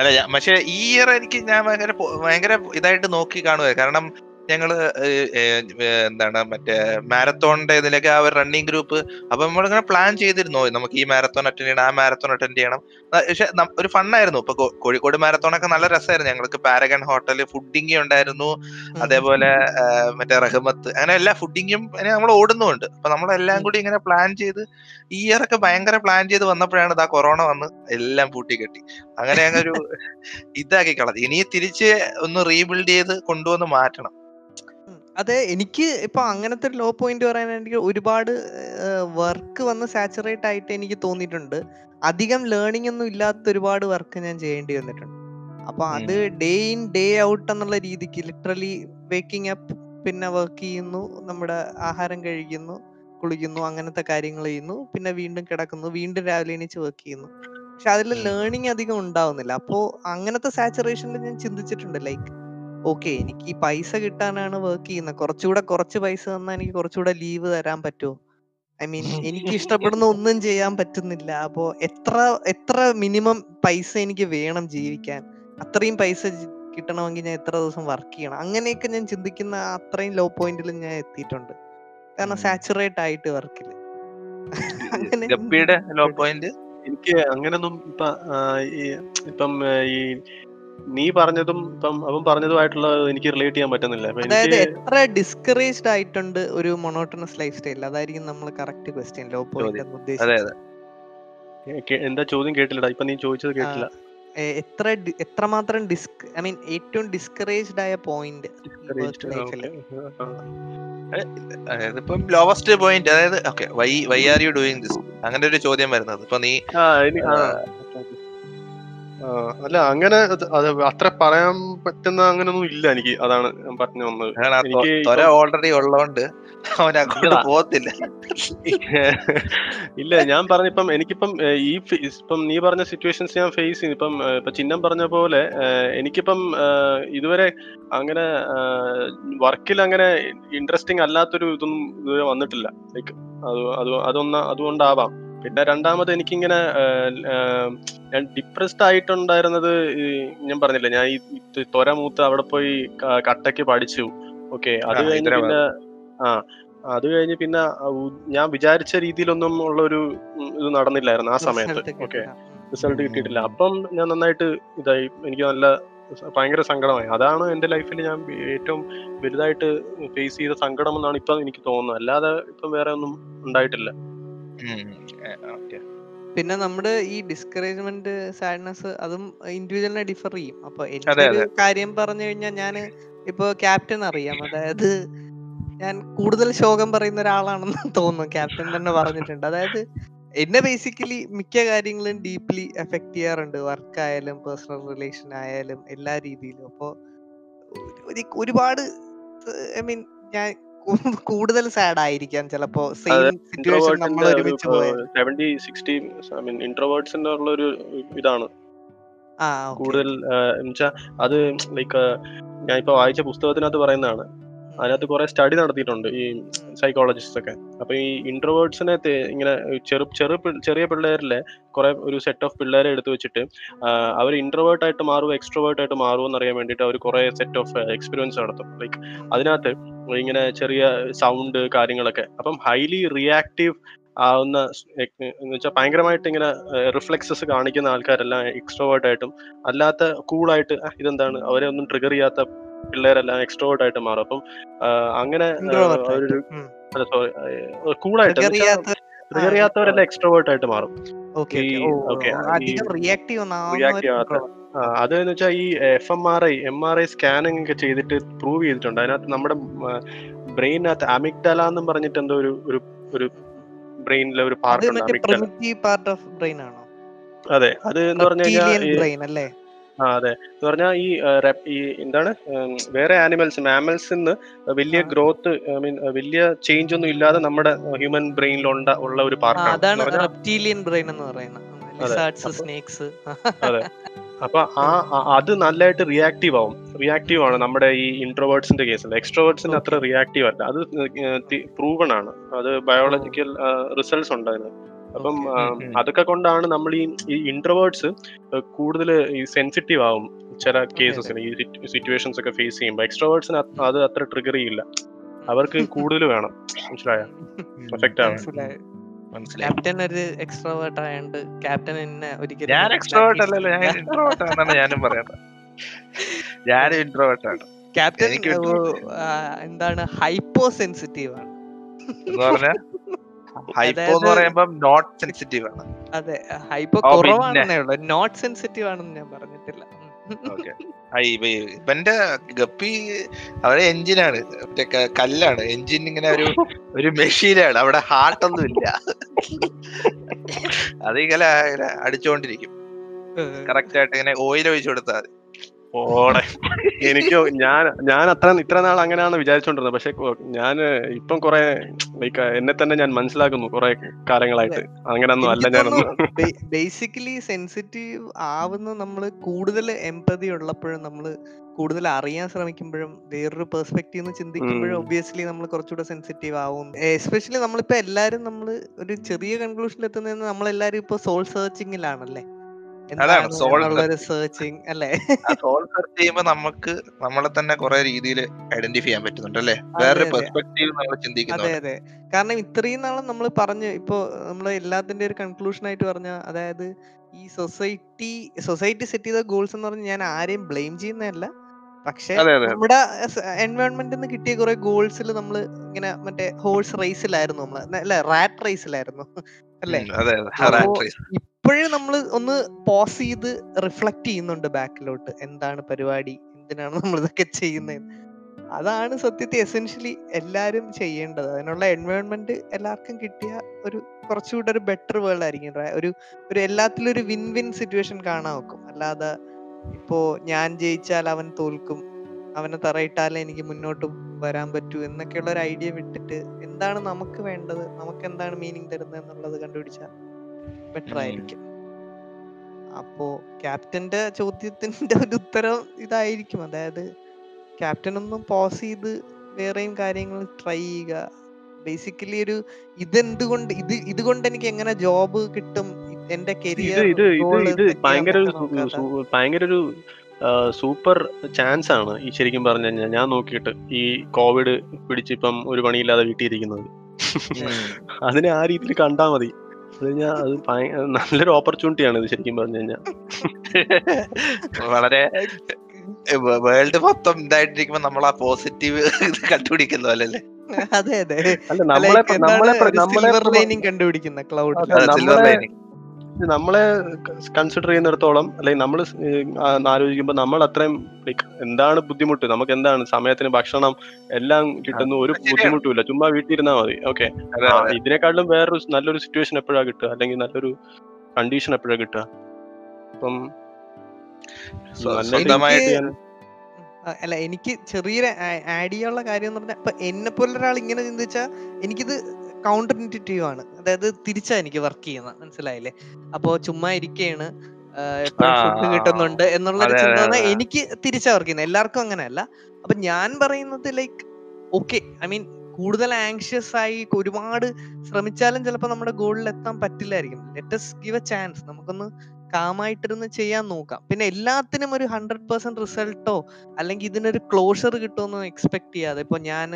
അല്ല പക്ഷെ ഈ ഇയർ എനിക്ക് ഞാൻ ഭയങ്കര ഭയങ്കര ഇതായിട്ട് നോക്കി കാണുക കാരണം ഏഹ്, എന്താണ് മറ്റേ മാരത്തോണിന്റെ ഇതിലൊക്കെ ആ ഒരു റണ്ണിങ് ഗ്രൂപ്പ് അപ്പൊ നമ്മളിങ്ങനെ പ്ലാൻ ചെയ്തിരുന്നു നമുക്ക് ഈ മാരത്തോൺ അറ്റൻഡ് ചെയ്യണം ആ മാരത്തോൺ അറ്റൻഡ് ചെയ്യണം. പക്ഷെ ഒരു ഫണ്ണായിരുന്നു ഇപ്പൊ കോഴിക്കോട് മാരത്തോൺ ഒക്കെ നല്ല രസമായിരുന്നു ഞങ്ങൾക്ക് പാരഗൺ ഹോട്ടൽ ഫുഡിങ് ഉണ്ടായിരുന്നു. അതേപോലെ മറ്റേ റഹ്മത്ത് അങ്ങനെ എല്ലാ ഫുഡിങ്ങും നമ്മൾ ഓടുന്നുമുണ്ട്. അപ്പൊ നമ്മളെല്ലാം കൂടി ഇങ്ങനെ പ്ലാൻ ചെയ്ത് ഈ ഇയർ ഒക്കെ ഭയങ്കര പ്ലാൻ ചെയ്ത് വന്നപ്പോഴാണ് ഇതാ കൊറോണ വന്ന് എല്ലാം പൂട്ടി കെട്ടി. അങ്ങനെ അങ്ങനെ ഒരു ഇതാക്കി കളഞ്ഞു. ഇനി തിരിച്ച് ഒന്ന് റീബിൽഡ് ചെയ്ത് കൊണ്ടുവന്ന് മാറ്റണം. അതെ എനിക്ക് ഇപ്പൊ അങ്ങനത്തെ ഒരു ലോ പോയിന്റ് പറയാനാണെങ്കിൽ ഒരുപാട് വർക്ക് വന്ന് സാച്ചുറേറ്റ് ആയിട്ട് എനിക്ക് തോന്നിയിട്ടുണ്ട്. അധികം ലേണിംഗ് ഒന്നും ഇല്ലാത്ത ഒരുപാട് വർക്ക് ഞാൻ ചെയ്യേണ്ടി വന്നിട്ടുണ്ട്. അപ്പൊ അത് ഡേ ഇൻ ഡേ ഔട്ട് എന്നുള്ള രീതിക്ക് ലിറ്ററലി വേക്കിംഗ് അപ്പ് പിന്നെ വർക്ക് ചെയ്യുന്നു നമ്മുടെ ആഹാരം കഴിക്കുന്നു കുളിക്കുന്നു അങ്ങനത്തെ കാര്യങ്ങൾ ചെയ്യുന്നു പിന്നെ വീണ്ടും കിടക്കുന്നു വീണ്ടും രാവിലെ എണീച്ച് വർക്ക് ചെയ്യുന്നു. പക്ഷെ അതിൽ. ലേണിംഗ് അധികം ഉണ്ടാവുന്നില്ല. അപ്പോ അങ്ങനത്തെ സാച്ചുറേഷനിൽ ഞാൻ ചിന്തിച്ചിട്ടുണ്ട് ലൈക്ക് ഓക്കെ എനിക്ക് ഈ പൈസ കിട്ടാനാണ് വർക്ക് ചെയ്യുന്നത്. കുറച്ചുകൂടെ കുറച്ച് പൈസ തന്നാൽ എനിക്ക് കുറച്ചുകൂടെ ലീവ് തരാൻ പറ്റുമോ ഐ മീൻ എനിക്ക് ഇഷ്ടപ്പെടുന്ന ഒന്നും ചെയ്യാൻ പറ്റുന്നില്ല. അപ്പോ എത്ര എത്ര മിനിമം പൈസ എനിക്ക് വേണം ജീവിക്കാൻ? അത്രയും പൈസ കിട്ടണമെങ്കിൽ ഞാൻ എത്ര ദിവസം വർക്ക് ചെയ്യണം? അങ്ങനെയൊക്കെ ഞാൻ ചിന്തിക്കുന്ന അത്രയും ലോ പോയിന്റിൽ ഞാൻ എത്തിയിട്ടുണ്ട്. കാരണം സാച്ചുറേറ്റ് ആയിട്ട് വർക്കിൽ അങ്ങനെ ലോ പോയിന്റ് എനിക്ക് അങ്ങനൊന്നും ഇപ്പൊ ഇപ്പം ഈ നീ പറഞ്ഞതും ഇപ്പം അവൻ പറഞ്ഞതുമായിട്ടുള്ള എനിക്ക് റിലേറ്റ് ചെയ്യാൻ പറ്റുന്നില്ല. അതായത് എത്ര ഡിസ്കറേജ്ഡ് ആയിട്ടുണ്ട് ഒരു മൊണോട്ടണസ് ലൈഫ് സ്റ്റൈൽ അതായിരിക്കും നമ്മൾ കറക്റ്റ് ക്വസ്റ്റ്യൻ ലോ പോയിന്റ് എന്ന് അതെ അതെ. എന്താ ചോദ്യം കേട്ടില്ലടാ. ഇപ്പൊ നീ ചോദിച്ചത് കേട്ടില്ല. എത്ര എത്രമാത്രം ഡിസ്ക് ഐ മീൻ ഏറ്റവും ഡിസ്കറേജ്ഡ് ആയ പോയിന്റ് അതായത് ഇപ്പം ലോവസ്റ്റ് പോയിന്റ് അതായത് okay why why are you doing this അങ്ങനെ ഒരു ചോദ്യം വരുന്നത്. ഇപ്പൊ നീ അല്ല അങ്ങനെ അത് അത് അത്ര പറയാൻ പറ്റുന്ന അങ്ങനെ ഒന്നും ഇല്ല എനിക്ക്. അതാണ് പറഞ്ഞു വന്നത്. ഓൾറെഡി ഉള്ളതുകൊണ്ട് അവൻ അങ്ങോട്ട്. പോകത്തില്ല ഇല്ല ഞാൻ പറഞ്ഞിപ്പം എനിക്കിപ്പം ഈ ഇപ്പം നീ പറഞ്ഞ സിറ്റുവേഷൻസ് ഞാൻ ഫേസ് ചെയ്യുന്നു. ഇപ്പം ഇപ്പൊ ചിഹ്നം പറഞ്ഞ പോലെ എനിക്കിപ്പം ഇതുവരെ അങ്ങനെ വർക്കിൽ അങ്ങനെ ഇൻട്രസ്റ്റിംഗ് അല്ലാത്തൊരു ഇതൊന്നും ഇതുവരെ വന്നിട്ടില്ല. ലൈക്ക് അത് അത് അതൊന്ന് അതുകൊണ്ടാവാം. പിന്നെ രണ്ടാമത് എനിക്കിങ്ങനെ ഞാൻ ഡിപ്രസ്ഡ് ആയിട്ടുണ്ടായിരുന്നത് ഞാൻ പറഞ്ഞില്ല ഞാൻ ഈ തൊര മൂത്ത് അവിടെ പോയി കട്ടയ്ക്ക് പഠിച്ചു. ഓക്കെ അത് കഴിഞ്ഞ് പിന്നെ ആ അത് കഴിഞ്ഞ് പിന്നെ ഞാൻ വിചാരിച്ച രീതിയിലൊന്നും ഉള്ള ഒരു ഇത് നടന്നില്ലായിരുന്നു ആ സമയത്ത്. ഓക്കെ റിസൾട്ട് കിട്ടിയിട്ടില്ല. അപ്പം ഞാൻ നന്നായിട്ട് ഇതായി. എനിക്ക് നല്ല ഭയങ്കര സങ്കടമായി. അതാണ് എന്റെ ലൈഫിൽ ഞാൻ ഏറ്റവും വലുതായിട്ട് ഫേസ് ചെയ്ത സങ്കടം എന്നാണ് ഇപ്പൊ എനിക്ക് തോന്നുന്നത്. അല്ലാതെ ഇപ്പം വേറെ ഒന്നും ഉണ്ടായിട്ടില്ല. പിന്നെ നമ്മുടെ ഈ ഡിസ്കറേജ്മെന്റ് സാഡ്നെസ് അതും ഇൻഡിവിജ്വലിനെ ഡിഫർ ചെയ്യും. അപ്പൊ എനിക്ക് കാര്യം പറഞ്ഞു കഴിഞ്ഞാൽ ഞാൻ ഇപ്പൊ ക്യാപ്റ്റൻ അറിയാം. അതായത് ഞാൻ കൂടുതൽ ശോകം പറയുന്ന ഒരാളാണെന്ന് തോന്നുന്നു. ക്യാപ്റ്റൻ തന്നെ പറഞ്ഞിട്ടുണ്ട്. അതായത് എന്നെ ബേസിക്കലി മിക്ക കാര്യങ്ങളും ഡീപ്ലി എഫക്ട് ചെയ്യാറുണ്ട്. വർക്ക് ആയാലും പേഴ്സണൽ റിലേഷൻ ആയാലും എല്ലാ രീതിയിലും. അപ്പോ ഒരു ഒരുപാട് ഐ മീൻ ഞാൻ കൂടുതൽ സാഡ് ആയിരിക്കാം ചിലപ്പോ സെയിം സിറ്റുവേഷൻ നമ്മൾ ഒരുമിച്ച് പോയത് ഇൻട്രോവേർട്സിന്റെ ഉള്ള ഒരു ഇതാണ്. കൂടുതൽ അത് ലൈക്ക് ഞാൻ ഇപ്പൊ വായിച്ച പുസ്തകത്തിനകത്ത് പറയുന്നതാണ്. അതിനകത്ത് കുറെ സ്റ്റഡി നടത്തിയിട്ടുണ്ട് ഈ സൈക്കോളജിസ്റ്റ് ഒക്കെ. അപ്പൊ ഈ ഇൻട്രോവേർട്സിനെ ഇങ്ങനെ ചെറു ചെറു ചെറിയ പിള്ളേരിലെ കുറെ ഒരു സെറ്റ് ഓഫ് പിള്ളേരെ എടുത്തു വെച്ചിട്ട് അവർ ഇൻട്രോവേർട്ട് ആയിട്ട് മാറുമോ എക്സ്ട്രോവേർട്ട് ആയിട്ട് മാറുമോ എന്നറിയാൻ വേണ്ടിയിട്ട് അവർ കുറെ സെറ്റ് ഓഫ് എക്സ്പീരിയൻസ് നടത്തും. ലൈക്ക് അതിനകത്ത് ഇങ്ങനെ ചെറിയ സൗണ്ട് കാര്യങ്ങളൊക്കെ. അപ്പം ഹൈലി റിയാക്റ്റീവ് ആവുന്ന എന്ന് വെച്ചാൽ ഭയങ്കരമായിട്ട് ഇങ്ങനെ റിഫ്ലെക്സസ് കാണിക്കുന്ന ആൾക്കാരെല്ലാം എക്സ്ട്രോവേർട്ട് ആയിട്ടും അല്ലാത്ത കൂളായിട്ട് ഇതെന്താണ്? അവരെ ഒന്നും ട്രിഗർ ചെയ്യാത്ത പിള്ളേരെല്ലാം എക്സ്ട്രോവേർട്ട് ആയിട്ട് മാറും. അപ്പം അങ്ങനെ. ഒരു സോറി കൂളായിട്ട് എക്സ്ട്രോവേർട്ട് ആയിട്ട് മാറും. അത് എന്ന് വെച്ചാൽ ഈ F M R I M R I scanning ഒക്കെ ചെയ്തിട്ട് പ്രൂവ് ചെയ്തിട്ടുണ്ട്. അതിനകത്ത് നമ്മുടെ ബ്രെയിനകത്ത് അമിഗ്ഡല എന്ന് പറഞ്ഞിട്ട് എന്തോ ഒരു ഒരു ഒരു ബ്രെയിനിലെ ഒരു പാർട്ട് ഉണ്ട്. അതെ അത് എന്ന് പറഞ്ഞു കഴിഞ്ഞാൽ ആ അതെ. എന്ന് പറഞ്ഞാൽ ഈ ഈ എന്താണ് വേറെ ആനിമൽസ് മാമൽസിൽ വലിയ ഗ്രോത്ത് ഐ മീൻ വലിയ ചേഞ്ച് ഒന്നും ഇല്ലാതെ നമ്മുടെ ഹ്യൂമൻ ബ്രെയിനിൽ ഉള്ള ഒരു പാർട്ടാണ് അതാണ് റെപ്റ്റീലിയൻ ബ്രെയിൻ എന്ന് പറയുന്നത്. സ്നേക്സ് അതെ. അപ്പൊ ആ ആ- അത് നല്ലതായിട്ട് റിയാക്റ്റീവ് ആവും. റിയാക്റ്റീവ് ആണ് നമ്മുടെ ഈ ഇൻട്രോവേർട്സിന്റെ കേസിൽ എക്സ്ട്രോവേർട്സിന് അത്ര റിയാക്റ്റീവ് അല്ല. അത് പ്രൂവൺ ആണ്. അത് ബയോളജിക്കൽ റിസൾട്ട്സ് ഉണ്ട് അതിന്. അപ്പം. അതൊക്കെ കൊണ്ടാണ് നമ്മൾ ഈ ഈ ഇൻട്രോവേർട്സ് കൂടുതൽ ഈ സെൻസിറ്റീവ് ആവും ചില കേസസിന് ഈ സിറ്റുവേഷൻസ് ഒക്കെ ഫേസ് ചെയ്യുമ്പോൾ എക്സ്ട്രോവേർട്സിന് അത് അത്ര ട്രിഗർ ചെയ്യില്ല. അവർക്ക് കൂടുതൽ വേണം. മനസ്സിലായ? എഫക്റ്റ് ആവും. മനസ്സിലായി. മനസ്സിലായി. ക്യാപ്റ്റൻ ഒരു എക്സ്ട്രോവേർട്ട് ആയതുകൊണ്ട് ക്യാപ്റ്റൻ എന്നെ ഒരിക്കലും ഞാൻ എക്സ്ട്രോവേർട്ട് അല്ലല്ലോ ഞാൻ മനസ്സിലാക്കിയിട്ടില്ല. ഇൻട്രോവേർട്ട് ആണെന്നാണ് ഞാനും പറയുന്നത്. ഞാൻ ഇൻട്രോവേർട്ട് ആണ്. ക്യാപ്റ്റൻ എന്താണ് ഹൈപ്പോ സെൻസിറ്റീവ് ആണ് ഹൈപ്പോ എന്ന് പറയുമ്പോൾ പറയുമ്പോ നോട്ട് സെൻസിറ്റീവ് ആണ്. അതെ ഹൈപ്പോ കുറവാണെന്നേ ഉള്ളൂ. നോട്ട് സെൻസിറ്റീവ് ആണെന്ന് ഞാൻ പറഞ്ഞിട്ടില്ല. ഇവന്റെ ഗപ്പി അവരെ എഞ്ചിനാണ് മറ്റേ കല്ലാണ്. എഞ്ചിൻ ഇങ്ങനെ ഒരു ഒരു മെഷീനാണ് അവിടെ ഹാർട്ട് ഒന്നും ഇല്ല. അത് ഇങ്ങനെ ഇങ്ങനെ അടിച്ചുകൊണ്ടിരിക്കും കറക്റ്റ് ആയിട്ട് ഇങ്ങനെ ഓയിൽ ഒഴിച്ചു കൊടുത്താൽ മതി. ഓടെ എനിക്ക് ഞാൻ ഞാൻ അത്ര ഇത്ര നാൾ അങ്ങനെയാണ് വിചാരിച്ചോണ്ടിരുന്നത്. പക്ഷെ ഞാൻ ഇപ്പം കുറെ ലൈക്ക് എന്നെ തന്നെ ഞാൻ മനസ്സിലാക്കുന്നു കുറെ കാലങ്ങളായിട്ട്. അങ്ങനെയൊന്നും അല്ല ഞാനൊന്നും ബേസിക്കലി സെൻസിറ്റീവ് ആവുന്ന നമ്മൾ കൂടുതൽ എംപതി ഉള്ളപ്പോഴും നമ്മൾ കൂടുതൽ അറിയാൻ ശ്രമിക്കുമ്പോഴും വേറൊരു പെർസ്പെക്റ്റീവ് നിന്ന് ചിന്തിക്കുമ്പോഴും. ഒബ്വിയസ്ലി നമ്മൾ കുറച്ചുകൂടെ സെൻസിറ്റീവ് ആവും. എസ്പെഷ്യലി നമ്മളിപ്പോ എല്ലാരും നമ്മൾ ഒരു ചെറിയ കൺക്ലൂഷനിൽ എത്തുന്നതെന്ന് നമ്മളെല്ലാരും ഇപ്പൊ സോൾ സെർച്ചിങ്ങിലാണല്ലേ അതാണ്, ഒരു സെർച്ചിങ് അല്ലേ? സോൾ സെർച്ച് ചെയ്യുമ്പോ നമുക്ക് നമ്മളെ തന്നെ കുറെ രീതിയിൽ ഐഡന്റിഫൈ ചെയ്യാൻ പറ്റുന്നുണ്ട് അല്ലേ? വേറൊരു പെർസ്പെക്ടീവ് നമ്മൾ അതെ അതെ. കാരണം ഇത്രയും നാളും നമ്മൾ പറഞ്ഞു ഇപ്പോ നമ്മൾ എല്ലാത്തിന്റെ ഒരു കൺക്ലൂഷൻ ആയിട്ട് പറഞ്ഞ അതായത് ഈ സൊസൈറ്റി സൊസൈറ്റി സെറ്റ് ചെയ്ത ഗോൾസ് എന്ന് പറഞ്ഞാൽ ഞാൻ ആരെയും ബ്ലെയിം ചെയ്യുന്നതല്ല. പക്ഷെ. നമ്മുടെ എൻവയോൺമെന്റിൽ നിന്ന് കിട്ടിയ കുറെ ഗോൾസിൽ നമ്മൾ ഇങ്ങനെ മറ്റേ ഹോഴ്സ് റേസിലായിരുന്നു നമ്മൾ അല്ലെ? റാറ്റ് റേസിലായിരുന്നു അല്ലേ? ഉം, അതെ അതെ അപ്പോ rat race. ഇപ്പോഴും നമ്മൾ ഒന്ന് പോസ് ചെയ്ത് റിഫ്ലക്ട് ചെയ്യുന്നുണ്ട് ബാക്കിലോട്ട്. എന്താണ് പരിപാടി? എന്തിനാണ് നമ്മൾ ഇതൊക്കെ ചെയ്യുന്നത്? അതാണ് സത്യത്തിൽ എസെൻഷ്യലി എല്ലാവരും ചെയ്യേണ്ടത്. അതിനുള്ള എൻവയോൺമെന്റ് എല്ലാവർക്കും കിട്ടിയ ഒരു കുറച്ചുകൂടെ ഒരു ബെറ്റർ വേൾഡ് ആയിരിക്കും ഒരു ഒരു എല്ലാത്തിലും ഒരു വിൻ വിൻ സിറ്റുവേഷൻ കാണാൻ നോക്കും അല്ലാതെ ഇപ്പോ ഞാൻ ജയിച്ചാൽ അവൻ തോൽക്കും. അവനെ തറയിട്ടാലേ എനിക്ക് മുന്നോട്ട് വരാൻ പറ്റൂ എന്നൊക്കെയുള്ള ഒരു ഐഡിയ വിട്ടിട്ട് എന്താണ് നമുക്ക് വേണ്ടത്? നമുക്ക് എന്താണ് മീനിങ് തരുന്നത് എന്നുള്ളത് കണ്ടുപിടിച്ചാൽ ബെറ്റർ. ആയിരിക്കും. അപ്പോ ക്യാപ്റ്റന്റെ ചോദ്യത്തിന്റെ ഒരു ഉത്തരം ഇതായിരിക്കും. അതായത് ക്യാപ്റ്റൻ ഒന്നും പോസ് ചെയ്ത് വേറെയും കാര്യങ്ങൾ ട്രൈ ചെയ്യുക. ബേസിക്കലി ഒരു ഇതെന്തുകൊണ്ട് ഇത് ഇതുകൊണ്ട് എനിക്ക് എങ്ങനെ ജോബ് കിട്ടും? എന്റെ കരിയർ ഇത് ഇത് ഇത് ഭയങ്കര ഒരു ഭയങ്കര ഒരു സൂപ്പർ ചാൻസ് ആണ് ഈ ശരിക്കും പറഞ്ഞു കഴിഞ്ഞാൽ ഞാൻ നോക്കിയിട്ട് ഈ കോവിഡ് പിടിച്ചിപ്പം ഒരു പണിയില്ലാതെ വീട്ടിയിരിക്കുന്നത് അതിനെ ആ രീതിയിൽ കണ്ടാ മതി. അത് കഴിഞ്ഞാൽ അത് നല്ലൊരു ഓപ്പർച്യൂണിറ്റി ആണ് ഇത് ശരിക്കും പറഞ്ഞു കഴിഞ്ഞാൽ വളരെ വേൾഡ് മൊത്തം ഇതായിട്ടിരിക്കുമ്പോ നമ്മൾ ആ പോസിറ്റീവ് ഇത് കണ്ടുപിടിക്കുന്ന പോലെ അല്ലേ അതെ അതെ. അല്ല നമ്മളെ നമ്മളെ നമ്മളെ കണ്ടുപിടിക്കുന്ന ക്ലൗഡ് സിൽവർ ലൈനിങ് നമ്മളെ കൺസിഡർ ചെയ്യുന്നിടത്തോളം അല്ലെങ്കിൽ നമ്മൾ ആലോചിക്കുമ്പോൾ നമ്മൾ അത്രയും ലൈക്ക് എന്താണ് ബുദ്ധിമുട്ട്? നമുക്ക് എന്താണ് സമയത്തിന് ഭക്ഷണം എല്ലാം കിട്ടുന്ന ഒരു. ബുദ്ധിമുട്ടുമില്ല. ചുമ്മാ വീട്ടിൽ ഇരുന്നാൽ മതി ഓക്കെ ഇതിനേക്കാളും വേറൊരു നല്ലൊരു സിറ്റുവേഷൻ എപ്പോഴാ കിട്ടുക? അല്ലെങ്കിൽ നല്ലൊരു കണ്ടീഷൻ എപ്പോഴാ കിട്ടുക? അപ്പം അല്ല എനിക്ക് ചെറിയൊരു ആഡ് ചെയ്യാനുള്ള കാര്യം എന്ന് പറഞ്ഞാൽ ഇപ്പൊ എന്നെ പോലെ ഒരാൾ ഇങ്ങനെ ചിന്തിച്ചാൽ എനിക്കിത് കൗണ്ടർ ഇന്റിറ്റീവ് ആണ്. അതായത് തിരിച്ചാ എനിക്ക് വർക്ക് ചെയ്യുന്നത്. മനസ്സിലായില്ലേ? അപ്പോ ചുമ്മാ ഇരിക്കുകയാണ് ഫുഡ് കിട്ടുന്നുണ്ട് എന്നുള്ള ചിന്ത. എനിക്ക് തിരിച്ചാ വർക്ക് ചെയ്യുന്നത്. എല്ലാവർക്കും അങ്ങനെയല്ല. അപ്പൊ ഞാൻ പറയുന്നത് ലൈക്ക് ഓക്കെ ഐ മീൻ കൂടുതൽ ആങ്ഷ്യസ് ആയി ഒരുപാട് ശ്രമിച്ചാലും ചിലപ്പോൾ നമ്മുടെ ഗോളിൽ എത്താൻ പറ്റില്ലായിരിക്കും. ലെറ്റസ് ഗിവ് എ ചാൻസ് നമുക്കൊന്ന് കാമായിട്ടിരുന്ന് ചെയ്യാൻ നോക്കാം. പിന്നെ എല്ലാത്തിനും ഒരു ഹൺഡ്രഡ് പെർസെന്റ് റിസൾട്ടോ അല്ലെങ്കിൽ ഇതിനൊരു ക്ലോഷർ കിട്ടുമെന്ന് എക്സ്പെക്ട് ചെയ്യാതെ. ഇപ്പൊ ഞാൻ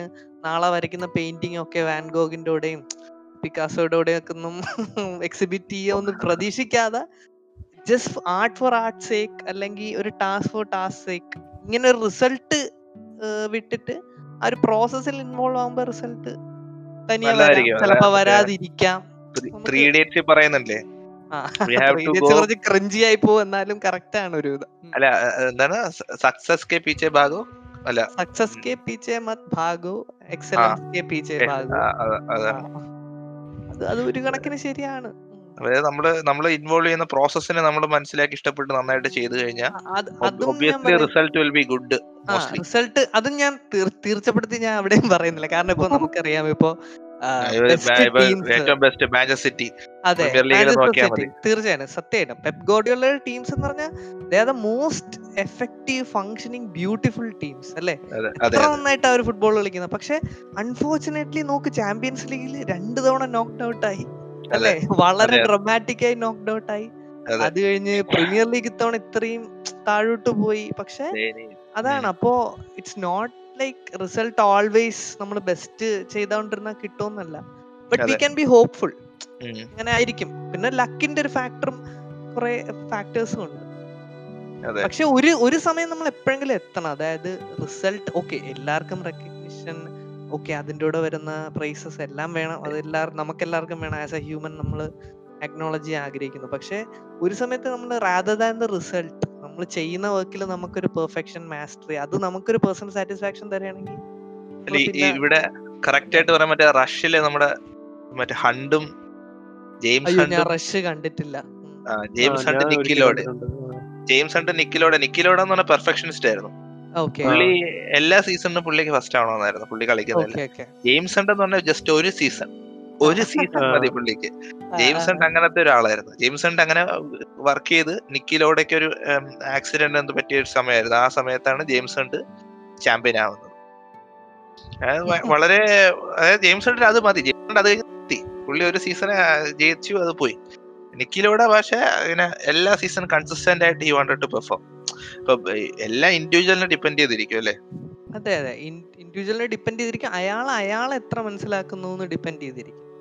നാളെ വരയ്ക്കുന്ന പെയിന്റിംഗ് ഒക്കെ വാൻഗോഗിന്റെ കൂടെയും പിക്കാസോയുടെ ഒക്കെ ഒന്നും എക്സിബിറ്റ് ചെയ്യുമെന്ന് പ്രതീക്ഷിക്കാതെ just art for art sake അല്ലെങ്കിൽ ഒരു ടാസ്ക് ഫോർ ടാസ്ക് സേക്ക് ഇങ്ങനെ ഒരു റിസൾട്ട് വിട്ടിട്ട് ആ ഒരു പ്രോസസ്സിൽ ഇൻവോൾവ് ആകുമ്പോ റിസൾട്ട് തനിയെ. ചിലപ്പോ. വരാതിരിക്കാം. ത്രീ ഡേറ്റ്സ് പറയുന്നുണ്ടല്ലേ ആ, We have to go- കുറച്ച് ക്രഞ്ചി ആയി പോകും എന്നാലും കറക്റ്റ് ആണ് ഒരു ഇത്. അല്ല എന്താണ്? സക്സസ് കെ പീച്ചെ ഭാഗോ അല്ല. സക്സസ് കെ പീച്ചെ മത് ഭാഗോ എക്സലൻസ് കെ പീച്ചെ ഭാഗോ അതാണ് അത്. അത് ഒരു കണക്കിന് ശരിയാണ്. അതായത് നമ്മൾ നമ്മൾ ഇൻവോൾവ് ചെയ്യുന്ന പ്രോസസ്സിനെ നമ്മൾ മനസ്സിലാക്കി ഇഷ്ടപ്പെട്ട് നന്നായിട്ട് ചെയ്തു കഴിഞ്ഞാൽ result will be good result അതും ഞാൻ തീർച്ചപ്പെടുത്തി ഞാൻ അവിടെയും പറയുന്നില്ല. കാരണം ഇപ്പൊ നമുക്കറിയാം ഇപ്പൊ ഏറ്റവും ബെസ്റ്റ് മാഞ്ചസ്റ്റർ സിറ്റി അതെ. തീർച്ചയായും സത്യമായിട്ടും പെപ് ഗോഡിയുള്ള ടീംസ് എന്ന് പറഞ്ഞാൽ they are the most effective functioning beautiful teams അല്ലേ? എത്ര നന്നായിട്ട് അവർ ഫുട്ബോൾ കളിക്കുന്നത്. പക്ഷെ അൺഫോർച്ചുനേറ്റ്ലി നോക്ക് ചാമ്പ്യൻസ് ലീഗിൽ രണ്ട് തവണ നോക്ക്ഡ് ഔട്ട് ആയി അല്ലേ? വളരെ. ഡ്രമാറ്റിക് ആയി നോക്ക്ഡ് ഔട്ട് ആയി. അത്. കഴിഞ്ഞ് പ്രീമിയർ ലീഗ് ഇത്തവണ ഇത്രയും താഴോട്ട് പോയി. പക്ഷെ അതാണ്. അപ്പോ it's not like result always നമ്മൾ ബെസ്റ്റ് ചെയ്തോണ്ടിരുന്ന കിട്ടുമെന്നല്ല. But we. Can be hopeful അങ്ങനെ ആയിരിക്കും. പിന്നെ ലക്കിന്റെ ഒരു ഫാക്ടറും കുറെ ഫാക്ടേഴ്സും ഉണ്ട്. പക്ഷെ ഒരു ഒരു സമയം നമ്മൾ എപ്പോഴെങ്കിലും എത്തണം. അതായത് റിസൾട്ട് ഓക്കെ എല്ലാവർക്കും റെക്കഗ്നിഷൻ ഓക്കെ അതിന്റെ കൂടെ വരുന്ന പ്രൈസസ് എല്ലാം വേണം. അതെല്ലാവർക്കും നമുക്കെല്ലാവർക്കും വേണം. ആസ് എ ഹ്യൂമൻ നമ്മൾ ടെക്നോളജി ആഗ്രഹിക്കുന്നു. പക്ഷെ ഒരു സമയത്ത് നമ്മൾ റാദർ ദാൻ ദ റിസൾട്ട് നമ്മൾ ചെയ്യുന്ന വർക്കിൽ നമുക്കൊരു പെർഫെക്ഷൻ മാസ്റ്ററി അത് നമുക്കൊരു പേഴ്സണൽ സാറ്റിസ്ഫാക്ഷൻ തരുകയാണെങ്കിൽ അല്ല, ഈ- ഈ ഇവിടെ കറക്റ്റ് ആയിട്ട് പറയാൻ മറ്റേ റഷ്യയിലെ നമ്മുടെ മറ്റേ ഹണ്ടും ജെയിംസ് ഹണ്ടും ഞാൻ റഷ് കണ്ടിട്ടില്ല. ആ, ജെയിംസ് ഹണ്ട് നിക്കിലോട്. ജെയിംസ് ഹണ്ട് നിക്കിലോടെ. നിക്കിലോടെ എന്ന് പറഞ്ഞ പെർഫെക്ഷനിസ്റ്റ് ആയിരുന്നു. ഓക്കേ പുള്ളി എല്ലാ സീസണിലും പുള്ളിക്ക് ഫസ്റ്റ് ആവണമെന്നായിരുന്നു. പുള്ളി കളിക്കുന്നത് ഓക്കെ ഓക്കെ ജെയിംസ് ഹണ്ട് എന്ന് പറഞ്ഞാൽ ജസ്റ്റ് ഒരു സീസൺ ഒരു സീസൺ. മതി പുള്ളിക്ക്. ജെയിംസൺ അങ്ങനത്തെ ഒരാളായിരുന്നു. ജെയിംസൺ അങ്ങനെ വർക്ക് ചെയ്ത് നിക്കിലോടൊക്കെ ഒരു ആക്സിഡന്റ് എന്ത് പറ്റിയ ഒരു സമയമായിരുന്നു. ആ സമയത്താണ് ജെയിംസൺ ചാമ്പ്യൻ ആവുന്നത്. വളരെ അതായത് ജെയിംസ് അത് മതി. ജെയിംസ് അത് കഴിഞ്ഞ് നിർത്തി പുള്ളി ഒരു സീസൺ ജയിച്ചു അത് പോയി. നിക്കിലൂടെ പക്ഷെ ഇങ്ങനെ എല്ലാ സീസൺ കൺസിസ്റ്റന്റ് ആയിട്ട് ഈ വാണ്ടഡ് ടു പെർഫോം ഇപ്പൊ എല്ലാ ഇൻഡിവിജ്വലിനെ ഡിപ്പെൻഡ് ചെയ്തിരിക്കും അല്ലേ? അതെ അതെ. ഇൻഡിവിജ്വലിനെ ഡിപ്പെൻഡ് ചെയ്തിരിക്കും. അയാൾ അയാൾ എത്ര മനസ്സിലാക്കുന്നു എന്ന് ഡിപ്പെൻഡ് ചെയ്തിരിക്കും.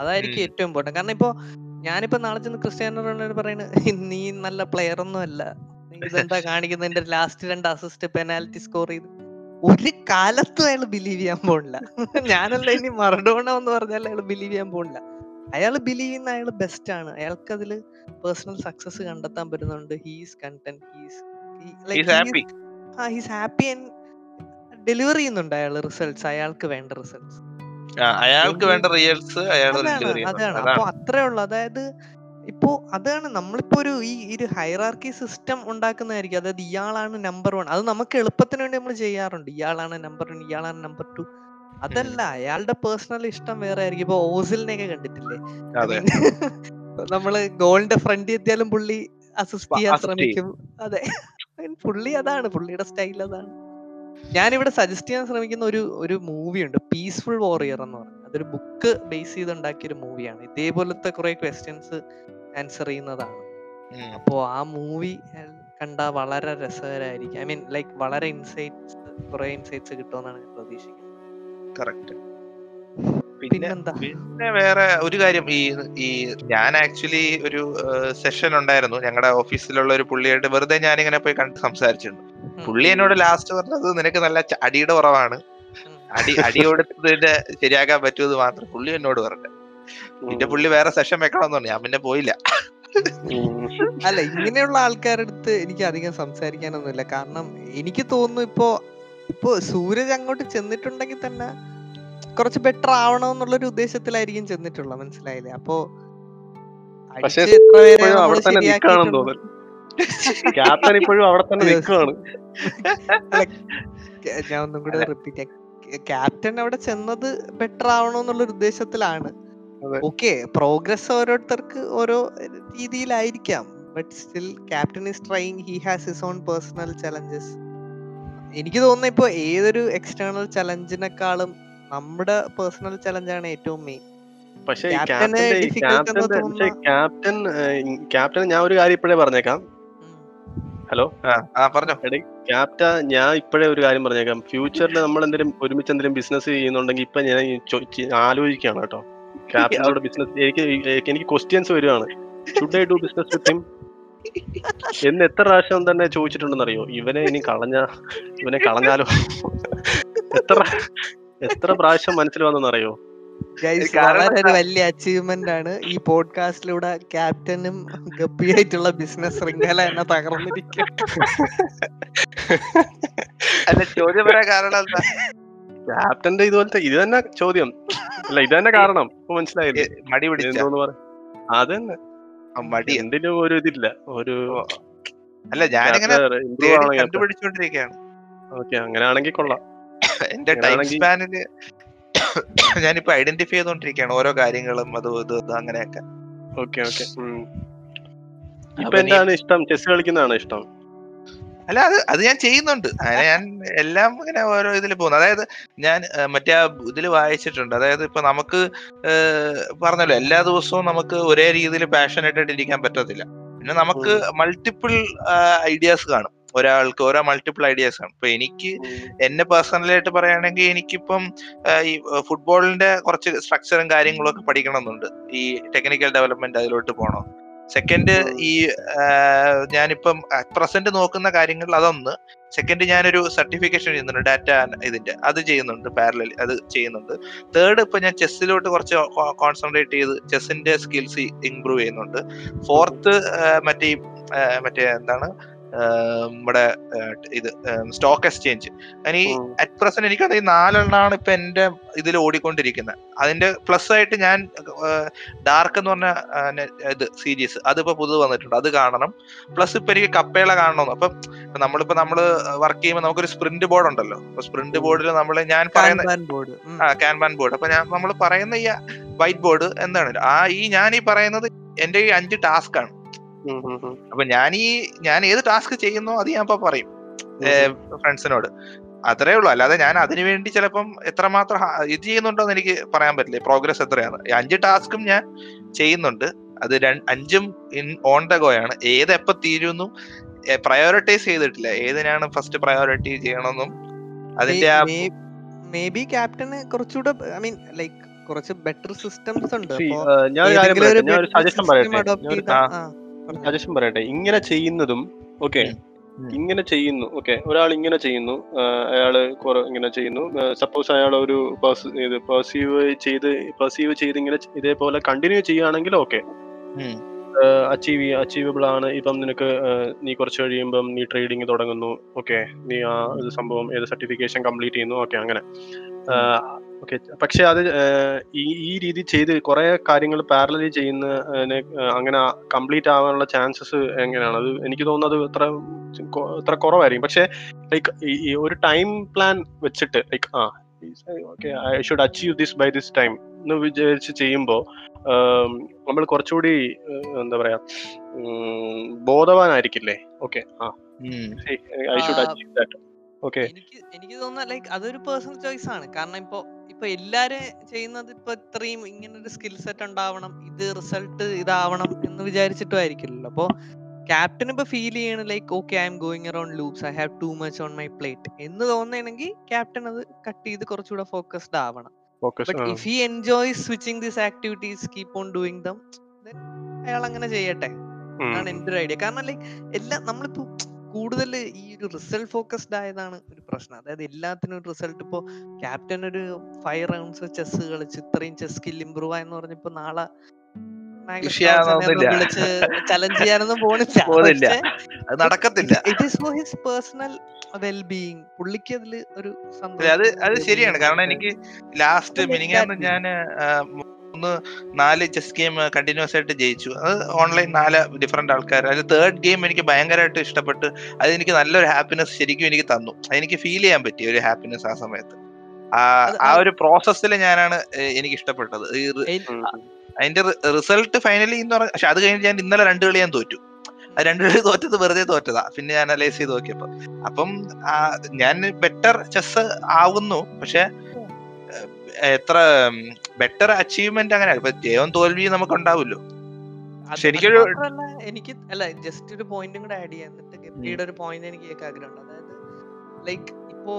അതായിരിക്കും ഏറ്റവും ഇമ്പോർട്ടന്റ് കാരണം ഇപ്പോ ഞാനിപ്പോ നാളെ ചെന്ന് ക്രിസ്ത്യാനോ റൊണാൾഡോ പറയുന്നത് നീ നല്ല പ്ലെയർ ഒന്നും അല്ല. ഇതെന്താ ഇതെന്താ കാണിക്കുന്നതിന്റെ ലാസ്റ്റ് രണ്ട് അസിസ്റ്റ് പെനാൽറ്റി സ്കോർ ചെയ്ത്. ഒരു കാലത്തും അയാൾ ബിലീവ് ചെയ്യാൻ പോണില്ല. ഞാനല്ല ഇനി മറഡോണ എന്ന് പറഞ്ഞാൽ അയാൾ ബിലീവ് ചെയ്യാൻ പോണില്ല. അയാൾ ബിലീവ് ചെയ്യുന്ന അയാൾ ബെസ്റ്റ് ആണ്. അയാൾക്ക് അതിൽ പേഴ്സണൽ സക്സസ് കണ്ടെത്താൻ പറ്റുന്നുണ്ട്. He's content he's he's happy and deliver ചെയ്യുന്നുണ്ട് അയാൾ റിസൾട്ട്സ് അയാൾക്ക് വേണ്ട റിസൾട്ട്സ് അയാൾക്ക് വേണ്ട റിയൽസ് അയാൾ അതാണ് അപ്പൊ അത്രേ ഉള്ളു. അതായത് ഇപ്പോ അതാണ് നമ്മളിപ്പോ ഒരു ഈ ഒരു ഹൈറാർക്കി സിസ്റ്റം ഉണ്ടാക്കുന്നതായിരിക്കും. അതായത് ഇയാളാണ് നമ്പർ വൺ അത് നമുക്ക് എളുപ്പത്തിന് വേണ്ടി നമ്മൾ ചെയ്യാറുണ്ട്. ഇയാളാണ് നമ്പർ വൺ ഇയാളാണ് നമ്പർ ടു അതല്ല അയാളുടെ പേഴ്സണൽ ഇഷ്ടം വേറെ ആയിരിക്കും. ഇപ്പൊ ഓസിലിനെയൊക്കെ കണ്ടിട്ടില്ലേ? നമ്മൾ ഗോളിന്റെ ഫ്രണ്ട് എത്തിയാലും പുള്ളി അസിസ്റ്റ് ചെയ്യാൻ ശ്രമിക്കും. അതെ. പുള്ളി അതാണ്. പുള്ളിയുടെ സ്റ്റൈൽ അതാണ്. ഞാനിവിടെ സജസ്റ്റ് ചെയ്യാൻ ശ്രമിക്കുന്ന ഒരു ഒരു മൂവി ഉണ്ട്. പീസ്ഫുൾ വോറിയർ എന്ന് പറഞ്ഞത് അതൊരു ബുക്ക് ബേസ് ചെയ്ത് ഉണ്ടാക്കിയ ഒരു മൂവിയാണ് ഇതേപോലത്തെ കുറെ ക്വസ്റ്റ്യൻസ് ആൻസർ ചെയ്യുന്നതാണ്. അപ്പോ ആ മൂവി കണ്ട വളരെ രസകരമായിരിക്കും ഐ മീൻ ലൈക്ക് വളരെ ഇൻസൈറ്റ്സ് കുറെ ഇൻസൈറ്റ്സ് കിട്ടുമെന്നാണ് ഞാൻ പ്രതീക്ഷിക്കുന്നത്. പിന്നെന്താ? പിന്നെ വേറെ ഒരു കാര്യം. ഈ ഈ ഞാൻ ആക്ച്വലി ഒരു സെഷൻ ഉണ്ടായിരുന്നു. ഞങ്ങളുടെ ഓഫീസിലുള്ള ഒരു പുള്ളിയായിട്ട് വെറുതെ ഞാനിങ്ങനെ പോയി കണ്ട് സംസാരിച്ചിട്ടുണ്ട്. പുള്ളി എന്നോട് ലാസ്റ്റ് പറഞ്ഞത് നിനക്ക് നല്ല അടിയുടെ കുറവാണ്. അടി അടി കൊടുത്തതിന്റെ ശരിയാക്കാൻ പറ്റുമെന്ന് മാത്രം പുള്ളി എന്നോട് പറഞ്ഞു പിന്നെ പുള്ളി വേറെ സെഷൻ വെക്കണമെന്ന് പറഞ്ഞു. ഞാൻ പിന്നെ പോയില്ല. അല്ല ഇങ്ങനെയുള്ള ആൾക്കാരുടെ അടുത്ത് എനിക്ക് അധികം സംസാരിക്കാനൊന്നുമില്ല. കാരണം എനിക്ക് തോന്നുന്നു ഇപ്പോ ഇപ്പോ സൂരജ് അങ്ങോട്ട് ചെന്നിട്ടുണ്ടെങ്കിൽ തന്നെ കുറച്ച് ബെറ്റർ ആവണം എന്നുള്ള ഒരു ഉദ്ദേശത്തിലായിരിക്കും ചെന്നിട്ടുള്ളത്. മനസ്സിലായില്ലേ? അപ്പോ പക്ഷേ എത്ര പേരെ ശരിയാക്കിയിട്ടുണ്ട്. ക്യാപ്റ്റൻ ഇപ്പോഴും അവിടെ തന്നെ നിൽക്കുകയാണ് ഞാൻ ഒന്നും കൂടെ റിപ്പീറ്റ് ക്യാപ്റ്റൻ അവിടെ ചെന്നത് ബെറ്റർ ആവണം എന്നുള്ള ഉദ്ദേശത്തിലാണ്. ഓക്കെ പ്രോഗ്രസ് ഓരോരുത്തർക്ക് ഓരോ രീതിയിലായിരിക്കാം. But still captain is trying he has his own personal challenges എനിക്ക് തോന്നുന്നു ഇപ്പൊ ഏതൊരു എക്സ്റ്റേണൽ ചലഞ്ചിനെക്കാളും നമ്മുടെ പേഴ്സണൽ ചലഞ്ചാണ് ഏറ്റവും മെയിൻ പക്ഷേ ക്യാപ്റ്റൻ ഞാൻ ഒരു കാര്യം ഇപ്പോഴേ പറഞ്ഞേക്കാം. ഹലോ ആ പറഞ്ഞോ. ക്യാപ്റ്റ ഞാൻ ഇപ്പോഴേ ഒരു കാര്യം പറഞ്ഞേക്കാം. ഫ്യൂച്ചറിൽ നമ്മൾ എന്തെങ്കിലും ഒരുമിച്ച് എന്തെങ്കിലും ബിസിനസ് ചെയ്യുന്നുണ്ടെങ്കിൽ ഇപ്പൊ ഞാൻ ആലോചിക്കുകയാണ് കേട്ടോ. ക്യാപ്റ്റനോട് ബിസിനസ് എനിക്ക് എനിക്ക് ക്വസ്റ്റ്യൻസ് വരുവാണ്. Should I do business with him എന്ന് എത്ര പ്രാവശ്യം തന്നെ ചോദിച്ചിട്ടുണ്ടെന്ന് അറിയോ ഇവനെ ഇനി കളഞ്ഞ ഇവനെ കളഞ്ഞാലോ? എത്ര എത്ര പ്രാവശ്യം മനസ്സിൽ വന്നെന്നറിയോ? വളരെ ഒരു വലിയ അച്ചീവ്മെന്റ് ആണ്. ഈ പോഡ്കാസ്റ്റിലൂടെ ക്യാപ്റ്റനും ഗപ്പിയായിട്ടുള്ള ബിസിനസ് ശൃംഖല എന്നെ തകർന്നിരിക്കും അല്ല ചോദ്യം വരാൻ കാരണം എന്താ? ക്യാപ്റ്റന്റെ ഇതുപോലത്തെ ഇത് തന്നെ ചോദ്യം. അല്ല ഇത് തന്നെ കാരണം. ഇപ്പൊ മനസ്സിലായില്ലേ? മടി പിടിച്ചു. അത് തന്നെ. മടി. എന്തിനും ഒരു ഇതില്ല. ഒരു അല്ല ഞാനിങ്ങനെ കണ്ടുപിടിച്ചോണ്ടിരിക്കുകയാണ് ഓക്കെ അങ്ങനെയാണെങ്കിൽ കൊള്ളാം. എന്റെ ടൈം സ്പാനിൽ ഞാനിപ്പോ ഐഡന്റിഫൈ ചെയ്തോണ്ടിരിക്കുകയാണ് ഓരോ കാര്യങ്ങളും അത് ഇത് അങ്ങനെയൊക്കെ. ഓക്കെ ഓക്കെ ഇപ്പൊ എന്താണ് ഇഷ്ടം? ചെസ് കളിക്കുന്നതാണ് ഇഷ്ടം? അല്ല അത് അത് ഞാൻ ചെയ്യുന്നുണ്ട്. അങ്ങനെ ഞാൻ എല്ലാം ഇങ്ങനെ ഓരോ ഇതിൽ പോകുന്നു. അതായത് ഞാൻ മറ്റേ ആ ഇതിൽ വായിച്ചിട്ടുണ്ട്. അതായത് ഇപ്പൊ നമുക്ക് പറഞ്ഞല്ലോ എല്ലാ ദിവസവും നമുക്ക് ഒരേ രീതിയിൽ പാഷനേറ്റ് ആയിട്ട് ഇരിക്കാൻ പറ്റത്തില്ല. പിന്നെ നമുക്ക് മൾട്ടിപ്പിൾ ഐഡിയാസ് കാണും. ഒരാൾക്ക് ഓരോ മൾട്ടിപ്പിൾ ഐഡിയാസ് ആണ്. ഇപ്പൊ എനിക്ക് എന്നെ പേഴ്സണലായിട്ട് പറയുകയാണെങ്കിൽ എനിക്കിപ്പം ഈ ഫുട്ബോളിന്റെ കുറച്ച് സ്ട്രക്ചറും കാര്യങ്ങളും ഒക്കെ പഠിക്കണമെന്നുണ്ട്. ഈ ടെക്നിക്കൽ ഡെവലപ്മെന്റ് അതിലോട്ട് പോകണം സെക്കൻഡ് ഈ ഞാനിപ്പം പ്രസന്റ് നോക്കുന്ന കാര്യങ്ങൾ അതൊന്ന് സെക്കൻഡ് ഞാനൊരു സർട്ടിഫിക്കേഷൻ ചെയ്യുന്നുണ്ട് ഡാറ്റ ഇതിന്റെ. അത് ചെയ്യുന്നുണ്ട് പാരലൽ അത് ചെയ്യുന്നുണ്ട്. തേർഡ് ഇപ്പൊ ഞാൻ ചെസ്സിലോട്ട് കുറച്ച് കോൺസെൻട്രേറ്റ് ചെയ്ത് ചെസ്സിന്റെ സ്കിൽസ് ഇംപ്രൂവ് ചെയ്യുന്നുണ്ട്. ഫോർത്ത് മറ്റേ മറ്റേ എന്താണ് നമ്മുടെ ഇത് സ്റ്റോക്ക് എക്സ്ചേഞ്ച്. അതിന് ഈ അറ്റ് പ്രസന്റ് എനിക്കത് ഈ നാലെണ്ണമാണ് ഇപ്പൊ എന്റെ ഇതിൽ ഓടിക്കൊണ്ടിരിക്കുന്നത്. അതിന്റെ പ്ലസ് ആയിട്ട് ഞാൻ ഡാർക്ക് എന്ന് പറഞ്ഞ ഇത് സീരീസ് അതിപ്പോ പുതു വന്നിട്ടുണ്ട്. അത് കാണണം. പ്ലസ് ഇപ്പൊ എനിക്ക് കപ്പേള കാണണം അപ്പം നമ്മളിപ്പോ നമ്മൾ വർക്ക് ചെയ്യുമ്പോൾ നമുക്കൊരു സ്പ്രിന്റ് ബോർഡ് ഉണ്ടല്ലോ. അപ്പൊ സ്പ്രിന്റ് ബോർഡിൽ നമ്മൾ ഞാൻ പറയുന്ന ബോർഡ് ആ ക്യാൻബാൻ ബോർഡ് അപ്പൊ ഞാൻ നമ്മൾ പറയുന്ന ഈ വൈറ്റ് ബോർഡ് എന്താണ് ആ ഈ ഞാൻ ഈ പറയുന്നത് എന്റെ ഈ അഞ്ച് ടാസ്ക് ആണ്. അപ്പൊ ഞാൻ ഈ ഞാൻ ഏത് ടാസ്ക് ചെയ്യുന്നോ അത് ഞാൻ ഇപ്പൊ പറയും. ഫ്രണ്ട്സിനോട്. അത്രേ ഉള്ളൂ. അല്ലാതെ ഞാൻ അതിനു വേണ്ടി ചിലപ്പം എത്രമാത്രം ഇത് ചെയ്യുന്നുണ്ടോ എന്ന് എനിക്ക് പറയാൻ പറ്റില്ല. പ്രോഗ്രസ് എത്രയാണ്? അഞ്ച് ടാസ്കും ഞാൻ ചെയ്യുന്നുണ്ട്. അത് അഞ്ചും ഇൻ ഓൺ ദ ഗോ ആണ്. ഏത് എപ്പോ തീരുന്നു പ്രയോറിറ്റൈസ് ചെയ്തിട്ടില്ല. ഏതിനാണ് ഫസ്റ്റ് പ്രയോറിറ്റി ചെയ്യണമെന്നും അതിന്റെ ആ മേ ബി ക്യാപ്റ്റന് കുറച്ചുകൂടെ ഐ മീൻ ലൈക്ക് കുറച്ച് ബെറ്റർ സിസ്റ്റംസ് ഉണ്ട്. ഞാൻ ഒരു സജഷൻ പറയട്ടെ? സജഷൻ പറയട്ടെ. ഇങ്ങനെ ചെയ്യുന്നതും ഓക്കെ ഇങ്ങനെ ചെയ്യുന്നു ഓക്കെ ഒരാൾ ഇങ്ങനെ ചെയ്യുന്നു അയാൾ ഇങ്ങനെ ചെയ്യുന്നു. സപ്പോസ് അയാൾ ഒരു ഇത് പെർസീവ് ചെയ്ത് പെർസീവ് ചെയ്ത് ഇങ്ങനെ ഇതേപോലെ കണ്ടിന്യൂ ചെയ്യുകയാണെങ്കിൽ ഓക്കെ. അച്ചീവ് അച്ചീവബിൾ ആണ്. ഇപ്പം നിനക്ക് നീ കുറച്ച് കഴിയുമ്പം നീ ട്രേഡിങ് തുടങ്ങുന്നു ഓക്കെ നീ ആ സംഭവം ഏത് സർട്ടിഫിക്കേഷൻ കംപ്ലീറ്റ് ചെയ്യുന്നു ഓക്കെ അങ്ങനെ. ഓക്കെ പക്ഷെ അത് ഈ ഈ രീതി ചെയ്ത് കുറെ കാര്യങ്ങൾ പാരലി ചെയ്യുന്ന അങ്ങനെ കംപ്ലീറ്റ് ആവാനുള്ള ചാൻസസ് എങ്ങനെയാണ്? അത് എനിക്ക് തോന്നുന്നത് ഇത്ര ഇത്ര കുറവായിരിക്കും. പക്ഷെ ലൈക്ക് ഈ ഒരു ടൈം പ്ലാൻ വെച്ചിട്ട് ലൈക്ക് ആ okay I should achieve this by this time എന്ന് വിചാരിച്ച് ചെയ്യുമ്പോൾ നമ്മൾ കുറച്ചുകൂടി എന്താ പറയാ ബോധവാനായിരിക്കില്ലേ? ഓക്കെ ആ. I should achieve that okay എനിക്ക് എനിക്ക് തോന്നുന്ന ലൈക്ക് അതൊരു പേഴ്സണൽ ചോയ്സ് ആണ്. കാരണം ഇപ്പൊ ഇപ്പൊ എല്ലാരും ചെയ്യുന്നത് ഇപ്പൊ ഇത്രയും ഇങ്ങനെ ഒരു സ്കിൽ സെറ്റ് ഉണ്ടാവണം ഇത് റിസൾട്ട് ഇതാവണം എന്ന് വിചാരിച്ചിട്ടും ആയിരിക്കില്ലല്ലോ. അപ്പൊ ക്യാപ്റ്റൻ ഇപ്പൊ ഫീൽ ചെയ്യണ like okay I'm going around loops I have too much on my plate എന്ന് തോന്നണെങ്കിൽ ക്യാപ്റ്റൻ അത് കട്ട് ചെയ്ത് കുറച്ചുകൂടെ ഫോക്കസ്ഡ് ആവണം. If he enjoy switching these activities keep on doing them അയാൾ അങ്ങനെ ചെയ്യട്ടെ. ആണ് എന്റെ ഒരു ഐഡിയ കാരണം ലൈക്ക് എല്ലാം നമ്മളിപ്പോ കൂടുതൽ ഈ ഒരു റിസൾട്ട് ഫോക്കസ്ഡ് ആയതാണ് ഒരു പ്രശ്നം. അതായത് എല്ലാത്തിനും ഒരു റിസൾട്ട് ഇപ്പോ ക്യാപ്റ്റൻ ഒരു ഫൈവ് റൗണ്ട്സ് ചെസ് കളിച്ച് ഇത്രയും ചെസ് സ്കിൽ ഇമ്പ്രൂവ് ആയെന്ന് പറഞ്ഞപ്പോ നാളെ. വിളിച്ച് ചലഞ്ച് ചെയ്യാനൊന്നും പോണില്ല. അത് നടക്കത്തില്ല. It is for his personal well being പുള്ളിക്ക് അതിൽ ഒരു അത് അത് ശരിയാണ്. കാരണം എനിക്ക് ലാസ്റ്റ് മിനിങ്ങാന്ന് ഞാൻ മൂന്ന് നാല് ചെസ് ഗെയിം കണ്ടിന്യൂസ് ആയിട്ട് ജയിച്ചു. അത് ഓൺലൈൻ നാല് ഡിഫറെന്റ് ആൾക്കാർ. അതിൽ തേർഡ് ഗെയിം എനിക്ക് ഭയങ്കരമായിട്ട് ഇഷ്ടപ്പെട്ട് അതെനിക്ക് നല്ലൊരു ഹാപ്പിനെസ് ശരിക്കും എനിക്ക് തന്നു. അതെനിക്ക് ഫീൽ ചെയ്യാൻ പറ്റി ഒരു ഹാപ്പിനെസ് ആ സമയത്ത്. ആ ഒരു പ്രോസസ്സിൽ ഞാനാണ് എനിക്ക് ഇഷ്ടപ്പെട്ടത്. അതിന്റെ റിസൾട്ട് ഫൈനലി എന്ന് പറഞ്ഞ പക്ഷെ അത് കഴിഞ്ഞ് ഞാൻ ഇന്നലെ രണ്ട് കളി ഞാൻ തോറ്റു. ആ രണ്ട് കളി തോറ്റത് വെറുതെ തോറ്റതാ. പിന്നെ ഞാൻ അനലൈസ് ചെയ്ത് നോക്കിയപ്പോ. അപ്പം ഞാൻ ബെറ്റർ ചെസ് ആവുന്നു. പക്ഷെ എത്ര ബെറ്റർ അച്ചീവ്മെന്റ് അങ്ങനെ. ഇപ്പൊ ജയവും തോൽവിയും നമുക്ക് ഉണ്ടാവുമല്ലോ ശരിക്കൊരു- എനിക്ക് അല്ല ജസ്റ്റ് ഒരു പോയിന്റും കൂടെ ആഡ് ചെയ്യാൻ എന്നിട്ട് ഒരു പോയിന്റ് എനിക്ക് കേൾക്കാൻ ആഗ്രഹമുണ്ട്. അതായത് ലൈക്ക് ഇപ്പോ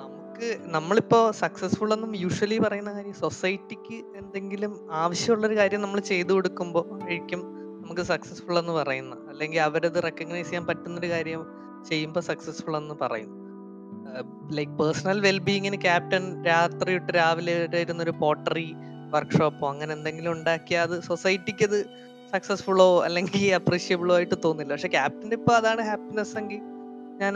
നമുക്ക് നമ്മളിപ്പോ സക്സസ്ഫുൾ എന്നും യൂഷ്വലി പറയുന്ന കാര്യം സൊസൈറ്റിക്ക് എന്തെങ്കിലും ആവശ്യമുള്ള ഒരു കാര്യം നമ്മൾ ചെയ്തു കൊടുക്കുമ്പോൾ ആയിരിക്കും നമുക്ക് സക്സസ്ഫുൾ എന്ന് പറയുന്ന അല്ലെങ്കിൽ അവരത് റെക്കഗ്നൈസ് ചെയ്യാൻ പറ്റുന്ന ഒരു കാര്യം ചെയ്യുമ്പോൾ സക്സസ്ഫുൾ എന്ന് പറയും ലൈക്ക് പേഴ്സണൽ വെൽബീയിങ്ങിന് ക്യാപ്റ്റൻ രാത്രി തൊട്ട് രാവിലെ ഇരുന്നൊരു പോട്ടറി വർക്ക്ഷോപ്പോ അങ്ങനെ എന്തെങ്കിലും ഉണ്ടാക്കിയാൽ അത് സൊസൈറ്റിക്ക് അത് സക്സസ്ഫുള്ളോ അല്ലെങ്കിൽ അപ്രീഷിയബിളോ ആയിട്ട് തോന്നില്ല. പക്ഷെ ക്യാപ്റ്റൻ ഇപ്പൊ അതാണ് ഹാപ്പിനെസ് എങ്കിൽ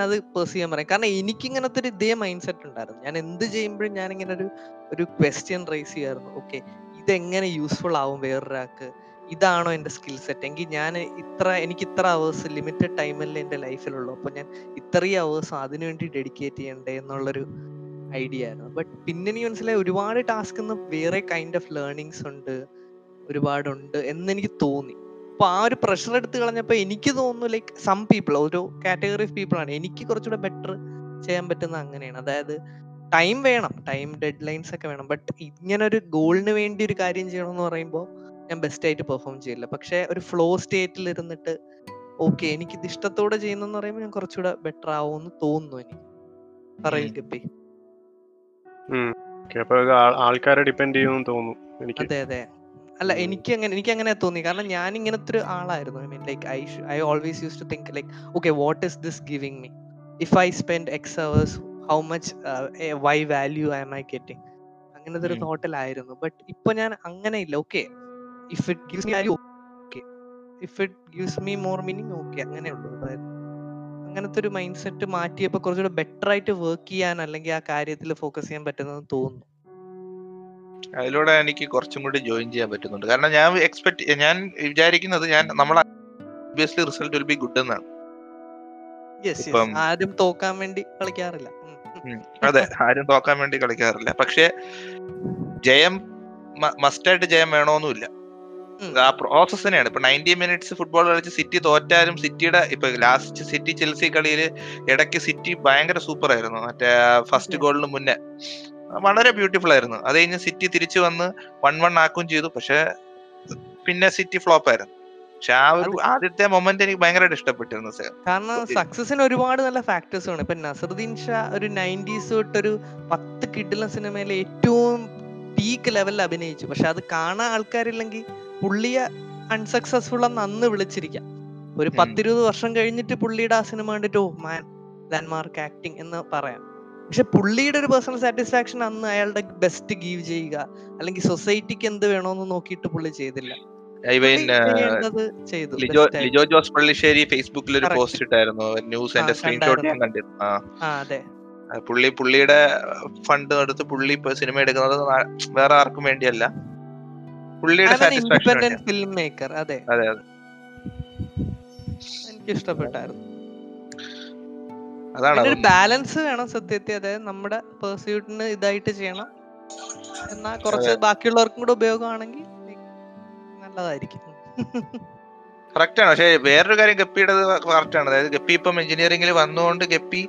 അത് പേഴ്സ് ചെയ്യാൻ പറയും. കാരണം എനിക്ക് ഇങ്ങനത്തെ ഒരു ഇതേ മൈൻഡ് സെറ്റ് ഉണ്ടായിരുന്നു. ഞാൻ എന്ത് ചെയ്യുമ്പോഴും ഞാൻ ഇങ്ങനെ ഒരു ഒരു ക്വസ്റ്റ്യൻ റേസ് ചെയ്യായിരുന്നു. ഓക്കെ ഇതെങ്ങനെ യൂസ്ഫുൾ ആവും വേറൊരാൾക്ക്? ഇതാണോ എന്റെ സ്കിൽ സെറ്റ് എങ്കിൽ ഞാൻ ഇത്ര എനിക്ക് ഇത്ര അവേഴ്സ് ലിമിറ്റഡ് ടൈമിൽ എന്റെ ലൈഫിലുള്ളൂ അപ്പോൾ ഞാൻ ഇത്രയും അവേഴ്സ് അതിനുവേണ്ടി ഡെഡിക്കേറ്റ് ചെയ്യണ്ടേ എന്നുള്ളൊരു ഐഡിയ ആയിരുന്നു. ബട്ട് പിന്നെ എനിക്ക് മനസ്സിലായി ഒരുപാട് ടാസ്ക് വേറെ കൈൻഡ് ഓഫ് ലേണിങ്സ് ഉണ്ട് ഒരുപാടുണ്ട് എന്ന് എനിക്ക് തോന്നി. അപ്പോൾ ആ ഒരു പ്രഷർ എടുത്ത് കളഞ്ഞപ്പോ എനിക്ക് തോന്നുന്നു ലൈക്ക് സം പീപ്പിൾ ഒരു കാറ്റഗറി ഓഫ് പീപ്പിൾ ആണ്. എനിക്ക് കുറച്ചുകൂടെ ബെറ്റർ ചെയ്യാൻ പറ്റുന്ന അങ്ങനെയാണ്. അതായത് ടൈം വേണം ടൈം ഡെഡ് ലൈൻസ് ഒക്കെ വേണം. ബട്ട് ഇങ്ങനെ ഒരു ഗോളിന് വേണ്ടി ഒരു കാര്യം ചെയ്യണം എന്ന് പറയുമ്പോൾ ഞാൻ ബെസ്റ്റ് ആയിട്ട് പെർഫോം ചെയ്യില്ല. പക്ഷെ ഒരു ഫ്ലോ സ്റ്റേറ്റിൽ ഇരുന്നിട്ട് ഓക്കെ എനിക്ക് ഇത് ഇഷ്ടത്തോടെ ചെയ്യുന്നെന്ന് പറയുമ്പോൾ ഞാൻ കുറച്ചുകൂടെ ബെറ്റർ ആവുമെന്ന് തോന്നുന്നു എനിക്ക്. പറയൂ. ഗപ്പി. ആൾക്കാരെ ഡിപ്പെൻഡ് ചെയ്യുമെന്ന് തോന്നുന്നു എനിക്ക്. അതെ അതെ. അല്ല എനിക്ക് അങ്ങനെ എനിക്ക് അങ്ങനെ തോന്നി. കാരണം ഞാൻ ഇങ്ങനത്തെ ഒരു ആളായിരുന്നു. I mean like I I always use to think like okay what is this giving me if I spend X hours how much why value I'm I getting അങ്ങനത്തെ ഒരു. തോട്ടിലായിരുന്നു ബട്ട് ഇപ്പൊ ഞാൻ അങ്ങനെ ഇല്ല okay if it gives me value okay if it gives me more meaning okay അങ്ങനെ ഉള്ളൂ. അതായത് അങ്ങനത്തെ ഒരു മൈൻഡ് സെറ്റ് മാറ്റിയപ്പോൾ കുറച്ചുകൂടെ ബെറ്റർ ആയിട്ട് വർക്ക് ചെയ്യാൻ അല്ലെങ്കിൽ ആ കാര്യത്തിൽ ഫോക്കസ് ചെയ്യാൻ പറ്റുന്നതെന്ന് തോന്നുന്നു. അതിലൂടെ എനിക്ക് കുറച്ചും കൂടി ജോയിൻ ചെയ്യാൻ പറ്റുന്നുണ്ട്. കാരണം ഞാൻ എക്സ്പെക്ട് ഞാൻ വിചാരിക്കുന്നത് ഞാൻ നമ്മൾ obviously result will be good എന്നാണ്. യെസ് ആരും തോക്കാൻ വേണ്ടി കളിക്കാറില്ല. അതെ ആരും തോക്കാൻ വേണ്ടി കളിക്കാറില്ല. പക്ഷേ ജയം മസ്റ്റായിട്ട് ജയം വേണമെന്നുമില്ല ഉം. ആ പ്രോസസ് തന്നെയാണ്. ഇപ്പൊ നയന്റി മിനിറ്റ്സ് ഫുട്ബോൾ കളിച്ച് സിറ്റി തോറ്റാലും സിറ്റിയുടെ ഇപ്പൊ ലാസ്റ്റ് സിറ്റി ചെൽസി കളിയിൽ ഇടയ്ക്ക് സിറ്റി ഭയങ്കര സൂപ്പർ ആയിരുന്നു. മറ്റേ ഫസ്റ്റ്. ഗോളിന് മുന്നേ. വളരെ ബ്യൂട്ടിഫുൾ ആയിരുന്നു. അത് കഴിഞ്ഞ് സിറ്റി തിരിച്ചു വന്ന് വൺ വൺ ആക്കുകയും ചെയ്തു. പക്ഷെ പിന്നെ സിറ്റി ഫ്ലോപ്പ് ആയിരുന്നു. പക്ഷെ ആ ഒരു ആദ്യത്തെ മൊമെന്റ് എനിക്ക് ഭയങ്കരമായിട്ട് ഇഷ്ടപ്പെട്ടിരുന്നു കാരണം. സക്സസിന് ഒരുപാട് നല്ല ഫാക്ടേഴ്സ് ആണ്. ഇപ്പൊ നസറുദ്ദീൻ ഷാ ഒരു നയന്റീസ് തൊട്ടൊരു പത്ത് കിഡിലെ സിനിമയിലെ ഏറ്റവും പീക്ക് ലെവലിൽ അഭിനയിച്ചു. പക്ഷെ അത് കാണാൻ ആൾക്കാരില്ലെങ്കിൽ പുള്ളിയെ അൺസക്സസ്ഫുൾ എന്ന് അന്ന് വിളിച്ചിരിക്കാം. ഒരു. പത്തിരുപത് വർഷം കഴിഞ്ഞിട്ട് പുള്ളിയുടെ ആ സിനിമ കണ്ടിട്ട് ഓ മാൻ ലാൻഡ്മാർക്ക് ആക്ടിങ് എന്ന് പറയാം. പക്ഷെ പുള്ളിയുടെ ഒരു പേഴ്സണൽ സാറ്റിസ്ഫാക്ഷൻ അന്ന് അയാളുടെ ബെസ്റ്റ് ഗീവ് ചെയ്യുക അല്ലെങ്കിൽ സൊസൈറ്റിക്ക് എന്ത് വേണോന്ന് നോക്കിയിട്ട് പുള്ളി ചെയ്തില്ല. ലിജോ ജോസ് പള്ളിശ്ശേരി ഫേസ്ബുക്കിൽ ഒരു പോസ്റ്റ് ഇട്ടായിരുന്നു. ന്യൂസ് സ്ക്രീൻഷോട്ട് ഞാൻ കണ്ടിരുന്നു. പുള്ളി പുള്ളിയുടെ ഫണ്ട് എടുത്ത് പുള്ളി ഇപ്പൊ സിനിമ എടുക്കുന്നത് വേറെ ആർക്കും വേണ്ടിയല്ല. പുള്ളിയുടെ ഇൻഡിപെൻഡന്റ് ഫിലിം മേക്കർ അതെ. അതെ അതെ. എനിക്ക് ഇഷ്ടപ്പെട്ടായിരുന്നു അതാണ് ബാലൻസ് വേണം സത്യത്തിൽ അതായത് നമ്മുടെ പേഴ്സ്യൂട്ടിന് ഇതായിട്ട് ചെയ്യണം. എന്നാ കുറച്ച് ബാക്കിയുള്ളവർക്കും കൂടെ ഉപയോഗമാണെങ്കിൽ നല്ലതായിരിക്കും. കറക്റ്റ് ആണ്. പക്ഷേ വേറൊരു കാര്യം ഗപ്പിയുടെ കറക്റ്റ് ആണ്. അതായത് ഗപ്പി ഇപ്പം എഞ്ചിനീയറിംഗിൽ വന്നുകൊണ്ട് ഗപ്പി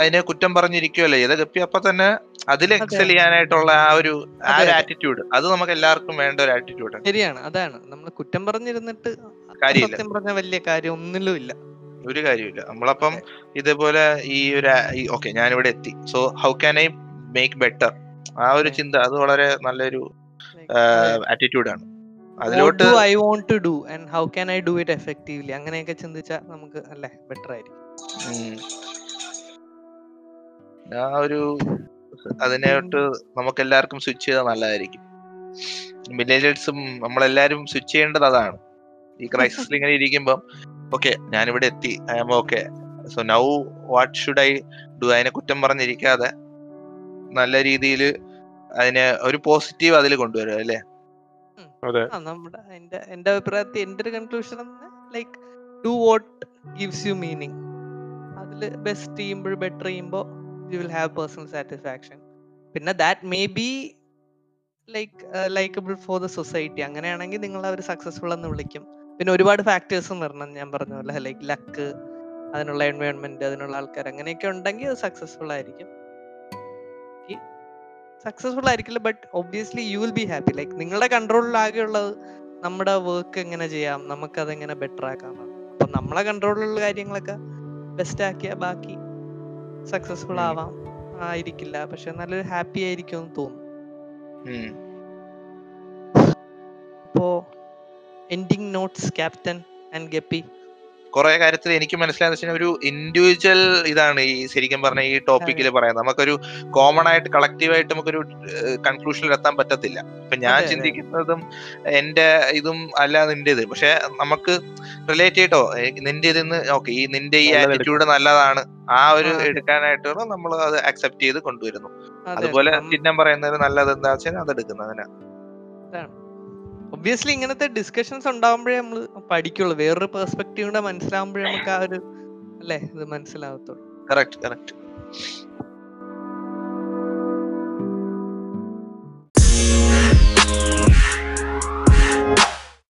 അതിനെ കുറ്റം പറഞ്ഞിരിക്കുവല്ലേ? ചെയ്ത ഗപ്പി അപ്പൊ തന്നെ അതിൽ എക്സൽ. ചെയ്യാനായിട്ടുള്ള ആ ഒരു ആ ഒരു. ആറ്റിറ്റ്യൂഡ് അത് നമുക്ക് എല്ലാവർക്കും വേണ്ട ഒരു ആറ്റിറ്റ്യൂഡ് ശരിയാണ്. അതാണ്. നമ്മൾ കുറ്റം പറഞ്ഞിരുന്നിട്ട്. സത്യം പറഞ്ഞ വലിയ കാര്യം ഒന്നിലും ഇല്ല ഒരു കാര്യമില്ല നമ്മളപ്പം ഇതേപോലെ ഈ ഒരു ഓക്കെ ഞാനിവിടെ എത്തി. So how can I make better ആ ഒരു. ചിന്ത അത് വളരെ നല്ലൊരു ആറ്റിറ്റ്യൂഡാണ് അതിലോട്ട് I I want to do and how can I do it effectively? അങ്ങനെയൊക്കെ ചിന്തിച്ചാൽ നമുക്ക് അല്ലേ ബെറ്റർ ആയിരിക്കും. ആ ഒരു അതിനോട്ട് നമുക്ക് എല്ലാവർക്കും സ്വിച്ച് ചെയ്താൽ നല്ലതായിരിക്കും. മില്ലേജേഴ്സും നമ്മളെല്ലാരും സ്വിച്ച് ചെയ്യേണ്ടത് അതാണ്. ഈ ക്രൈസിസിൽ ഇങ്ങനെ ഇരിക്കുമ്പം ഓക്കെ ഞാനിവിടെ എത്തി. I am okay so now what should I do അതിനെ കുറ്റം പറഞ്ഞിരിക്കാതെ നല്ല രീതിയിൽ അതിനെ ഒരു പോസിറ്റീവ് അതിൽ കൊണ്ടുവരിക അല്ലേ? നമ്മുടെ എന്റെ എന്റെ അഭിപ്രായത്തിൽ എന്റെ ഒരു conclusion like do what gives you meaning അതിൽ ബെസ്റ്റ് ചെയ്യുമ്പോൾ ബെറ്റർ ചെയ്യുമ്പോൾ you will have personal satisfaction പിന്നെ that may be like likable for the society അങ്ങനെയാണെങ്കിൽ നിങ്ങൾ അവർ സക്സസ്ഫുൾ എന്ന് വിളിക്കും. പിന്നെ ഒരുപാട് ഫാക്ടേഴ്സ് വരണം ഞാൻ പറഞ്ഞ പോലെ ലൈക്ക് ലക്ക് അതിനുള്ള എൻവയോൺമെന്റ് അതിനുള്ള ആൾക്കാർ അങ്ങനെയൊക്കെ ഉണ്ടെങ്കിൽ അത് സക്സസ്ഫുൾ ആയിരിക്കും. സക്സസ്ഫുൾ ആയിരിക്കില്ല but obviously you will be happy like നിങ്ങളുടെ കൺട്രോളിലാകെ ഉള്ളത് നമ്മുടെ വർക്ക് എങ്ങനെ ചെയ്യാം നമുക്കത് എങ്ങനെ ബെറ്റർ ആക്കാം അപ്പൊ നമ്മളെ കൺട്രോളിലുള്ള കാര്യങ്ങളൊക്കെ ബെസ്റ്റ് ആക്കിയ ബാക്കി സക്സസ്ഫുൾ. ആവാം. ആയിരിക്കില്ല. പക്ഷെ നല്ലൊരു ഹാപ്പി ആയിരിക്കും എന്ന് തോന്നുന്നു ഉം. അപ്പോ ending notes captain and Guppy. കുറെ കാര്യത്തിൽ എനിക്ക് മനസ്സിലായെന്ന് വെച്ചാൽ ഒരു ഇൻഡിവിജ്വൽ ഇതാണ് ഈ ശരിക്കും പറഞ്ഞ ഈ ടോപ്പിക്കിൽ പറയുന്നത്. നമുക്കൊരു കോമൺ ആയിട്ട് കളക്റ്റീവ് ആയിട്ട് നമുക്കൊരു കൺക്ലൂഷനിൽ എത്താൻ പറ്റത്തില്ല. ഇപ്പൊ ഞാൻ. ചിന്തിക്കുന്നതും എന്റെ ഇതും അല്ല നിന്റെ ഇത് പക്ഷെ നമുക്ക് റിലേറ്റ് ചെയ്തിട്ടോ ഏ, നിന്റെ ഇതിന്ന് ഓക്കെ ഈ നിന്റെ ഈ ആറ്റിറ്റ്യൂഡ് നല്ലതാണ്. ആ ഒരു. എടുക്കാനായിട്ട് നമ്മൾ അത് അക്സെപ്റ്റ് ചെയ്ത് കൊണ്ടുവരുന്നു. അതുപോലെ ചിഹ്നം പറയുന്നത് നല്ലത് എന്താ വെച്ചാൽ അത് എടുക്കുന്നു അങ്ങനെ ഒബ്വിയസ്ലി ഇങ്ങനത്തെ ഡിസ്കഷൻസ് ഉണ്ടാവുമ്പോഴേ നമ്മൾ പഠിക്കുള്ളൂ. വേറൊരു പെർസ്പെക്റ്റീവ് കൂടെ മനസ്സിലാവുമ്പോഴേ നമുക്ക് ആ ഒരു അല്ലേ? ഇത് മനസ്സിലാവത്തുള്ളൂ കറക്റ്റ് കറക്റ്റ്